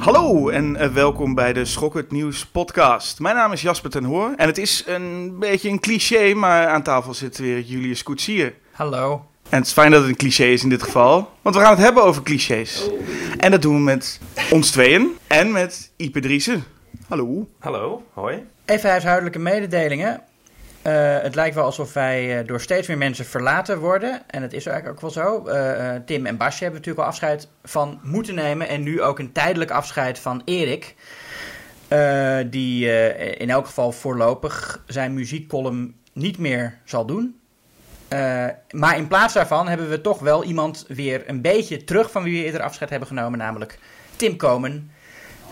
Hallo en eh, welkom bij de Schokkend Nieuws podcast. Mijn naam is Jasper ten Hoor en het is een beetje een cliché, maar aan tafel zit weer Julius Koetsier. Hallo. En het is fijn dat het een cliché is in dit geval, want we gaan het hebben over clichés. En dat doen we met ons tweeën en met Ipe Driessen. Hallo. Hallo, hoi. Even huishoudelijke mededelingen. Eh, het lijkt wel alsof wij eh, door steeds meer mensen verlaten worden. En het is eigenlijk ook wel zo. Eh, Tim en Basje hebben natuurlijk al afscheid van moeten nemen. En nu ook een tijdelijk afscheid van Erik. Die in elk geval voorlopig zijn muziekcolumn niet meer zal doen. Maar in plaats daarvan hebben we toch wel iemand weer een beetje terug van wie we eerder afscheid hebben genomen. Namelijk Tim Komen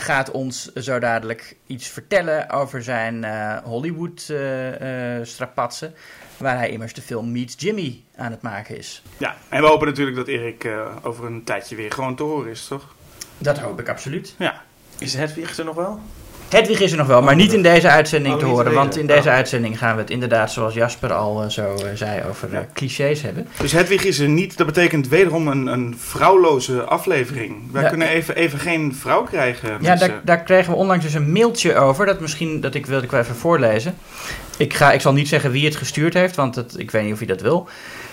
gaat ons zo dadelijk iets vertellen over zijn eh, Hollywood-strapatsen. waar hij immers de film Meet Jimmy aan het maken is. Ja, en we hopen natuurlijk dat Erik eh, over een tijdje weer gewoon te horen is, toch? Dat hoop ik absoluut. Ja. Is Hedwig er nog wel? Hedwig is er nog wel, maar niet in deze uitzending Oh, te niet horen. Want in deze Oh. uitzending gaan we het inderdaad, zoals Jasper al eh, zo eh, zei, over eh, clichés hebben. Dus Hedwig is er niet. Dat betekent wederom een, een vrouwloze aflevering. Wij Ja. kunnen even, even geen vrouw krijgen. Ja, daar, daar kregen we onlangs dus een mailtje over. Dat misschien, dat ik wilde ik wel even voorlezen. Ik, ga, ik zal niet zeggen wie het gestuurd heeft, want het, ik weet niet of hij dat wil.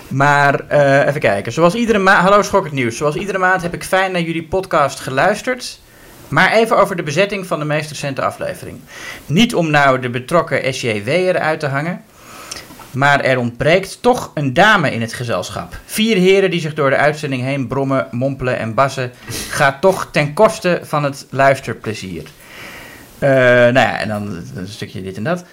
Maar even kijken. Zoals iedere maand. Hallo Schokkend Nieuws. Zoals iedere maand heb ik fijn naar jullie podcast geluisterd. Maar even over de bezetting van de meest recente aflevering. Niet om nou de betrokken SJW eruit te hangen. Maar er ontbreekt toch een dame in het gezelschap. Vier heren die zich door de uitzending heen brommen, mompelen en bassen. Gaat toch ten koste van het luisterplezier. Eh, nou ja, en dan een stukje dit en dat.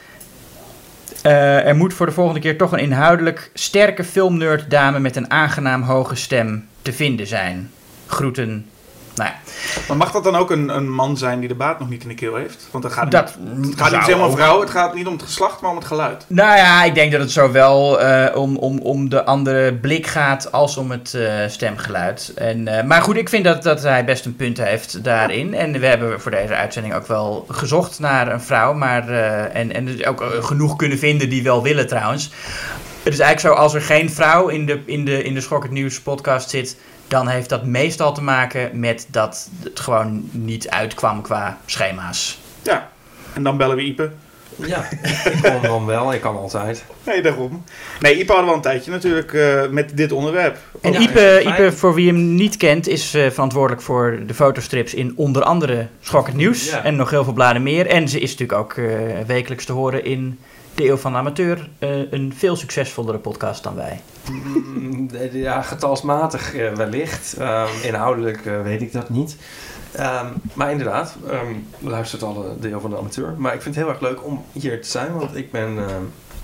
Eh, er moet voor de volgende keer toch een inhoudelijk sterke filmnerd dame met een aangenaam hoge stem te vinden zijn. Groeten. Nou ja, Maar mag dat dan ook een, een man zijn die de baat nog niet in de keel heeft? Want het gaat, dat niet, het gaat niet helemaal om vrouw, het gaat niet om het geslacht, maar om het geluid. Nou ja, ik denk dat het zowel eh, om, om, om de andere blik gaat als om het eh, stemgeluid. En, eh, maar goed, ik vind dat, dat hij best een punt heeft daarin. En we hebben voor deze uitzending ook wel gezocht naar een vrouw. Maar, en, en ook genoeg kunnen vinden die wel willen trouwens. Het is eigenlijk zo, als er geen vrouw in de, in de, in de Schokkend Nieuws podcast zit... dan heeft dat meestal te maken met dat het gewoon niet uitkwam qua schema's. Ja, en dan bellen we Ipe. Ja, ik kom dan wel. Ik kan altijd. Nee, daarom. Nee, Ipe hadden we al een tijdje natuurlijk eh, met dit onderwerp. En Ja, Ipe. Ipe, voor wie hem niet kent, is eh, verantwoordelijk voor de fotostrips in onder andere Schokkend Nieuws. Ja. En nog heel veel bladen meer. En ze is natuurlijk ook eh, wekelijks te horen in De Eeuw van de Amateur. eh, een veel succesvollere podcast dan wij. Mm, Ja, getalsmatig eh, wellicht. Ehm, inhoudelijk eh, weet ik dat niet. Ehm, maar inderdaad, ehm luistert alle deel van de amateur. Maar ik vind het heel erg leuk om hier te zijn, want ik ben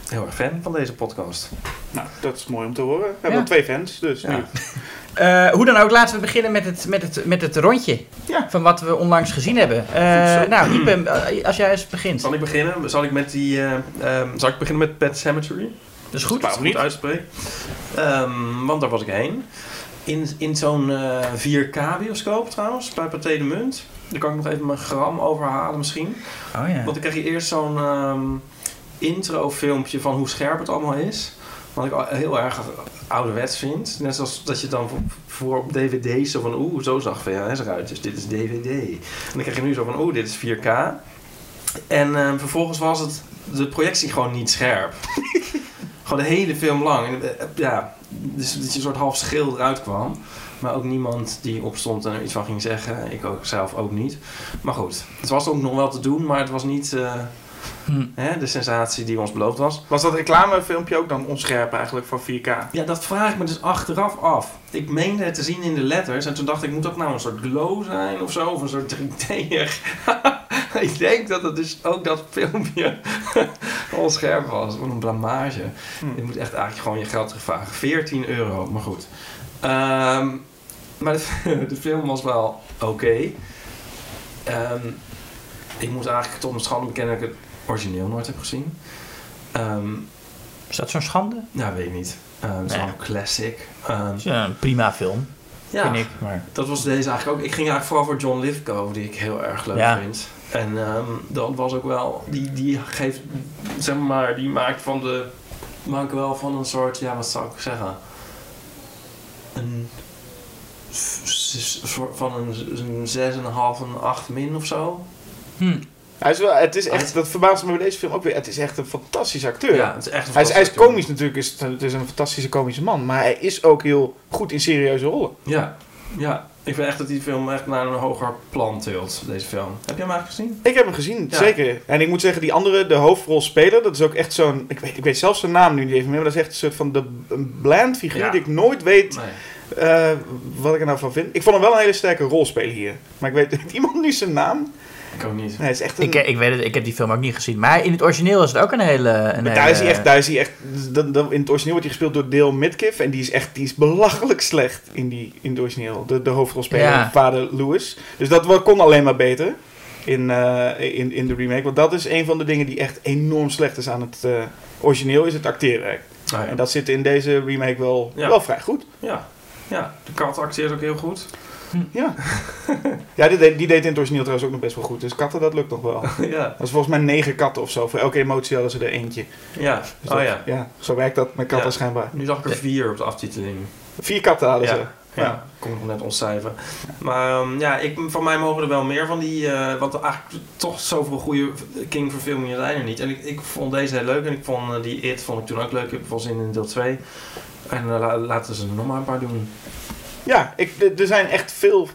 heel erg fan van deze podcast. Nou, dat is mooi om te horen. We hebben Ja. al twee fans, dus Ja. Eh, hoe dan ook, laten we beginnen met het, met het, met het rondje Ja. van wat we onlangs gezien hebben. Eh, nou, Ipe, eh, als jij eens begint. Zal ik beginnen? Zal ik met die... eh, ehm, zal ik beginnen met Pet Cemetery? Dat is goed. Ik het goed uitspreek. Ehm, want daar was ik heen. In, in zo'n eh, 4K-bioscoop trouwens, bij Pathé de Munt. Daar kan ik nog even mijn gram overhalen misschien. Oh ja. Want dan krijg je eerst zo'n ehm, intro-filmpje van hoe scherp het allemaal is. Wat ik al heel erg ouderwets vind. Net zoals dat je dan voor, op dvd's zo van... Oeh, zo zag VHS eruit, dus dit is dvd. En dan krijg je nu zo van... Oeh, dit is 4K. En ehm, vervolgens was het de projectie gewoon niet scherp. gewoon de hele film lang. En, eh, ja, dus dat je een soort half schil eruit kwam. Maar ook niemand die opstond en er iets van ging zeggen. Ik ook zelf ook niet. Maar goed, het was ook nog wel te doen, maar het was niet eh, Hm. hè, de sensatie die ons beloofd was. Was dat reclamefilmpje ook dan onscherp eigenlijk voor 4K? Ja, dat vraag ik me dus achteraf af. Ik meende het te zien in de letters en toen dacht ik, moet dat nou een soort glow zijn of zo? Of een soort 3D'er? ik denk dat het dus ook dat filmpje onscherp was. Wat een blamage. Hm. Je moet echt eigenlijk gewoon je geld terugvragen. 14 euro, maar goed. Ehm, maar de, de film was wel oké. Ehm, ik moet eigenlijk tot mijn schande bekennen dat ik het origineel nooit heb gezien. Ehm, Is dat zo'n schande? nou, weet ik niet. Ehm het is Nee. een classic. Het is een prima film, ja, vind ik. Maar... dat was deze eigenlijk ook. Ik ging eigenlijk vooral voor John Lithgow, die ik heel erg leuk Ja. vind. En dat was ook wel, die, die geeft, zeg maar, die maakt van de, maakt wel van een soort, ja, wat zou ik zeggen? Een soort van een, een 6,5, een 8 min of zo. Hm. Hij is wel, het is echt, dat verbaast me bij deze film ook weer. Het is echt een fantastische acteur. Ja, het is echt een Hij is, hij is komisch natuurlijk, is, het is een fantastische komische man. Maar hij is ook heel goed in serieuze rollen. Ja, ja. Ik vind echt dat die film echt naar een hoger plan tilt, deze film. Heb je hem eigenlijk gezien? Ik heb hem gezien, Ja. zeker. En ik moet zeggen, die andere, de hoofdrolspeler, dat is ook echt zo'n... Ik weet, ik weet zelfs zijn naam nu niet even meer, maar dat is echt een soort van de, bland figuur Ja. die ik nooit weet Nee. eh, wat ik er nou van vind. Ik vond hem wel een hele sterke rolspeler hier. Maar ik weet weet iemand nu zijn naam? Ik ook niet. Nee, het is echt een... Ik, ik weet het, ik heb die film ook niet gezien. Maar in het origineel is het ook een hele... Een Maar hele daar is hij echt, daar is hij echt dat- in het origineel wordt hij gespeeld door Dale Midkiff. En die is echt die is belachelijk slecht in, die, in het origineel. De, de hoofdrolspeler, Ja. vader Lewis. Dus dat kon alleen maar beter in, eh, in, in de remake. Want dat is een van de dingen die echt enorm slecht is aan het eh, origineel, is het acteerwerk. Ah, ja. En dat zit in deze remake wel, Ja. wel vrij goed. ja. ja, de kat acteert ook heel goed. Ja, ja die, deed, die deed in het origineel trouwens ook nog best wel goed. Dus katten, dat lukt nog wel. ja, Dat is volgens mij negen katten of zo. Voor elke emotie hadden ze er eentje. ja. Dus Oh dat- ja. ja. Zo werkt dat met katten Ja. schijnbaar. Nu zag ik er vier op de aftiteling. Vier katten hadden Ja. ze. Ja, Ja. kon ik nog net ontcijferen. Maar ehm, ja, ik, van mij mogen er wel meer van die... eh want er eigenlijk toch zoveel goede King-verfilmingen zijn er niet. En ik, ik vond deze heel leuk. En ik vond eh, die It vond ik toen ook leuk. Ik heb wel zin in deel 2. En eh, la- laten ze er nog maar een paar doen. Ja, ik, er zijn echt veel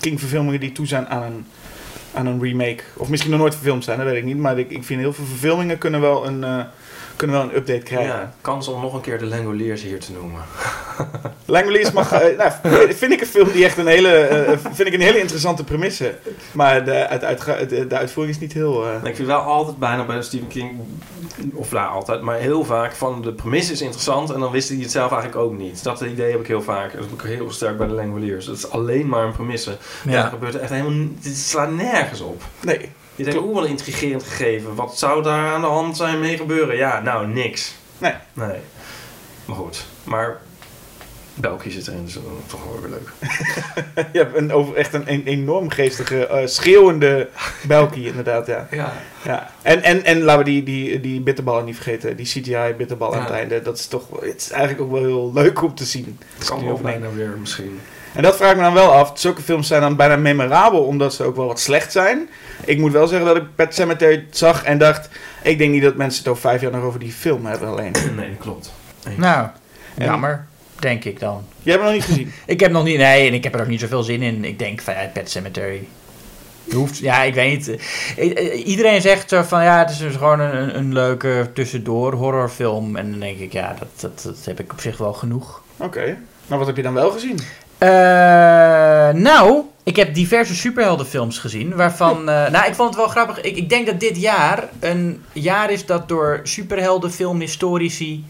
King-verfilmingen die toe zijn aan een, aan een remake. Of misschien nog nooit verfilmd zijn, dat weet ik niet. Maar ik, ik vind heel veel verfilmingen kunnen wel een, eh, kunnen wel een update krijgen. Ja, kans om nog een keer de Langoliers hier te noemen. Langoliers mag, eh, nou, vind ik een film die echt een hele, eh, vind ik een hele interessante premisse. Maar de, uit, de, de uitvoering is niet heel... eh, Ik vind wel altijd bijna bij Stephen King, of nou altijd, maar heel vaak van de premisse is interessant en dan wist hij het zelf eigenlijk ook niet. Dat idee heb ik heel vaak. Dat heb ik heel sterk bij de Langoliers. Dat is alleen maar een premisse. Ja, er gebeurt echt helemaal, het slaat nergens op. nee, Je denkt, wat een intrigerend gegeven. Wat zou daar aan de hand zijn mee gebeuren? Ja, nou, niks. Nee. Nee. Maar goed. Maar België zit erin, dus dat is toch wel weer leuk. je hebt een, over, echt een, een enorm geestige, eh, schreeuwende Belkie inderdaad, ja. Ja. Ja, en, en, en laten we die, die, die bitterballen niet vergeten. Die CGI-bitterbal aan Ja. het einde. Dat is toch wel- het is eigenlijk ook wel heel leuk om te zien. Het kan wel bijna weer misschien. En dat vraag ik me dan wel af. Zulke films zijn dan bijna memorabel omdat ze ook wel wat slecht zijn. Ik moet wel zeggen dat ik Pet Cemetery zag en dacht... Ik denk niet dat mensen het over vijf jaar nog over die film hebben alleen. nee, dat klopt. Nou, En- jammer, denk ik dan. Jij hebt hem nog niet gezien. Ik heb nog niet, nee, en ik heb er ook niet zoveel zin in. Ik denk van, ja, Pet Cemetery. Je Hoeft, ja, ik weet niet. Iedereen zegt zo van, ja, het is dus gewoon een, een leuke tussendoor horrorfilm. En dan denk ik, ja, dat, dat, dat heb ik op zich wel genoeg. Oké. Maar wat heb je dan wel gezien? Eh, nou, ik heb diverse superheldenfilms gezien. Waarvan. eh, nou, ik vond het wel grappig. Ik, ik denk dat dit jaar een jaar is dat door superheldenfilmhistorici.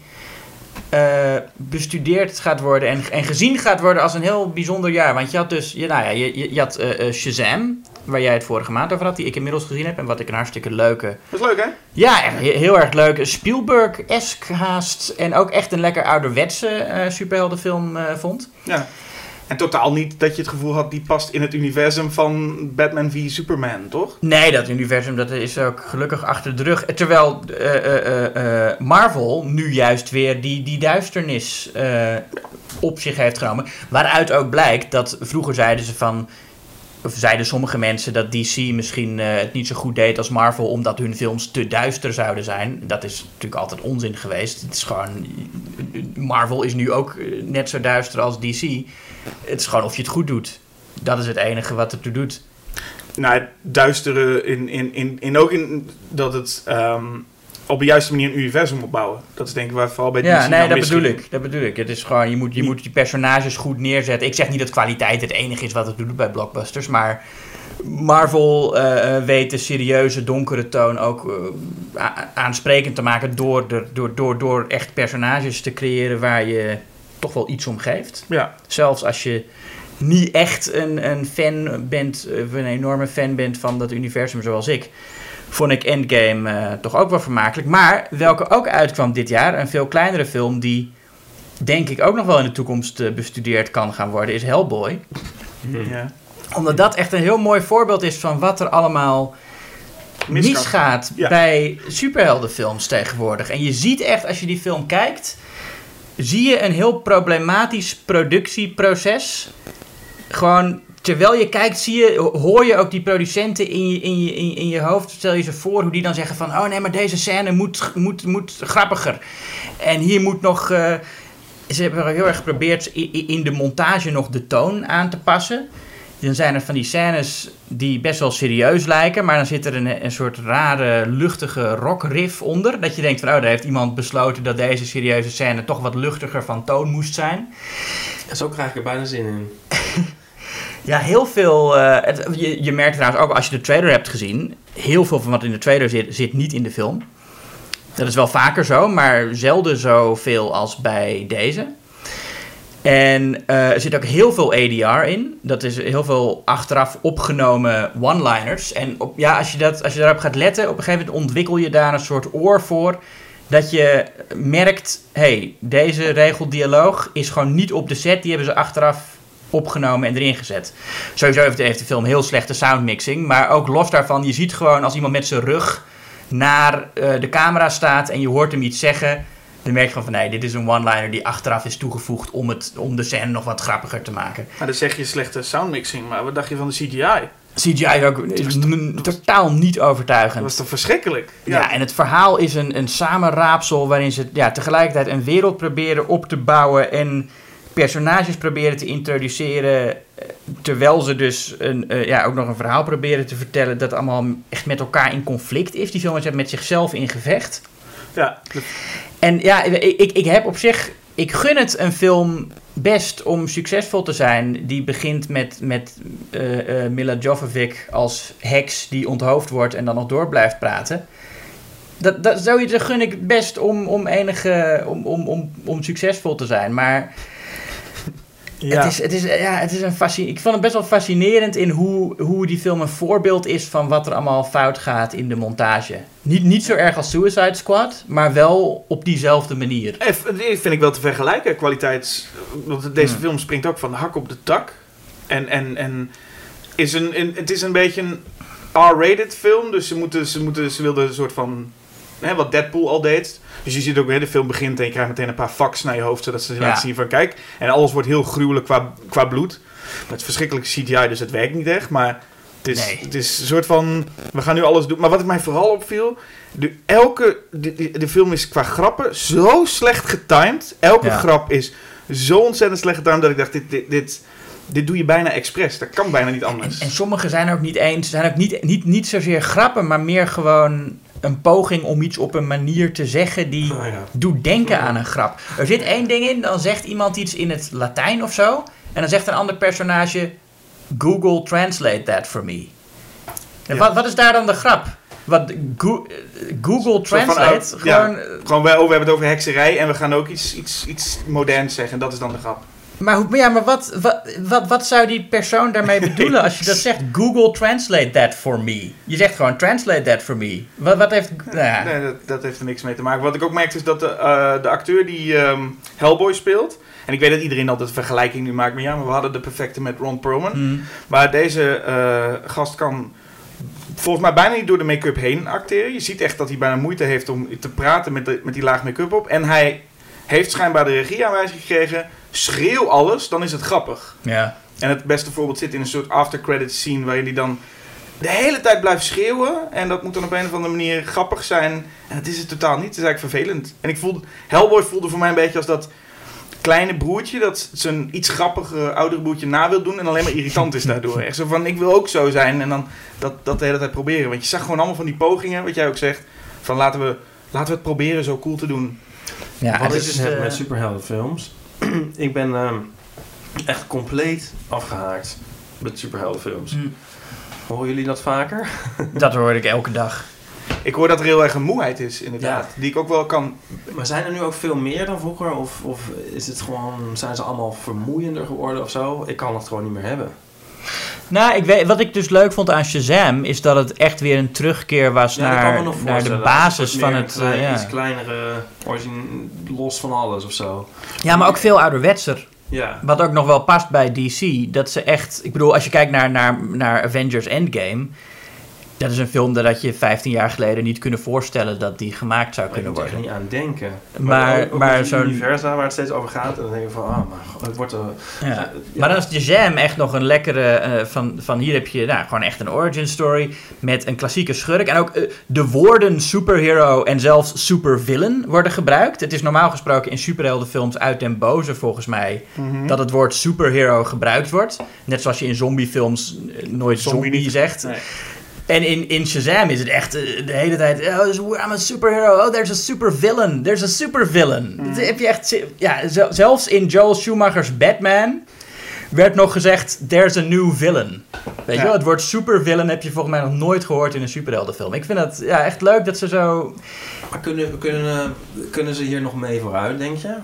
eh bestudeerd gaat worden en, en gezien gaat worden als een heel bijzonder jaar. Want je had dus, je, nou ja, je, je, had Shazam, waar jij het vorige maand over had, die ik inmiddels gezien heb en wat ik een hartstikke leuke Dat is leuk, hè? ja, echt he- heel erg leuk. Spielberg-esque haast. En ook echt een lekker ouderwetse superheldenfilm vond. Ja. En totaal niet dat je het gevoel had, die past in het universum van Batman v Superman, toch? Nee, dat universum dat is ook gelukkig achter de rug. Terwijl eh, eh, eh, Marvel nu juist weer die, die duisternis op zich heeft genomen. Waaruit ook blijkt dat vroeger zeiden ze van. Of zeiden sommige mensen dat DC misschien eh, het niet zo goed deed als Marvel omdat hun films te duister zouden zijn. Dat is natuurlijk altijd onzin geweest. Het is gewoon. Marvel is nu ook eh, net zo duister als DC. Het is gewoon of je het goed doet. Dat is het enige wat ertoe doet. Nou, het duistere in, in, in, in ook in dat het ehm, op de juiste manier een universum opbouwen. Dat is denk ik waar vooral bij Ja, DC nee, dat bedoel ik. Dat bedoel ik. Het is gewoon, je moet, je moet die personages goed neerzetten. Ik zeg niet dat kwaliteit het enige is wat het doet bij blockbusters, maar Marvel eh, eh, weet de serieuze, donkere toon ook eh, aansprekend te maken door, de, door, door, door echt personages te creëren waar je toch wel iets om geeft. Ja, Zelfs als je niet echt een, een fan bent, of een enorme fan bent van dat universum zoals ik, vond ik Endgame eh, toch ook wel vermakelijk. Maar welke ook uitkwam dit jaar, een veel kleinere film die denk ik ook nog wel in de toekomst eh, bestudeerd kan gaan worden, is Hellboy. ja. Omdat dat echt een heel mooi voorbeeld is van wat er allemaal Misgaat. misgaat Ja. bij superheldenfilms tegenwoordig. En je ziet echt, als je die film kijkt, zie je een heel problematisch productieproces. gewoon terwijl je kijkt, zie je, hoor je ook die producenten in je, in, in, je hoofd. Stel je ze voor hoe die dan zeggen van... Oh nee, maar deze scène moet, moet, moet grappiger. En hier moet nog... eh, ze hebben heel erg geprobeerd in de montage nog de toon aan te passen. Dan zijn er van die scènes die best wel serieus lijken, maar dan zit er een, een soort rare, luchtige rockriff onder. Dat je denkt van, oh, daar heeft iemand besloten dat deze serieuze scène toch wat luchtiger van toon moest zijn. Zo krijg ik er bijna zin in. Ja, heel veel. eh, je, je merkt trouwens ook als je de trailer hebt gezien, heel veel van wat in de trailer zit, zit niet in de film. Dat is wel vaker zo, maar zelden zoveel als bij deze. En eh, er zit ook heel veel ADR in. Dat is heel veel achteraf opgenomen one-liners. En op, ja, als, je dat, als je daarop gaat letten, op een gegeven moment ontwikkel je daar een soort oor voor. Dat je merkt, hey, deze regeldialoog is gewoon niet op de set. Die hebben ze achteraf opgenomen en erin gezet. Sowieso heeft, heeft de film heel slechte soundmixing. Maar ook los daarvan, je ziet gewoon als iemand met zijn rug naar eh, de camera staat en je hoort hem iets zeggen. Dan merk je gewoon van nee, dit is een one-liner die achteraf is toegevoegd om, het, om de scène nog wat grappiger te maken. Maar dan zeg je slechte soundmixing, maar wat dacht je van de CGI? CGI is ook is totaal niet Dat overtuigend. was toch verschrikkelijk? Ja. en het verhaal is een, een samenraapsel waarin ze ja, tegelijkertijd een wereld proberen op te bouwen en personages proberen te introduceren. eh, Terwijl ze dus een, eh, ja, ook nog een verhaal proberen te vertellen dat allemaal echt met elkaar in conflict is. Die films hebben met zichzelf in gevecht. Ja, En ja, ik, ik, ik heb op zich. Ik gun het een film best om succesvol te zijn. Die begint met, met eh, Mila Jovovich als heks die onthoofd wordt en dan nog door blijft praten. Dat, dat, zoiets gun ik best om, om, enige, om, om, om, om succesvol te zijn. Maar ja. het is, het is, ja, het is een fascin ik vond het best wel fascinerend in hoe, hoe die film een voorbeeld is van wat er allemaal fout gaat in de montage. Niet, niet zo erg als Suicide Squad, maar wel op diezelfde manier. Eh, Die vind ik wel te vergelijken, kwaliteits... Want deze Hmm. film springt ook van de hak op de tak. En, en, en is een, een- het is een beetje een R-rated film. Dus ze, moeten, ze, moeten, ze wilden een soort van... Hè, wat Deadpool al deed. Dus je ziet ook, hè, de film begint en je krijgt meteen een paar fax naar je hoofd. Zodat ze Ja. laten zien van, kijk. En alles wordt heel gruwelijk qua, qua bloed. Met verschrikkelijke CGI, dus het werkt niet echt. Maar het is, Nee. het is een soort van, we gaan nu alles doen. Maar wat mij vooral opviel, de, elke, de, de, de film is qua grappen zo slecht getimed. Elke Ja. grap is zo ontzettend slecht getimed dat ik dacht, dit, dit, dit, dit doe je bijna expres. Dat kan bijna niet En, anders. en sommige zijn ook niet eens, zijn ook niet, niet, niet zozeer grappen, maar meer gewoon een poging om iets op een manier te zeggen die ja. doet denken aan een grap. Er zit één ding in, dan zegt iemand iets in het Latijn of zo, en dan zegt een ander personage: Google translate that for me. Ja. wat, wat is daar dan de grap? Wat, Go- Google van, Translate, oh, ja. gewoon... eh, Gewoon, wij, oh, we hebben het over hekserij en we gaan ook iets, iets, iets moderns zeggen. En dat is dan de grap. Maar, ja, maar wat, wat, wat, wat zou die persoon daarmee bedoelen als je dat zegt? Google translate that for me. Je zegt gewoon translate that for me. Wat, wat heeft... Ja. Nee, dat, dat heeft er niks mee te maken. Wat ik ook merkte is dat de, eh, de acteur die ehm, Hellboy speelt... En ik weet dat iedereen altijd vergelijking nu maakt. Maar ja, maar we hadden de perfecte met Ron Perlman. Hmm. Maar deze eh, gast kan volgens mij bijna niet door de make-up heen acteren. Je ziet echt dat hij bijna moeite heeft om te praten met, de, met die laag make-up op. En hij heeft schijnbaar de regieaanwijzing gekregen. Schreeuw alles, dan is het grappig. Ja. En het beste voorbeeld zit in een soort after credits scene waarin hij dan de hele tijd blijft schreeuwen. En dat moet dan op een of andere manier grappig zijn. En dat is het totaal niet. Het is eigenlijk vervelend. En ik voelde, Hellboy voelde voor mij een beetje als dat kleine broertje dat zijn iets grappige oudere broertje na wil doen en alleen maar irritant is daardoor. Echt zo van, ik wil ook zo zijn en dan dat, dat de hele tijd proberen. Want je zag gewoon allemaal van die pogingen, wat jij ook zegt, van laten we, laten we het proberen zo cool te doen. ja Wat het is het eh, met superheldenfilms? ik ben ehm, echt compleet afgehaakt met superheldenfilms. hmm, Horen jullie dat vaker? dat hoor ik elke dag. Ik hoor dat er heel erg een moeheid is, inderdaad. Die ik ook wel kan Maar zijn er nu ook veel meer dan vroeger? Of, of is het gewoon, zijn ze allemaal vermoeiender geworden of zo? Ik kan het gewoon niet meer hebben. Nou, ik weet, wat ik dus leuk vond aan Shazam is dat het echt weer een terugkeer was Ja, naar, naar de basis van het. klein- eh, ja. Iets kleinere, origine, los van alles of zo. ja, maar ook veel ouderwetser. Ja. Wat ook nog wel past bij DC. Dat ze echt. Ik bedoel, als je kijkt naar, naar, naar Avengers Endgame. Dat is een film dat had je 15 jaar geleden niet kunnen voorstellen dat die gemaakt zou Ik kunnen moet er worden. niet aan denken. Maar- maar met zo'n- universa waar het steeds over gaat. En dan denk je van, ah, maar god, het wordt... een Ja. ja. Maar dan is de Jam echt nog een lekkere. eh, van, van hier heb je nou, gewoon echt een origin story. Met een klassieke schurk. En ook eh, de woorden superhero en zelfs supervillain worden gebruikt. Het is normaal gesproken in superheldenfilms uit den boze volgens mij. Mhm. Dat het woord superhero gebruikt wordt. Net zoals je in zombiefilms eh, nooit Zombie zegt. Nee. En in, in Shazam is het echt eh, de hele tijd... Oh, dus I'm a superhero. Oh, there's a supervillain. There's a supervillain. Mhm. Dat heb je echt... Ja, zelfs in Joel Schumacher's Batman werd nog gezegd... There's a new villain. Weet je Ja. wel? Het woord supervillain heb je volgens mij nog nooit gehoord in een superheldenfilm. Ik vind dat ja, echt leuk dat ze zo... Maar kunnen, kunnen, kunnen ze hier nog mee vooruit, denk je?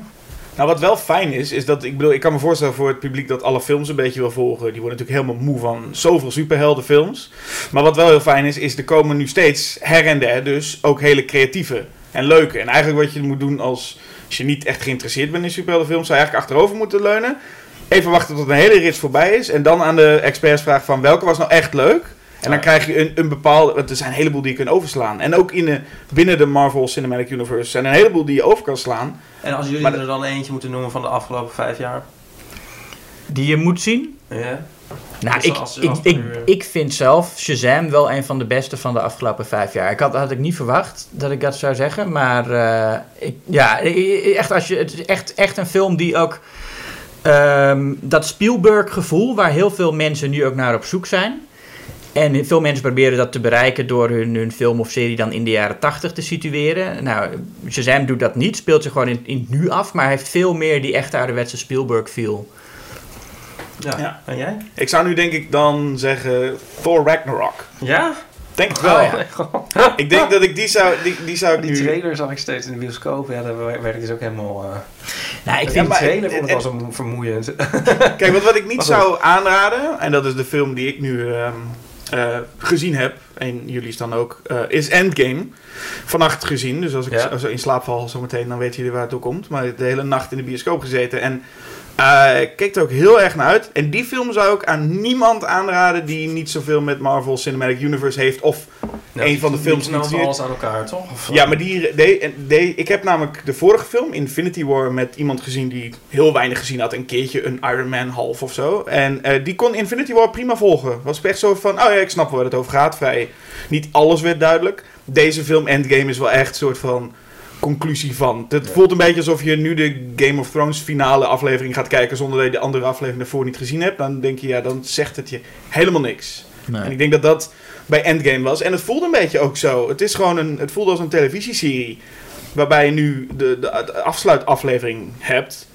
Nou, wat wel fijn is, is dat ik bedoel, ik kan me voorstellen voor het publiek dat alle films een beetje wil volgen. Die worden natuurlijk helemaal moe van zoveel superheldenfilms. Maar wat wel heel fijn is, is er komen nu steeds her en der dus ook hele creatieve en leuke. En eigenlijk wat je moet doen als, als je niet echt geïnteresseerd bent in superheldenfilms, zou je eigenlijk achterover moeten leunen. Even wachten tot een hele rits voorbij is. En dan aan de experts vragen van welke was nou echt leuk. En dan krijg je een, een bepaalde. Want er zijn een heleboel die je kunt overslaan. En ook in de, binnen de Marvel Cinematic Universe zijn er een heleboel die je over kan slaan. En als jullie Maar er dan eentje moeten noemen van de afgelopen vijf jaar? Die je moet zien. Ja? Nou, Dus ik, ik, ik, ik vind zelf Shazam wel een van de beste van de afgelopen vijf jaar. Ik had, had ik niet verwacht dat ik dat zou zeggen. Maar eh, ik, ja, echt, als je, het is echt, echt een film die ook... ehm, dat Spielberg gevoel waar heel veel mensen nu ook naar op zoek zijn. En veel mensen proberen dat te bereiken door hun, hun film of serie dan in de jaren tachtig te situeren. Nou, Shazam doet dat niet, speelt zich gewoon in, in het nu af. Maar heeft veel meer die echte ouderwetse Spielberg feel. Ja. Ja. En jij? Ik zou nu denk ik dan zeggen Thor Ragnarok. Ja? Denk ik wel. Oh, ja. Ik denk dat ik die zou, die, die zou ik Die nu... trailer zag ik steeds in de bioscoop. Ja, daar werd ik dus ook helemaal... eh Nou, ik vind Ja, vind maar- die trailer vond ik en- wel zo mo- vermoeiend. Kijk, wat, wat ik niet zou aanraden, en dat is de film die ik nu ehm, eh, gezien heb, en jullie is dan ook, eh, is Endgame. Vannacht gezien, dus als ik Ja. zo in slaap val zometeen, dan weten jullie waar het toe komt. Maar de hele nacht in de bioscoop gezeten en ik keek er ook heel erg naar uit. En die film zou ik aan niemand aanraden die niet zoveel met Marvel Cinematic Universe heeft of een van de films die nou alles aan elkaar, toch? Of, Ja, maar die, die, ik heb namelijk de vorige film, Infinity War, met iemand gezien die heel weinig gezien had. Een keertje een Iron Man half of zo. En eh, die kon Infinity War prima volgen. Was echt zo van, oh ja, ik snap wel waar het over gaat. Vrij, niet alles werd duidelijk. Deze film, Endgame, is wel echt een soort van conclusie van. Het Ja. voelt een beetje alsof je nu de Game of Thrones finale aflevering gaat kijken zonder dat je de andere aflevering daarvoor niet gezien hebt. Dan denk je, ja, dan zegt het je helemaal niks. En ik denk dat dat bij Endgame was. En het voelde een beetje ook zo. Het, is gewoon een, het voelde als een televisieserie. Waarbij je nu de, de, de afsluitaflevering hebt.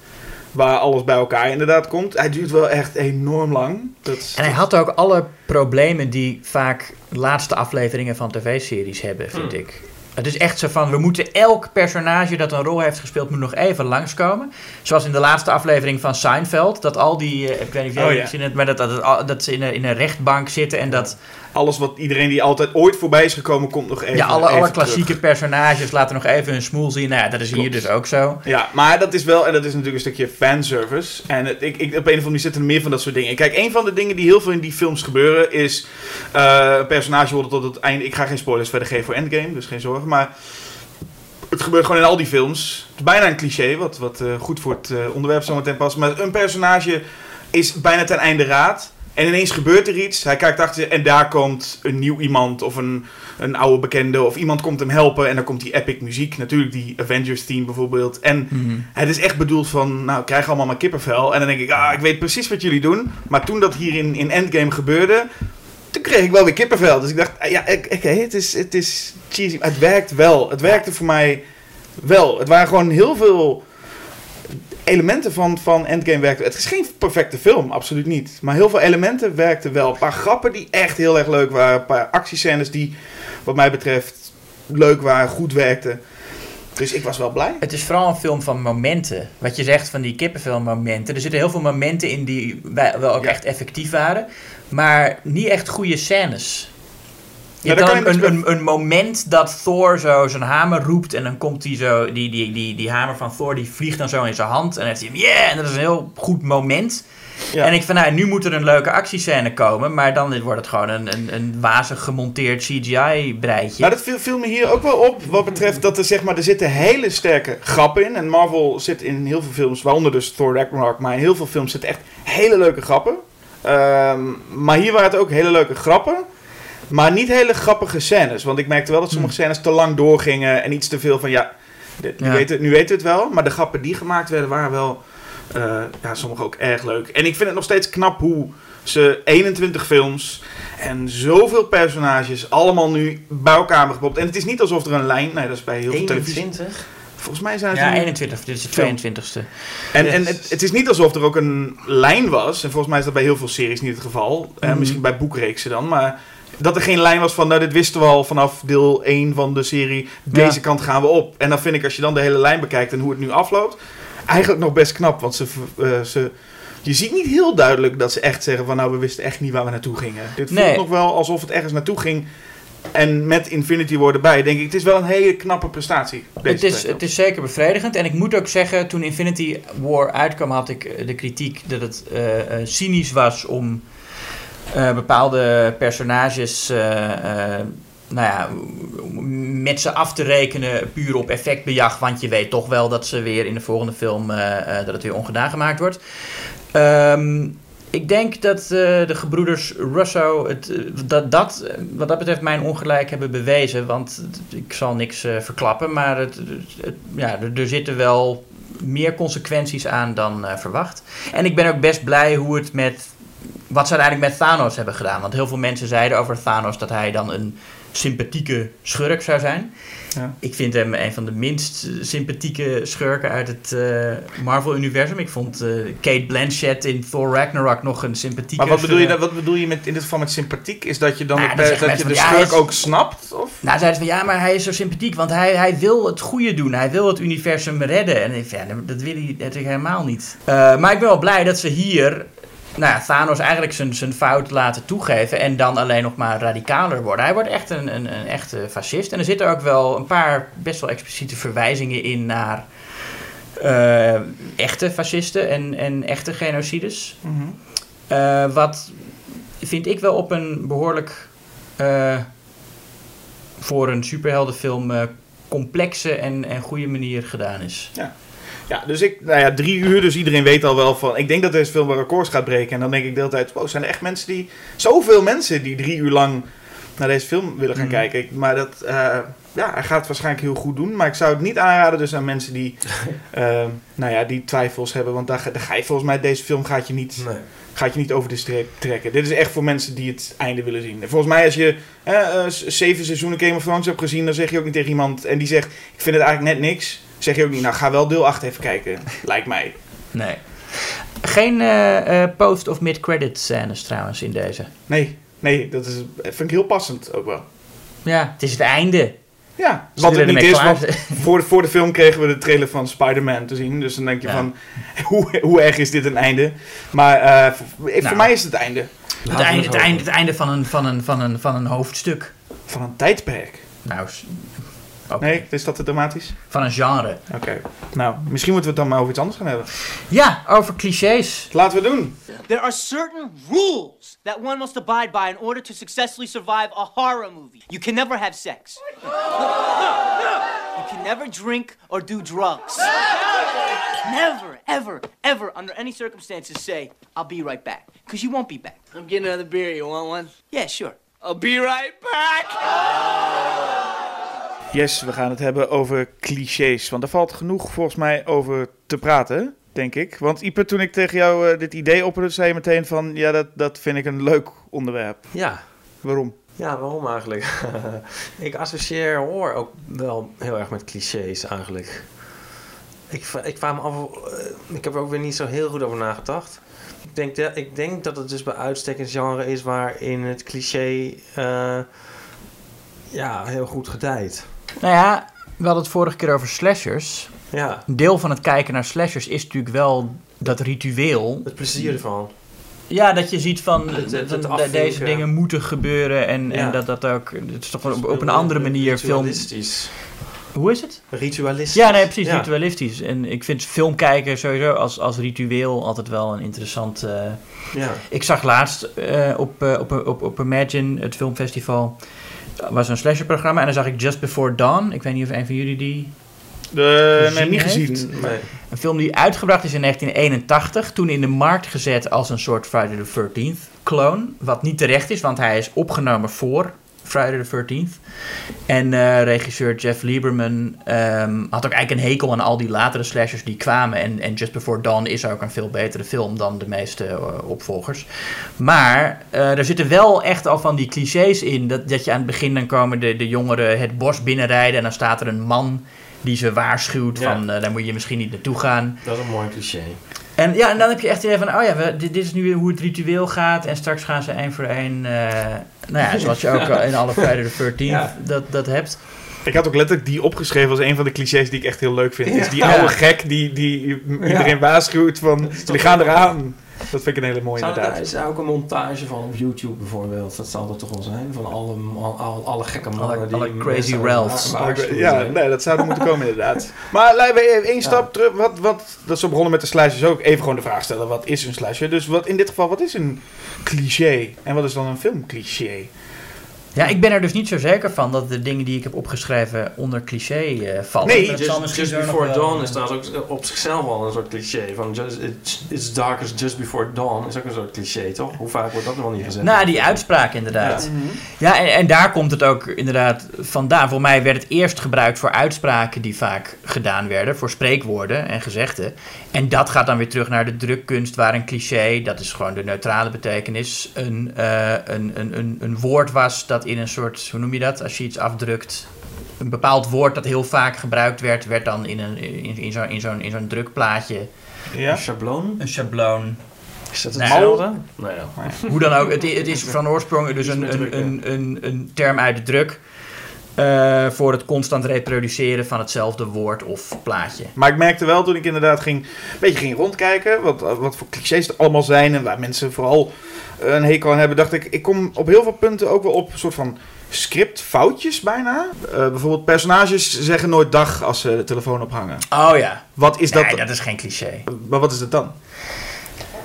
Waar alles bij elkaar inderdaad komt. Hij duurt wel echt enorm lang. Dat is- En hij had ook alle problemen die vaak laatste afleveringen van tv-series hebben, vind Hmm. ik. Het is echt zo van, we moeten elk personage dat een rol heeft gespeeld, moet nog even langskomen. Zoals in de laatste aflevering van Seinfeld, dat al die, eh, ik weet niet of jij Oh, het ja. gezien hebt, maar dat, dat, dat, dat ze in een, in een rechtbank zitten en dat Alles wat iedereen die altijd ooit voorbij is gekomen, komt nog even ja, alle, even alle terug. klassieke personages laten nog even hun smoel zien. Nou ja, dat is hier dus ook zo. Ja, maar dat is wel, en dat is natuurlijk een stukje fanservice. En het, ik, ik, op een of andere manier zitten er meer van dat soort dingen. Kijk, een van de dingen die heel veel in die films gebeuren is. eh, een personage wordt tot het einde. Ik ga geen spoilers verder geven voor Endgame, dus geen zorgen. Maar het gebeurt gewoon in al die films. Het is bijna een cliché, wat, wat eh, goed voor het eh, onderwerp zometeen past. Maar een personage is bijna ten einde raad. En ineens gebeurt er iets. Hij kijkt achter en daar komt een nieuw iemand of een, een oude bekende. Of iemand komt hem helpen en dan komt die epic muziek. Natuurlijk die Avengers theme bijvoorbeeld. En het is echt bedoeld van, nou, krijg allemaal maar kippenvel. En dan denk ik, ah, ik weet precies wat jullie doen. Maar toen dat hier in, in Endgame gebeurde, toen kreeg ik wel weer kippenvel. Dus ik dacht, ah, ja, ik- oké, het, is, het is cheesy. Het werkt wel. Het werkte voor mij wel. Het waren gewoon heel veel elementen van, van Endgame werkten. Het is geen perfecte film, absoluut niet. Maar heel veel elementen werkten wel. Een paar grappen die echt heel erg leuk waren. Een paar actiescènes die, wat mij betreft, leuk waren, goed werkten. Dus ik was wel blij. Het is vooral een film van momenten. Wat je zegt van die kippenvelmomenten. Er zitten heel veel momenten in die wel ook Ja. echt effectief waren. Maar niet echt goede scènes. Je Ja, hebt dan een, een, een moment dat Thor zo zijn hamer roept en dan komt hij zo, die, die, die, die hamer van Thor die vliegt dan zo in zijn hand en dan heeft hij hem, yeah, en dat is een heel goed moment. Ja. En ik van, nou, nu moet er een leuke actiescène komen, maar dan wordt het gewoon een, een, een wazig gemonteerd CGI-breitje. Nou, dat viel, viel me hier ook wel op. Wat betreft dat er, zeg maar, er zitten hele sterke grappen in. En Marvel zit in heel veel films, waaronder dus Thor Ragnarok, maar in heel veel films zitten echt hele leuke grappen. Ehm, maar hier waren het ook hele leuke grappen. Maar niet hele grappige scènes. Want ik merkte wel dat sommige scènes te lang doorgingen. En iets te veel van ja, dit- nu, Ja. weten, nu weten we het wel. Maar de grappen die gemaakt werden waren wel. eh, ja, sommige ook erg leuk. En ik vind het nog steeds knap hoe ze 21 films. En zoveel personages allemaal nu bij elkaar hebben gepopt. En het is niet alsof er een lijn. Nee, dat is bij heel veel televisie. 21? Volgens mij zijn het ja, nu- 21, dit is de Film. 22e. en, en het, het is niet alsof er ook een lijn was. En volgens mij is dat bij heel veel series niet het geval. Mhm. misschien bij boekreeksen dan. Maar dat er geen lijn was van, nou dit wisten we al vanaf deel 1 van de serie. Deze Ja. kant gaan we op. En dan vind ik als je dan de hele lijn bekijkt en hoe het nu afloopt. Eigenlijk nog best knap. Want ze, eh, ze, je ziet niet heel duidelijk dat ze echt zeggen van, nou we wisten echt niet waar we naartoe gingen. Dit voelt Nee. nog wel alsof het ergens naartoe ging. En met Infinity War erbij, denk ik, het is wel een hele knappe prestatie. Het is, het is zeker bevredigend. En ik moet ook zeggen, toen Infinity War uitkwam, had ik eh, de kritiek dat het eh, cynisch was om eh, bepaalde personages. eh, eh, nou ja, met ze af te rekenen puur op effectbejag. Want je weet toch wel dat ze weer in de volgende film dat het weer ongedaan gemaakt wordt. Ehm, ik denk dat de gebroeders Russo het, dat, dat wat dat betreft mijn ongelijk hebben bewezen. Want ik zal niks verklappen, maar het, het- ja, er, zitten wel meer consequenties aan dan verwacht. En ik ben ook best blij hoe het met wat ze uiteindelijk met Thanos hebben gedaan. Want heel veel mensen zeiden over Thanos dat hij dan een sympathieke schurk zou zijn. Ja. Ik vind hem een van de minst sympathieke schurken uit het eh, Marvel-universum. Ik vond eh, Kate Blanchett in Thor Ragnarok nog een sympathieke... Maar wat bedoel je, wat bedoel je met, in dit geval met sympathiek? Is dat je dan Nou, het dat je de ja, schurk is- ook snapt? Of? Nou, zeiden ze van ja, maar hij is zo sympathiek, want hij, hij wil het goede doen. Hij wil het universum redden. En ik ja, dat wil hij natuurlijk helemaal niet. Eh, maar ik ben wel blij dat ze hier nou ja, Thanos eigenlijk zijn, zijn fout laten toegeven en dan alleen nog maar radicaler worden. Hij wordt echt een, een, een echte fascist. En er zitten ook wel een paar best wel expliciete verwijzingen in naar eh, echte fascisten en, en echte genocides. Eh, wat vind ik wel op een behoorlijk eh, voor een superheldenfilm complexe en, en goede manier gedaan is. Ja, dus ik, nou ja, drie uur, dus iedereen weet al wel van. Ik denk dat deze film wel records gaat breken. En dan denk ik de hele tijd, wow, zijn er echt mensen die. Zoveel mensen die drie uur lang naar deze film willen gaan Mhm. kijken. Ik- Maar dat, eh, ja, hij gaat het waarschijnlijk heel goed doen. Maar ik zou het niet aanraden dus aan mensen die, eh, nou ja, die twijfels hebben. Want daar, ga- daar ga je volgens mij, deze film gaat je niet, Nee. gaat je niet over de streep trekken. Dit is echt voor mensen die het einde willen zien. En volgens mij als je eh, zeven seizoenen Game of Thrones hebt gezien, dan zeg je ook niet tegen iemand en die zegt, ik vind het eigenlijk net niks. Zeg je ook niet, nou ga wel deel 8 even kijken, lijkt mij. Nee. Geen eh, eh, post- of mid-credit scènes trouwens in deze. Nee, nee, dat is, vind ik heel passend ook wel. Ja, het is het einde. Ja, Ze wat het niet is, want voor de, voor de film kregen we de trailer van Spider-Man te zien. Dus dan denk je Ja. van, hoe, hoe erg is dit een einde? Maar eh, voor, voor Nou. mij is het het einde Het einde, het, einde, het einde van een, van, een, van, een, van een hoofdstuk. van een tijdperk. Nou, s- oké. Nee, is dat te dramatisch? Van een genre. Oké, nou, misschien moeten we het dan maar over iets anders gaan hebben. Ja, over clichés. Laten we doen. There are certain rules that one must abide by in order to successfully survive a horror movie. You can never have sex. You can never drink or do drugs. Never, ever, ever, under any circumstances, say, I'll be right back. Because you won't be back. I'm getting another beer. You want one? Yeah, sure. I'll be right back. Yes, we gaan het hebben over clichés. Want er valt genoeg volgens mij over te praten, denk ik. Want Ipe, toen ik tegen jou eh, dit idee opperde, zei je meteen van... Ja, dat, dat vind ik een leuk onderwerp. Ja. Waarom? Ja, waarom eigenlijk? ik associeer horror ook wel heel erg met clichés eigenlijk. Ik, ik me af, eh, ik heb er ook weer niet zo heel goed over nagedacht. Ik denk, dat, ik denk dat het dus bij uitstek een genre is waarin het cliché eh, ja, heel goed gedijt. Nou ja, we hadden het vorige keer over slashers. Ja, Een deel van het kijken naar slashers is natuurlijk wel dat ritueel. het plezier ervan. Ja, dat je ziet van, Het- deze dingen moeten gebeuren en, en dat dat ook, het is toch wel op, op een andere manier film... Ritualistisch. Hoe is het? Ritualistisch. Ja, nee, precies, Ja. ritualistisch. En ik vind film kijken sowieso als, als ritueel altijd wel een interessant... eh, Ja. Ik zag laatst eh, op, eh, op, op, op Imagine, het filmfestival, was een slasherprogramma en dan zag ik Just Before Dawn. Ik weet niet of een van jullie die... De, nee, niet gezien. Nee. Een film die uitgebracht is in 1981, toen in de markt gezet als een soort Friday the 13th clone. Wat niet terecht is, want hij is opgenomen voor Friday the 13th. En eh, regisseur Jeff Lieberman ehm, had ook eigenlijk een hekel aan al die latere slashers die kwamen. En, en Just Before Dawn is ook een veel betere film dan de meeste eh, opvolgers. Maar eh, er zitten wel echt al van die clichés in. Dat, dat je aan het begin dan komen de, de jongeren het bos binnenrijden en dan staat er een man die ze waarschuwt Ja. van daar moet je misschien niet naartoe gaan. Dat is een mooi cliché. En ja, en dan heb je echt het idee van, oh ja, we, dit, dit is nu hoe het ritueel gaat. En straks gaan ze één voor één, eh, nou ja, zoals je ook in alle Friday the 13th Ja. dat, dat hebt. Ik had ook letterlijk die opgeschreven als een van de clichés die ik echt heel leuk vind. Ja. Is die Ja. oude gek die, die iedereen waarschuwt van, jullie gaan eraan. Dat vind ik een hele mooie Zou inderdaad. daar is ook een montage van op YouTube bijvoorbeeld? Dat zal er toch wel zijn? Van alle, al, al- alle gekke mannen Alle- die... alle crazy Ralphs. Ja, nee, dat zou er moeten komen inderdaad. Maar laten we even één stap terug. Wat, wat, dat is zo begonnen met de slashers ook. Even gewoon de vraag stellen, wat is een slasher? Dus wat, in dit geval, wat is een cliché? En wat is dan een filmcliché? Ja, ik ben er dus niet zo zeker van dat de dingen die ik heb opgeschreven onder cliché eh, vallen. Nee, dat Just, Before Dawn is trouwens ook op zichzelf al een soort cliché. Van just, it's, it's dark as just before dawn is ook een soort cliché, toch? Hoe vaak wordt dat nog wel niet gezegd? Nou, die uitspraak inderdaad. Ja, en, en daar komt het ook inderdaad vandaan. Voor mij werd het eerst gebruikt voor uitspraken die vaak gedaan werden, voor spreekwoorden en gezegden. En dat gaat dan weer terug naar de drukkunst, waar een cliché, dat is gewoon de neutrale betekenis, een, eh, een, een, een, een woord was dat in een soort, hoe noem je dat, als je iets afdrukt. Een bepaald woord dat heel vaak gebruikt werd, werd dan in, een, in, in zo'n in zo'n in zo'n drukplaatje Ja? Een schabloon? een schabloon. Is dat Nee. hetzelfde? Nou ja. Hoe dan ook, het, het is van oorsprong dus een, een, een, een term uit de druk. Eh, voor het constant reproduceren van hetzelfde woord of plaatje. Maar ik merkte wel toen ik inderdaad ging, een beetje ging rondkijken, wat, wat voor clichés er allemaal zijn en waar mensen vooral een hekel aan hebben, dacht ik, ik kom op heel veel punten ook wel op een soort van scriptfoutjes bijna. Eh, bijvoorbeeld personages zeggen nooit dag als ze de telefoon ophangen. Oh ja, Wat is dat? nee, dat is geen cliché. Maar wat is het dan?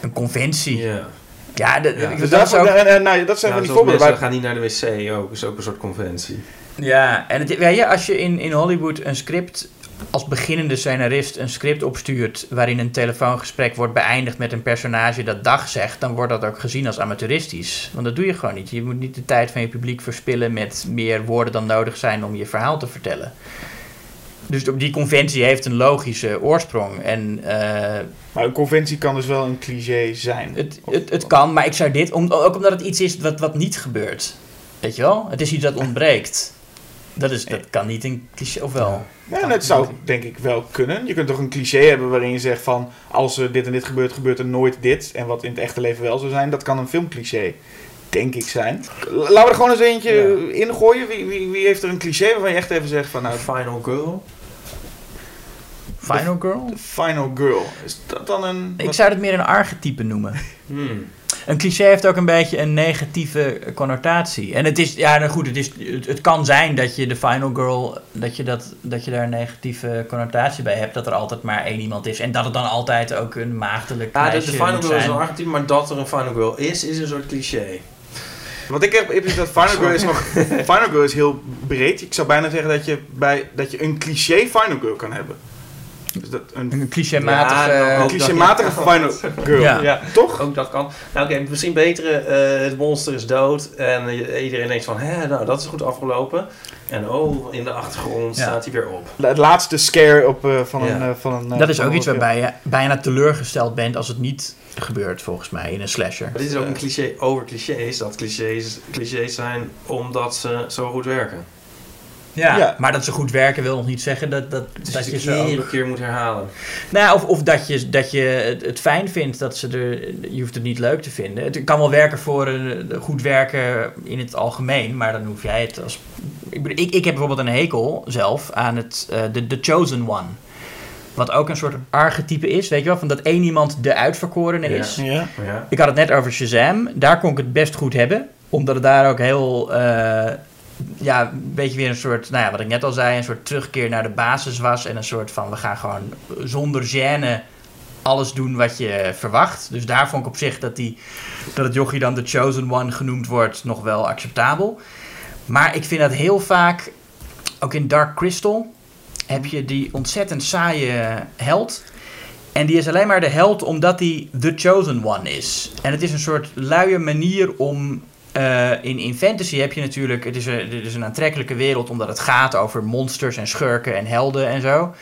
Een conventie. Ja, Ja. de- Ja. ik- Dus dat dat, is ook, en, en, nou, dat zijn Ja, van die voorbeelden. mensen waar- gaan niet naar de wc ook, is ook een soort conventie. Ja, en het, weet je, als je in, in Hollywood een script als beginnende scenarist een script opstuurt waarin een telefoongesprek wordt beëindigd met een personage dat dag zegt, dan wordt dat ook gezien als amateuristisch. Want dat doe je gewoon niet. Je moet niet de tijd van je publiek verspillen met meer woorden dan nodig zijn om je verhaal te vertellen. Dus op die conventie heeft een logische oorsprong. En eh, Maar een conventie kan dus wel een cliché zijn. het, het, het kan, maar ik zou dit, om, ook omdat het iets is wat, wat niet gebeurt. Weet je wel? Het is iets dat ontbreekt. Dat, is, dat kan niet een cliché, of wel? Ja, het zou denk ik wel kunnen. Je kunt toch een cliché hebben waarin je zegt van... als er dit en dit gebeurt, gebeurt er nooit dit. En wat in het echte leven wel zou zijn, dat kan een filmcliché. Denk ik zijn. Laten we er gewoon eens eentje ingooien. Wie, wie, wie heeft er een cliché waarvan je echt even zegt van... nou, Final Girl. Final Girl? Final Girl. Is dat dan een... Ik zou het meer een archetype noemen. Hmm. Een cliché heeft ook een beetje een negatieve connotatie. En het is, ja, nou goed, het, is, het, het kan zijn dat je de Final Girl, dat je, dat, dat je daar een negatieve connotatie bij hebt. Dat er altijd maar één iemand is. En dat het dan altijd ook een maagdelijk Ja, meisje de Final Girl is een archetype, maar dat er een Final Girl is, is een soort cliché. Wat ik heb, is dat Final Girl is nog... Final Girl is heel breed. Ik zou bijna zeggen dat je, bij, dat je een cliché Final Girl kan hebben. Dus dat een, Een clichématige... Ja, een ook clichématige Final Girl. Ja. Ja, Toch? ook dat kan. Nou oké, misschien betere, eh, het monster is dood en eh, iedereen denkt van, hè, nou dat is goed afgelopen. En oh, in de achtergrond Ja. staat hij weer op. Het laatste scare op, eh, van, Ja. een, eh, van een... eh, dat is van ook iets waarbij je bijna teleurgesteld bent als het niet gebeurt, volgens mij, in een slasher. Maar dit is ook een cliché over clichés, dat clichés clichés zijn omdat ze zo goed werken. Ja, Ja. maar dat ze goed werken wil nog niet zeggen dat, dat, Dus dat je ze ook... iedere keer moet herhalen. Nou, of, of dat je, dat je het, het fijn vindt dat ze er. Je hoeft het niet leuk te vinden. Het kan wel werken voor een goed werken in het algemeen, maar dan hoef jij het als. Ik, ik, ik heb bijvoorbeeld een hekel zelf aan het, eh, de, The Chosen One. Wat ook een soort archetype is, weet je wel? Van dat één iemand de uitverkorene is. Ja. Ja. Ik had het net over Shazam. Daar kon ik het best goed hebben. Omdat het daar ook heel... eh, ja, een beetje weer een soort... Nou ja, wat ik net al zei. Een soort terugkeer naar de basis was. En een soort van... We gaan gewoon zonder gêne alles doen wat je verwacht. Dus daar vond ik op zich dat, die, dat het jochie dan de Chosen One genoemd wordt... nog wel acceptabel. Maar ik vind dat heel vaak... Ook in Dark Crystal... heb je die ontzettend saaie held... En die is alleen maar de held omdat hij The Chosen One is. En het is een soort luie manier om. Eh, in, in fantasy heb je natuurlijk. Het is, een, is een aantrekkelijke wereld omdat het gaat over monsters en schurken en helden en zo.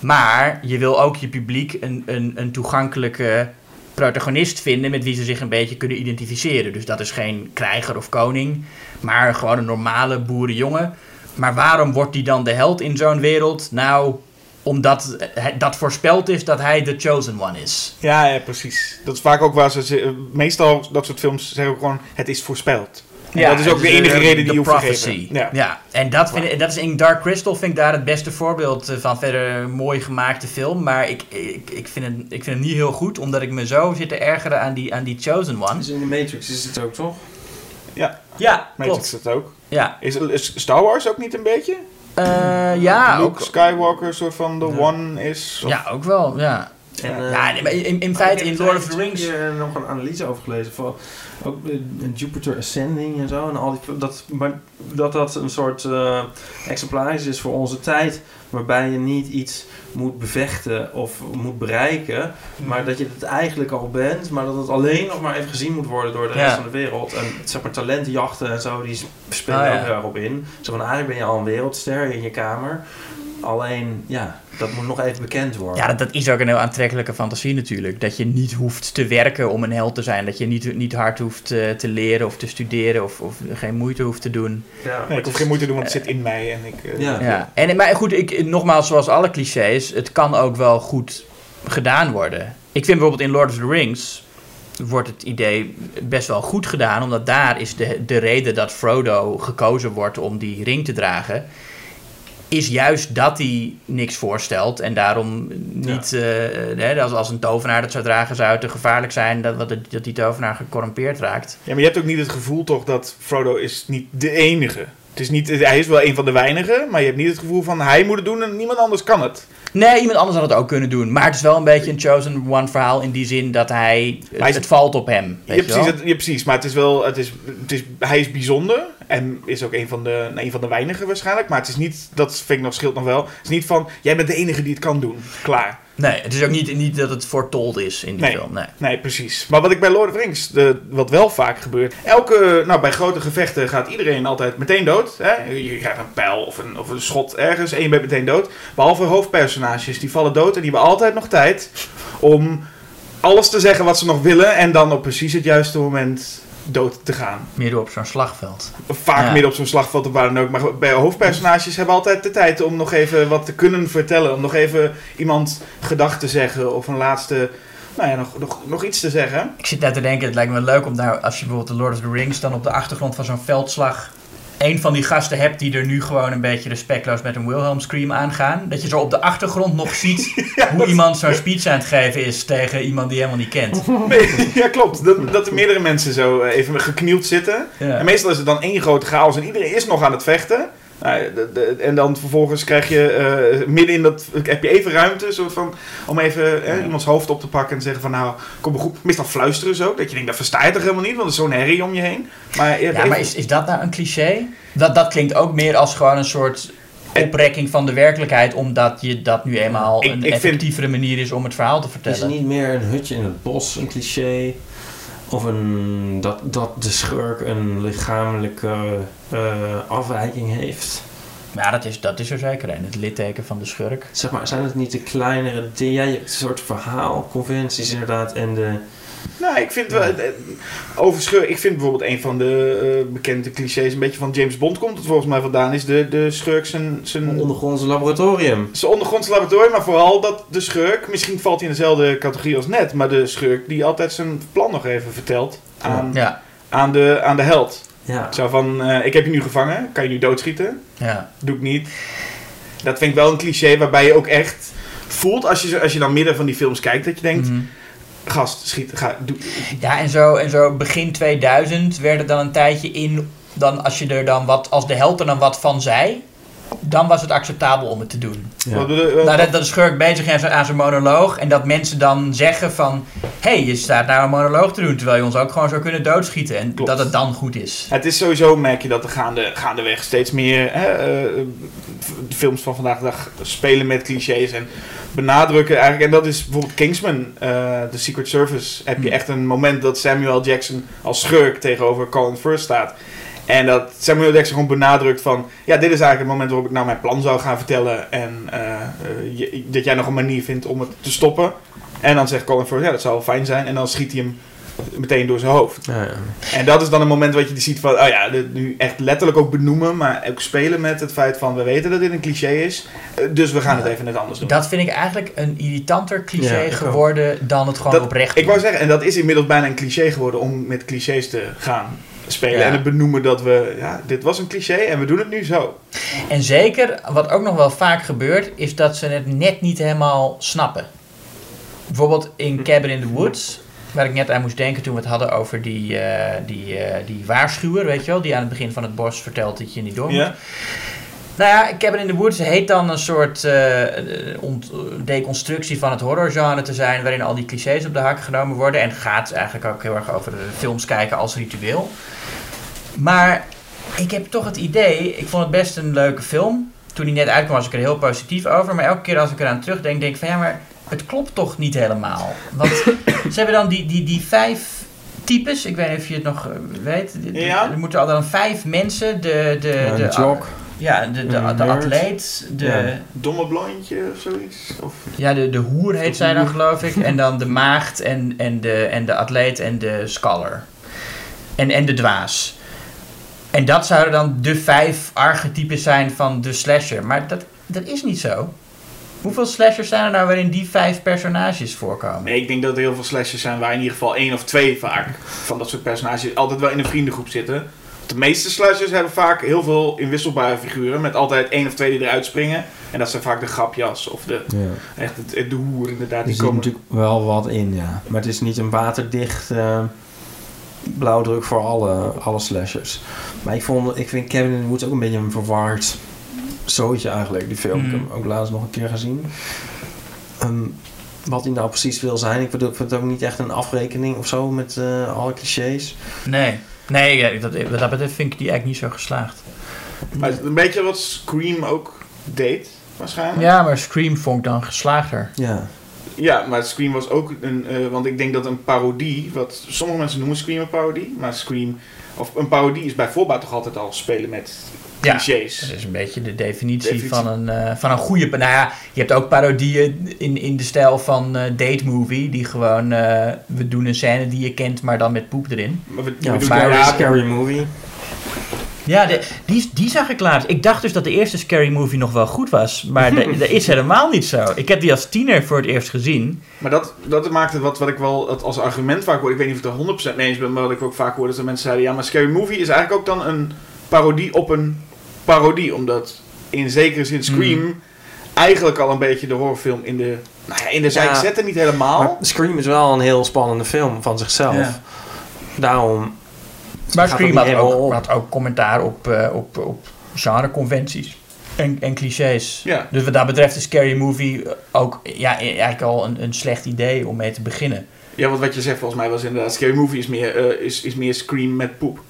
Maar je wil ook je publiek een, een, een toegankelijke protagonist vinden met wie ze zich een beetje kunnen identificeren. Dus dat is geen krijger of koning, maar gewoon een normale boerenjongen. Maar waarom wordt die dan de held in zo'n wereld? Nou, omdat dat voorspeld is dat hij de chosen one is. Ja, ja, precies. Dat is vaak ook waar ze... ze- Meestal, dat soort films zeggen ook gewoon... Het is voorspeld. En dat is ook de enige reden die je hoeft te prophecy. geven. Ja. Ja. en dat, vind ik, dat is in Dark Crystal vind ik daar het beste voorbeeld eh, van. Verder een mooi gemaakte film, maar ik, ik, ik, vind het, ik vind het niet heel goed, omdat ik me zo zit te ergeren aan die, aan die chosen one. Dus in de Matrix is het ook toch? Ja, Ja, Matrix klopt. dat ook. Ja, Is, is Star Wars ook niet een beetje? Eh, ja, Luke ook, Skywalker een soort van de Ja. one is? Of- ja, ook wel. Ja, En, eh, ja maar in, in feite in Lord of the Rings. Ik heb er nog een analyse over gelezen van ook eh, Jupiter Ascending en zo en al die dat maar dat dat een soort eh exemplarisch is voor onze tijd waarbij je niet iets moet bevechten of moet bereiken, maar dat je het eigenlijk al bent, maar dat het alleen nog maar even gezien moet worden door de rest Ja. van de wereld en zeg maar talentenjachten en zo die spelen Ah, ook ja. heel erg op in. Zo van eigenlijk ben je al een wereldster in je kamer. Alleen, ja, dat moet nog even bekend worden. Ja, dat, dat is ook een heel aantrekkelijke fantasie natuurlijk. Dat je niet hoeft te werken om een held te zijn. Dat je niet, niet hard hoeft eh, te leren of te studeren of, of geen moeite hoeft te doen. Ja, Nee, ik hoef geen moeite te doen, want het zit in mij. En ik, eh, Ja. Ja. En, maar goed, ik, nogmaals, zoals alle clichés, het kan ook wel goed gedaan worden. Ik vind bijvoorbeeld in Lord of the Rings wordt het idee best wel goed gedaan, omdat daar is de, de reden dat Frodo gekozen wordt om die ring te dragen, is juist dat hij niks voorstelt en daarom niet, eh, hè, als, als een tovenaar dat zou dragen, zou het te gevaarlijk zijn dat, dat, dat die tovenaar gecorrumpeerd raakt. Ja, maar je hebt ook niet het gevoel toch dat Frodo is niet de enige. Het is niet, hij is wel een van de weinigen, maar je hebt niet het gevoel van hij moet het doen en niemand anders kan het. Nee, iemand anders had het ook kunnen doen. Maar het is wel een beetje een chosen one verhaal in die zin dat hij. Is- het valt op hem. Weet Ja, je precies, wel? het, ja, precies, maar het is wel, het is, het is, hij is bijzonder en is ook een van, de, een van de weinigen waarschijnlijk. Maar het is niet, dat vind ik nog, scheelt nog wel. Het is niet van, jij bent de enige die het kan doen. Klaar. Nee, het is ook niet, niet dat het voortold is in die Nee. film. Nee. Nee, precies. Maar wat ik bij Lord of the Rings, de, wat wel vaak gebeurt. Elke, nou bij grote gevechten gaat iedereen altijd meteen dood. Hè? Je krijgt een pijl of een, of een schot ergens en je bent meteen dood. Behalve hoofdpersonages, die vallen dood en die hebben altijd nog tijd om alles te zeggen wat ze nog willen. En dan op precies het juiste moment dood te gaan. Midden op zo'n slagveld. Vaak Ja. midden op zo'n slagveld of waar dan ook. Maar bij hoofdpersonages hebben altijd de tijd om nog even wat te kunnen vertellen. Om nog even iemand gedacht te zeggen of een laatste, nou ja, nog, nog, nog iets te zeggen. Ik zit net te denken, het lijkt me leuk om daar, als je bijvoorbeeld de Lord of the Rings dan op de achtergrond van zo'n veldslag. Een van die gasten hebt die er nu gewoon een beetje respectloos met een Wilhelm scream aangaan. Dat je zo op de achtergrond nog ziet hoe iemand zo'n speech aan het geven is tegen iemand die helemaal niet kent. Nee, ja, klopt. Dat, dat er meerdere mensen zo eh, even geknield zitten. Ja. En meestal is het dan één grote chaos en iedereen is nog aan het vechten. Nou, de- de- en dan vervolgens krijg je eh, midden in dat. heb je even ruimte soort van, om even eh, iemands hoofd op te pakken en te zeggen van nou, kom maar goed. Meestal fluisteren ze ook. Dat je denkt, dat versta je toch helemaal niet, want er is zo'n herrie om je heen. Maar, je hebt Ja, even- maar is, is dat nou een cliché? Dat, dat klinkt ook meer als gewoon een soort oprekking van de werkelijkheid, omdat je dat nu eenmaal een ik effectievere manier is om het verhaal te Is vertellen. het niet meer een hutje in het bos een cliché? Of een, dat, dat de schurk een lichamelijke eh, afwijking heeft? Ja, dat is, dat is er zeker een. Het litteken van de schurk. Zeg maar, zijn het niet de kleinere dingen? Ja, je hebt een soort verhaalconventies inderdaad en de... Nou, ik vind wel. eh, Over schurk, ik vind bijvoorbeeld een van de eh, bekende clichés, een beetje van James Bond komt het volgens mij vandaan, is de, de schurk zijn, zijn, ondergrondse laboratorium. zijn ondergrondse laboratorium, maar vooral dat de schurk, misschien valt hij in dezelfde categorie als net, maar de schurk die altijd zijn plan nog even vertelt aan, Ja, aan, de, aan de held. Ja. Zo van, eh, ik heb je nu gevangen, kan je nu doodschieten? ja. Doe ik niet. Dat vind ik wel een cliché waarbij je ook echt voelt als je, als je dan midden van die films kijkt, dat je denkt, Mhm. Gast, schiet, ga, doe, Ja, en zo, en zo begin 2000 werd er dan een tijdje in, dan als je er dan wat, als de held er dan wat van zei, dan was het acceptabel om het te doen. Ja. wat- Nou, dat, dat de schurk bezig is aan zijn monoloog en dat mensen dan zeggen van, hé, hey, je staat nou een monoloog te doen, terwijl je ons ook gewoon zou kunnen doodschieten en Klopt. dat het dan goed is. Het is sowieso, merk je dat er gaande, gaandeweg steeds meer hè, eh, films van vandaag de dag spelen met clichés en benadrukken eigenlijk. En dat is bijvoorbeeld Kingsman, eh The Secret Service. Heb je Hmm. echt een moment dat Samuel Jackson als schurk tegenover Colin Firth staat. En dat Samuel Jackson gewoon benadrukt van... Ja, dit is eigenlijk het moment waarop ik nou mijn plan zou gaan vertellen. En eh, eh, je- dat jij nog een manier vindt om het te stoppen. En dan zegt Colin Firth, ja, dat zou fijn zijn. En dan schiet hij hem meteen door zijn hoofd. Ja, ja. En dat is dan een moment wat je ziet van, oh ja, nu echt letterlijk ook benoemen, maar ook spelen met het feit van, we weten dat dit een cliché is, eh, dus we gaan het even net anders doen. Dat vind ik eigenlijk een irritanter cliché Ja, ik ook. geworden dan het gewoon Dat- oprecht Ik wou zeggen, en dat is inmiddels bijna een cliché geworden om met clichés te gaan spelen Ja. en het benoemen dat we, ja, dit was een cliché en we doen het nu zo. En zeker, wat ook nog wel vaak gebeurt, is dat ze het net niet helemaal snappen. Bijvoorbeeld in Cabin in the Woods, waar ik net aan moest denken toen we het hadden over die, eh, die, eh, die waarschuwer, weet je wel, die aan het begin van het bos vertelt dat je niet door moet. Ja? Nou ja, Cabin in the Woods heet dan een soort ont- deconstructie van het horrorgenre te zijn, waarin al die clichés op de hak genomen worden. En gaat eigenlijk ook heel erg over films kijken als ritueel. Maar ik heb toch het idee, ik vond het best een leuke film. Toen die net uitkwam was ik er heel positief over. Maar elke keer als ik eraan terugdenk, denk ik van ja, maar het klopt toch niet helemaal. Want ze hebben dan die, die, die vijf types, ik weet niet of je het nog eh, weet. Ja. Er moeten al dan vijf mensen, de... de, Ja, de ja, de, de, de nerd. atleet, de, Ja. ja. Domme blondje of zoiets? Of, de, de hoer heet zij dan geloof ik. En dan de maagd en, en, de, en de atleet en de scholar. En, en de dwaas. En dat zouden dan de vijf archetypes zijn van de slasher. Maar dat, dat is niet zo. Hoeveel slashers zijn er nou waarin die vijf personages voorkomen? nee, ik denk dat er heel veel slashers zijn waar in ieder geval één of twee vaak van dat soort personages altijd wel in een vriendengroep zitten. De meeste slashers hebben vaak heel veel inwisselbare figuren met altijd één of twee die eruit springen. En dat zijn vaak de grapjas of de, Ja. echt het, de hoer inderdaad. Er Die zit komen natuurlijk wel wat in, ja. Maar het is niet een waterdicht eh, blauwdruk voor alle, alle slashers. Maar ik, vond, ik vind Kevin Woods ook een beetje een verward zootje eigenlijk, die film. Ik heb Mhm. hem ook laatst nog een keer gezien. Ehm, wat hij nou precies wil zijn. Ik bedoel, ik vind het ook niet echt een afrekening of zo met eh, alle clichés. Nee. Nee, ja, dat, wat dat betreft vind ik die eigenlijk niet zo geslaagd. Maar het is een beetje wat Scream ook deed, waarschijnlijk. Ja, maar Scream vond ik dan geslaagder. Ja, Ja, maar Scream was ook een... eh, want ik denk dat een parodie... Wat sommige mensen noemen Scream een parodie. Maar Scream... Of een parodie is bij voorbaat toch altijd al spelen met Ja, clichés. Dat is een beetje de definitie, Definitie. Van, een, eh, van een goede... Nou ja, je hebt ook parodieën in, in de stijl van eh, Date Movie. Die gewoon... eh, we doen een scène die je kent, maar dan met poep erin. Maar we, ja we doen scary, ja, scary movie. Ja, de, die, die zag ik laatst. Ik dacht dus dat de eerste Scary Movie nog wel goed was. Maar dat is helemaal niet zo. Ik heb die als tiener voor het eerst gezien. Maar dat, dat maakt het wat, wat ik wel het als argument vaak hoor. Ik weet niet of ik het er 100% mee eens ben, maar wat ik ook vaak hoorde is dat mensen zeiden: ja, maar Scary Movie is eigenlijk ook dan een parodie op een parodie. Omdat in zekere zin Scream Hmm. eigenlijk al een beetje de horrorfilm in de, nou ja, in de zijk Ja. zetten. Niet helemaal. Maar Scream is wel een heel spannende film van zichzelf. Ja. Daarom... Maar Scream had ook, op. had ook commentaar op, eh, op, op genreconventies. En, en clichés. Ja. Dus wat dat betreft is Scary Movie ook ja, eigenlijk al een, een slecht idee om mee te beginnen. Ja, want wat je zegt volgens mij was inderdaad: Scary Movie is meer, eh, is, is meer Scream met poep.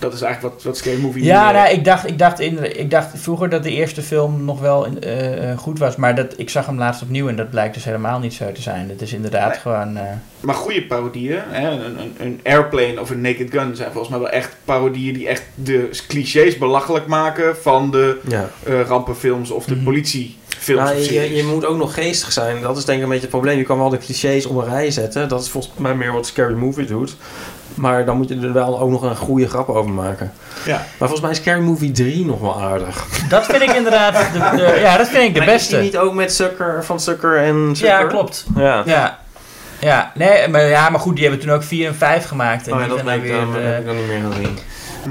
Dat is eigenlijk wat, wat Scary Movie Ja, nou, ik, dacht, ik, dacht in, ik dacht vroeger dat de eerste film nog wel eh, eh, goed was. Maar dat, ik zag hem laatst opnieuw en dat blijkt dus helemaal niet zo te zijn. Het is inderdaad Nee. gewoon... eh, Maar goede parodieën, hè, een, een, een Airplane of een Naked Gun zijn volgens mij wel echt parodieën die echt de clichés belachelijk maken van de Ja. eh, rampenfilms of de politiefilms. Nou, of je, je moet ook nog geestig zijn. Dat is denk ik een beetje het probleem. Je kan wel de clichés op een rij zetten. Dat is volgens mij meer wat Scary Movie doet. Maar dan moet je er wel ook nog een goede grap over maken. Ja. Maar volgens mij is Scary Movie 3 nog wel aardig. dat vind ik inderdaad de, de- ja, dat vind ik de Maar is beste. die niet ook met Sucker, van Sucker en Sucker? Ja, klopt. Ja. Ja. Ja, nee, maar, ja, maar goed, die hebben toen ook 4 en 5 gemaakt. En Oh ja, die dat heb dan eh, ik dan niet meer gezien.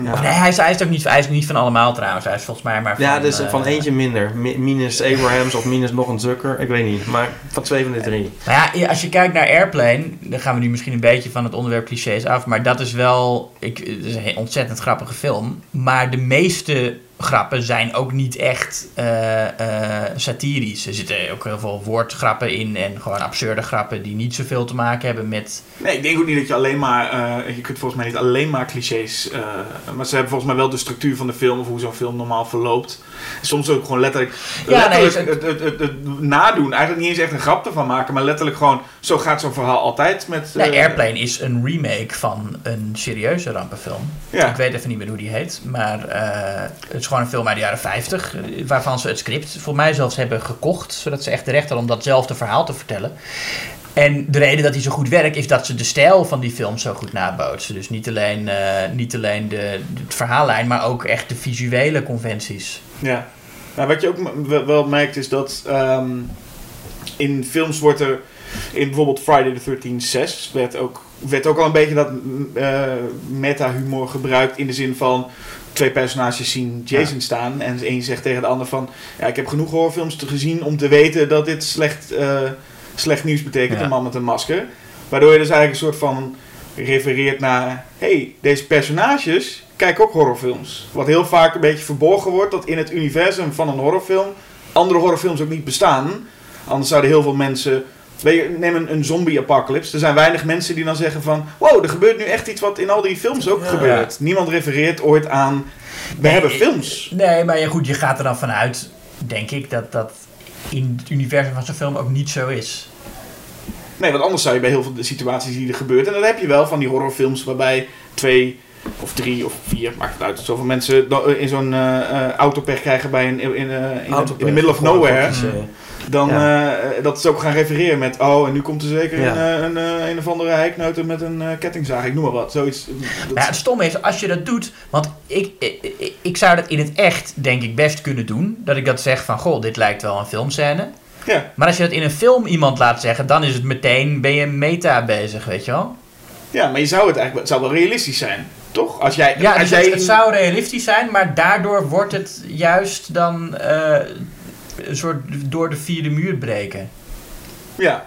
Ja. Nee, hij is, hij, is ook niet, hij is niet van allemaal trouwens. Hij is volgens mij maar van... Ja, dus eh, van eentje minder. Mi- Minus Abrahams of minus nog een Zucker. Ik weet niet. Maar van twee van de drie. Nou ja, ja, als je kijkt naar Airplane, dan gaan we nu misschien een beetje van het onderwerp clichés af. Maar dat is wel. Ik, het is een ontzettend grappige film. Maar de meeste grappen zijn ook niet echt eh, eh, satirisch. Er zitten ook heel veel woordgrappen in en gewoon absurde grappen die niet zoveel te maken hebben met. Nee, ik denk ook niet dat je alleen maar... eh, je kunt volgens mij niet alleen maar clichés... maar ze hebben volgens mij wel de structuur van de film... of hoe zo'n film normaal verloopt. Soms ook gewoon letterlijk... Ja, nee, het, het, het, het nadoen. Eigenlijk niet eens echt een grap ervan maken... maar letterlijk gewoon... Zo gaat zo'n verhaal altijd met... Nee, Airplane is een remake van een serieuze rampenfilm. Ja. Ik weet even niet meer hoe die heet. Maar het gewoon een film uit de jaren 50. eh, Waarvan ze het script voor mij zelfs hebben gekocht. Zodat ze echt de recht hadden om datzelfde verhaal te vertellen. En de reden dat hij zo goed werkt is dat ze de stijl van die film zo goed nabootsen. Dus niet alleen, eh, niet alleen de, verhaallijn, maar ook echt de visuele conventies. Ja. Nou, wat je ook wel- merkt is dat ehm, in films wordt er in bijvoorbeeld Friday the 13th 6 werd ook, werd ook al een beetje dat eh, meta-humor gebruikt in de zin van twee personages zien Jason staan en de een zegt tegen de ander van ja, ik heb genoeg horrorfilms te gezien om te weten dat dit slecht, eh, slecht nieuws betekent, Ja. een man met een masker. Waardoor je dus eigenlijk een soort van refereert naar hey, deze personages kijken ook horrorfilms. Wat heel vaak een beetje verborgen wordt dat in het universum van een horrorfilm andere horrorfilms ook niet bestaan. Anders zouden heel veel mensen. Je, neem een, een zombie-apocalypse. Er zijn weinig mensen die dan zeggen van... Wow, er gebeurt nu echt iets wat in al die films ook Ja. gebeurt. Niemand refereert ooit aan... We Nee, hebben films. Nee, maar ja, goed, je gaat er dan vanuit, denk ik, dat dat in het universum van zo'n film ook niet zo is. Nee, want anders zou je bij heel veel de situaties die er gebeurt... En dat heb je wel van die horrorfilms waarbij twee of drie of vier... Maakt het uit. Zoveel mensen eh, in zo'n eh, autopech krijgen bij een, in, in, in, in the middle of nowhere. Dan Ja. eh, dat ze ook gaan refereren met... Oh, en nu komt er zeker Ja. een, eh, een, eh, een of andere heiknoten met een kettingzaag. Ik noem maar wat. Zoiets. Dat- Maar ja, het stomme is, als je dat doet, want ik, ik, ik- zou dat in het echt, denk ik, best kunnen doen. Dat ik dat zeg van, goh, dit lijkt wel een filmscène. ja. Maar als je dat in een film iemand laat zeggen, dan is het meteen, ben je meta bezig, weet je wel? ja, maar je zou het eigenlijk... Het zou wel realistisch zijn. Toch? Als jij... Ja, als dus jij het, het zou realistisch zijn, maar daardoor wordt het juist dan eh, een soort door de vierde muur breken. Ja.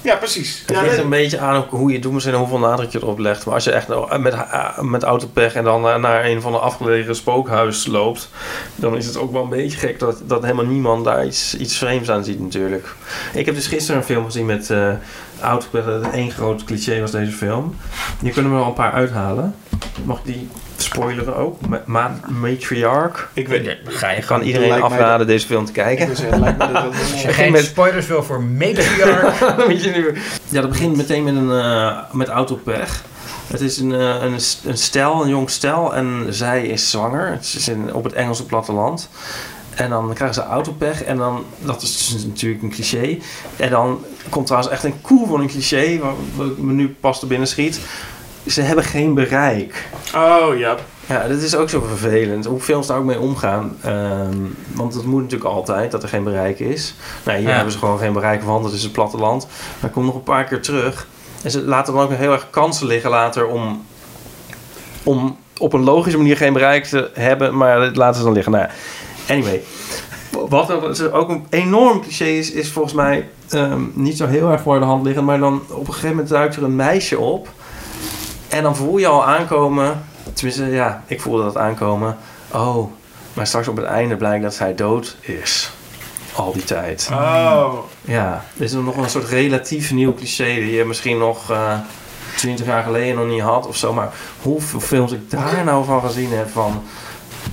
Ja, precies. Het Ja, ligt nee, een beetje aan hoe je het doet en hoeveel nadruk je erop legt. Maar als je echt nou met, eh, met autopech en dan eh, naar een van de afgelegen spookhuis loopt, dan is het ook wel een beetje gek dat, dat helemaal niemand daar iets, iets vreemds aan ziet natuurlijk. Ik heb dus gisteren een film gezien met eh autopech. Dat één groot cliché was deze film. Je kunnen we er wel een paar uithalen. Mag ik die spoileren ook? Ma- Ma- Matriarch. ik weet Ja, ga je Ik kan gewoon... iedereen mij afraden deze film te Ik kijken. zeggen, lijkt me dat je geen met- spoilers wil voor Matriarch... Ja, dat begint meteen met een eh, met autopech. Het is een, eh, een, een stel, een jong stel, en zij is zwanger. Het is in, op het Engelse platteland. En dan krijgen ze autopech en dan, dat is dus natuurlijk een cliché. En dan komt trouwens echt een cool van een cliché, waar wat me nu pas te binnen schiet. Ze hebben geen bereik. Oh, ja. Ja, dat is ook zo vervelend. Hoe films daar ook mee omgaan. Ehm, want het moet natuurlijk altijd dat er geen bereik is. Nou, hier Ja. hebben ze gewoon geen bereik, want het is het platteland. Maar komt nog een paar keer terug. En ze laten dan ook heel erg kansen liggen later om, om op een logische manier geen bereik te hebben. Maar dat laten ze dan liggen. Nou, anyway. Wat ook- ook een enorm cliché is, is volgens mij ehm, niet zo heel erg voor de hand liggend. Maar dan op een gegeven moment duikt er een meisje op. En dan voel je al aankomen. Tenminste, ja, ik voelde dat aankomen. Oh, maar straks op het einde blijkt dat zij dood is. Al die tijd. Oh. Ja, dit is nog een soort relatief nieuw cliché die je misschien nog eh 20 jaar geleden nog niet had of zo. Maar hoeveel films ik daar nou van gezien heb van...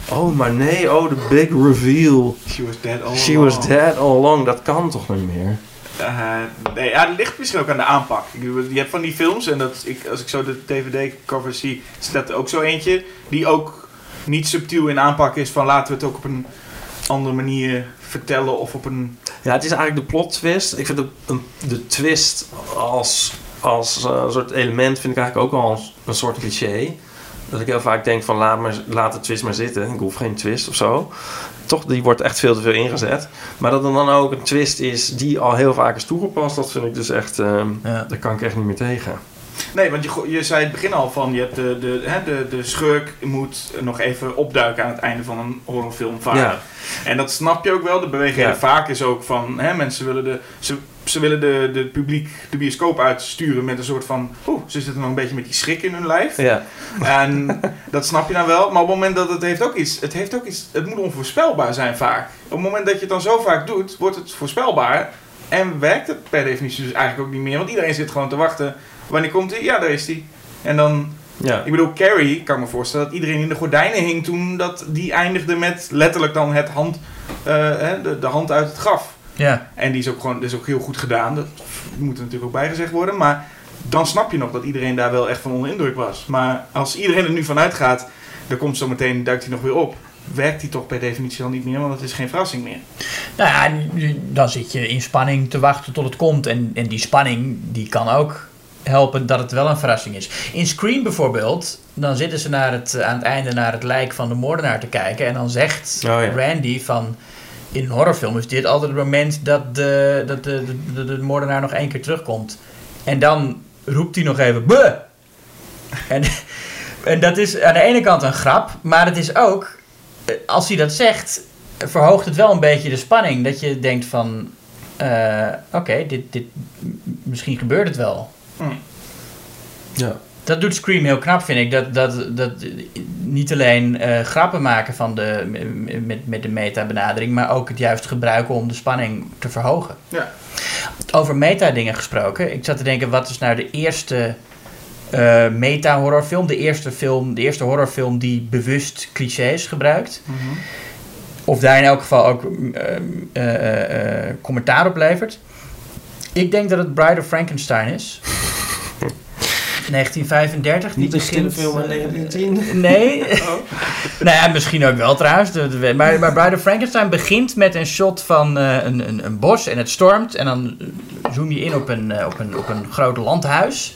Oh, maar nee, oh, the big reveal. She was dead all She along. was dead all along. Dat kan toch niet meer? Eh, ja, dat ligt misschien ook aan de aanpak. Je hebt van die films, en dat, ik, als ik zo de DVD-cover zie, staat er ook zo eentje. Die ook niet subtiel in aanpak is van laten we het ook op een andere manier vertellen of op een... Ja, het is eigenlijk de plot twist. Ik vind de, de twist als, als eh, soort element vind ik eigenlijk ook al een soort cliché. Dat ik heel vaak denk van laat, maar, laat de twist maar zitten. Ik hoef geen twist of zo. Toch, die wordt echt veel te veel ingezet. Maar dat er dan ook een twist is die al heel vaak is toegepast, dat vind ik dus echt, Ja. daar kan ik echt niet meer tegen. Nee, want je, je zei het begin al van, je hebt de, de, hè, de, de schurk moet nog even opduiken aan het einde van een horrorfilm vaak. Ja. En dat snap je ook wel. De beweging Ja. vaak is ook van, hè, mensen willen de, ze, ze willen de, de publiek de bioscoop uitsturen met een soort van, oeh, ze zitten nog een beetje met die schrik in hun lijf. Ja. En dat snap je dan wel. Maar op het moment dat het heeft ook iets, het heeft ook iets, het moet onvoorspelbaar zijn vaak. Op het moment dat je het dan zo vaak doet, wordt het voorspelbaar. En werkt het per definitie dus eigenlijk ook niet meer. Want iedereen zit gewoon te wachten. Wanneer komt hij? Ja, daar is hij. En dan, Ja. ik bedoel, Carrie, kan ik me voorstellen dat iedereen in de gordijnen hing toen dat die eindigde met letterlijk dan het hand, eh, hè, de, de hand uit het graf. Ja. En die is ook gewoon, dat is ook heel goed gedaan. Dat moet er natuurlijk ook bijgezegd worden. Maar dan snap je nog dat iedereen daar wel echt van onder indruk was. Maar als iedereen er nu vanuit gaat, dan komt zo meteen, duikt hij nog weer op. Werkt hij toch per definitie dan niet meer, want het is geen verrassing meer. Nou ja, dan zit je in spanning te wachten tot het komt. En, en die spanning die kan ook helpen dat het wel een verrassing is. In Scream bijvoorbeeld, dan zitten ze naar het, aan het einde naar het lijk van de moordenaar te kijken. En dan zegt Oh ja. Randy van... In een horrorfilm is dit altijd het moment dat de, dat de, de, de, de moordenaar nog één keer terugkomt. En dan roept hij nog even... Buh! En, en dat is aan de ene kant een grap, maar het is ook... Als hij dat zegt, verhoogt het wel een beetje de spanning. Dat je denkt van... eh, Oké, dit, dit, misschien gebeurt het wel. Ja. Dat doet Scream heel knap, vind ik. Dat, dat, dat niet alleen eh, grappen maken van de, met, met de meta-benadering, maar ook het juist gebruiken om de spanning te verhogen. Ja. Over meta-dingen gesproken. Ik zat te denken, wat is nou de eerste eh, meta-horrorfilm? De eerste, film, de eerste horrorfilm die bewust clichés gebruikt. Of daar in elk geval ook eh, eh, eh, eh, commentaar op levert. Ik denk dat het Bride of Frankenstein is. 1935. die Niet een begint, film uit eh, 1910. Nee. nou ja, misschien ook wel trouwens. Maar, maar Bride of Frankenstein begint met een shot van eh, een, een, een bos en het stormt. En dan zoom je in op een, eh, op een, op een groot landhuis.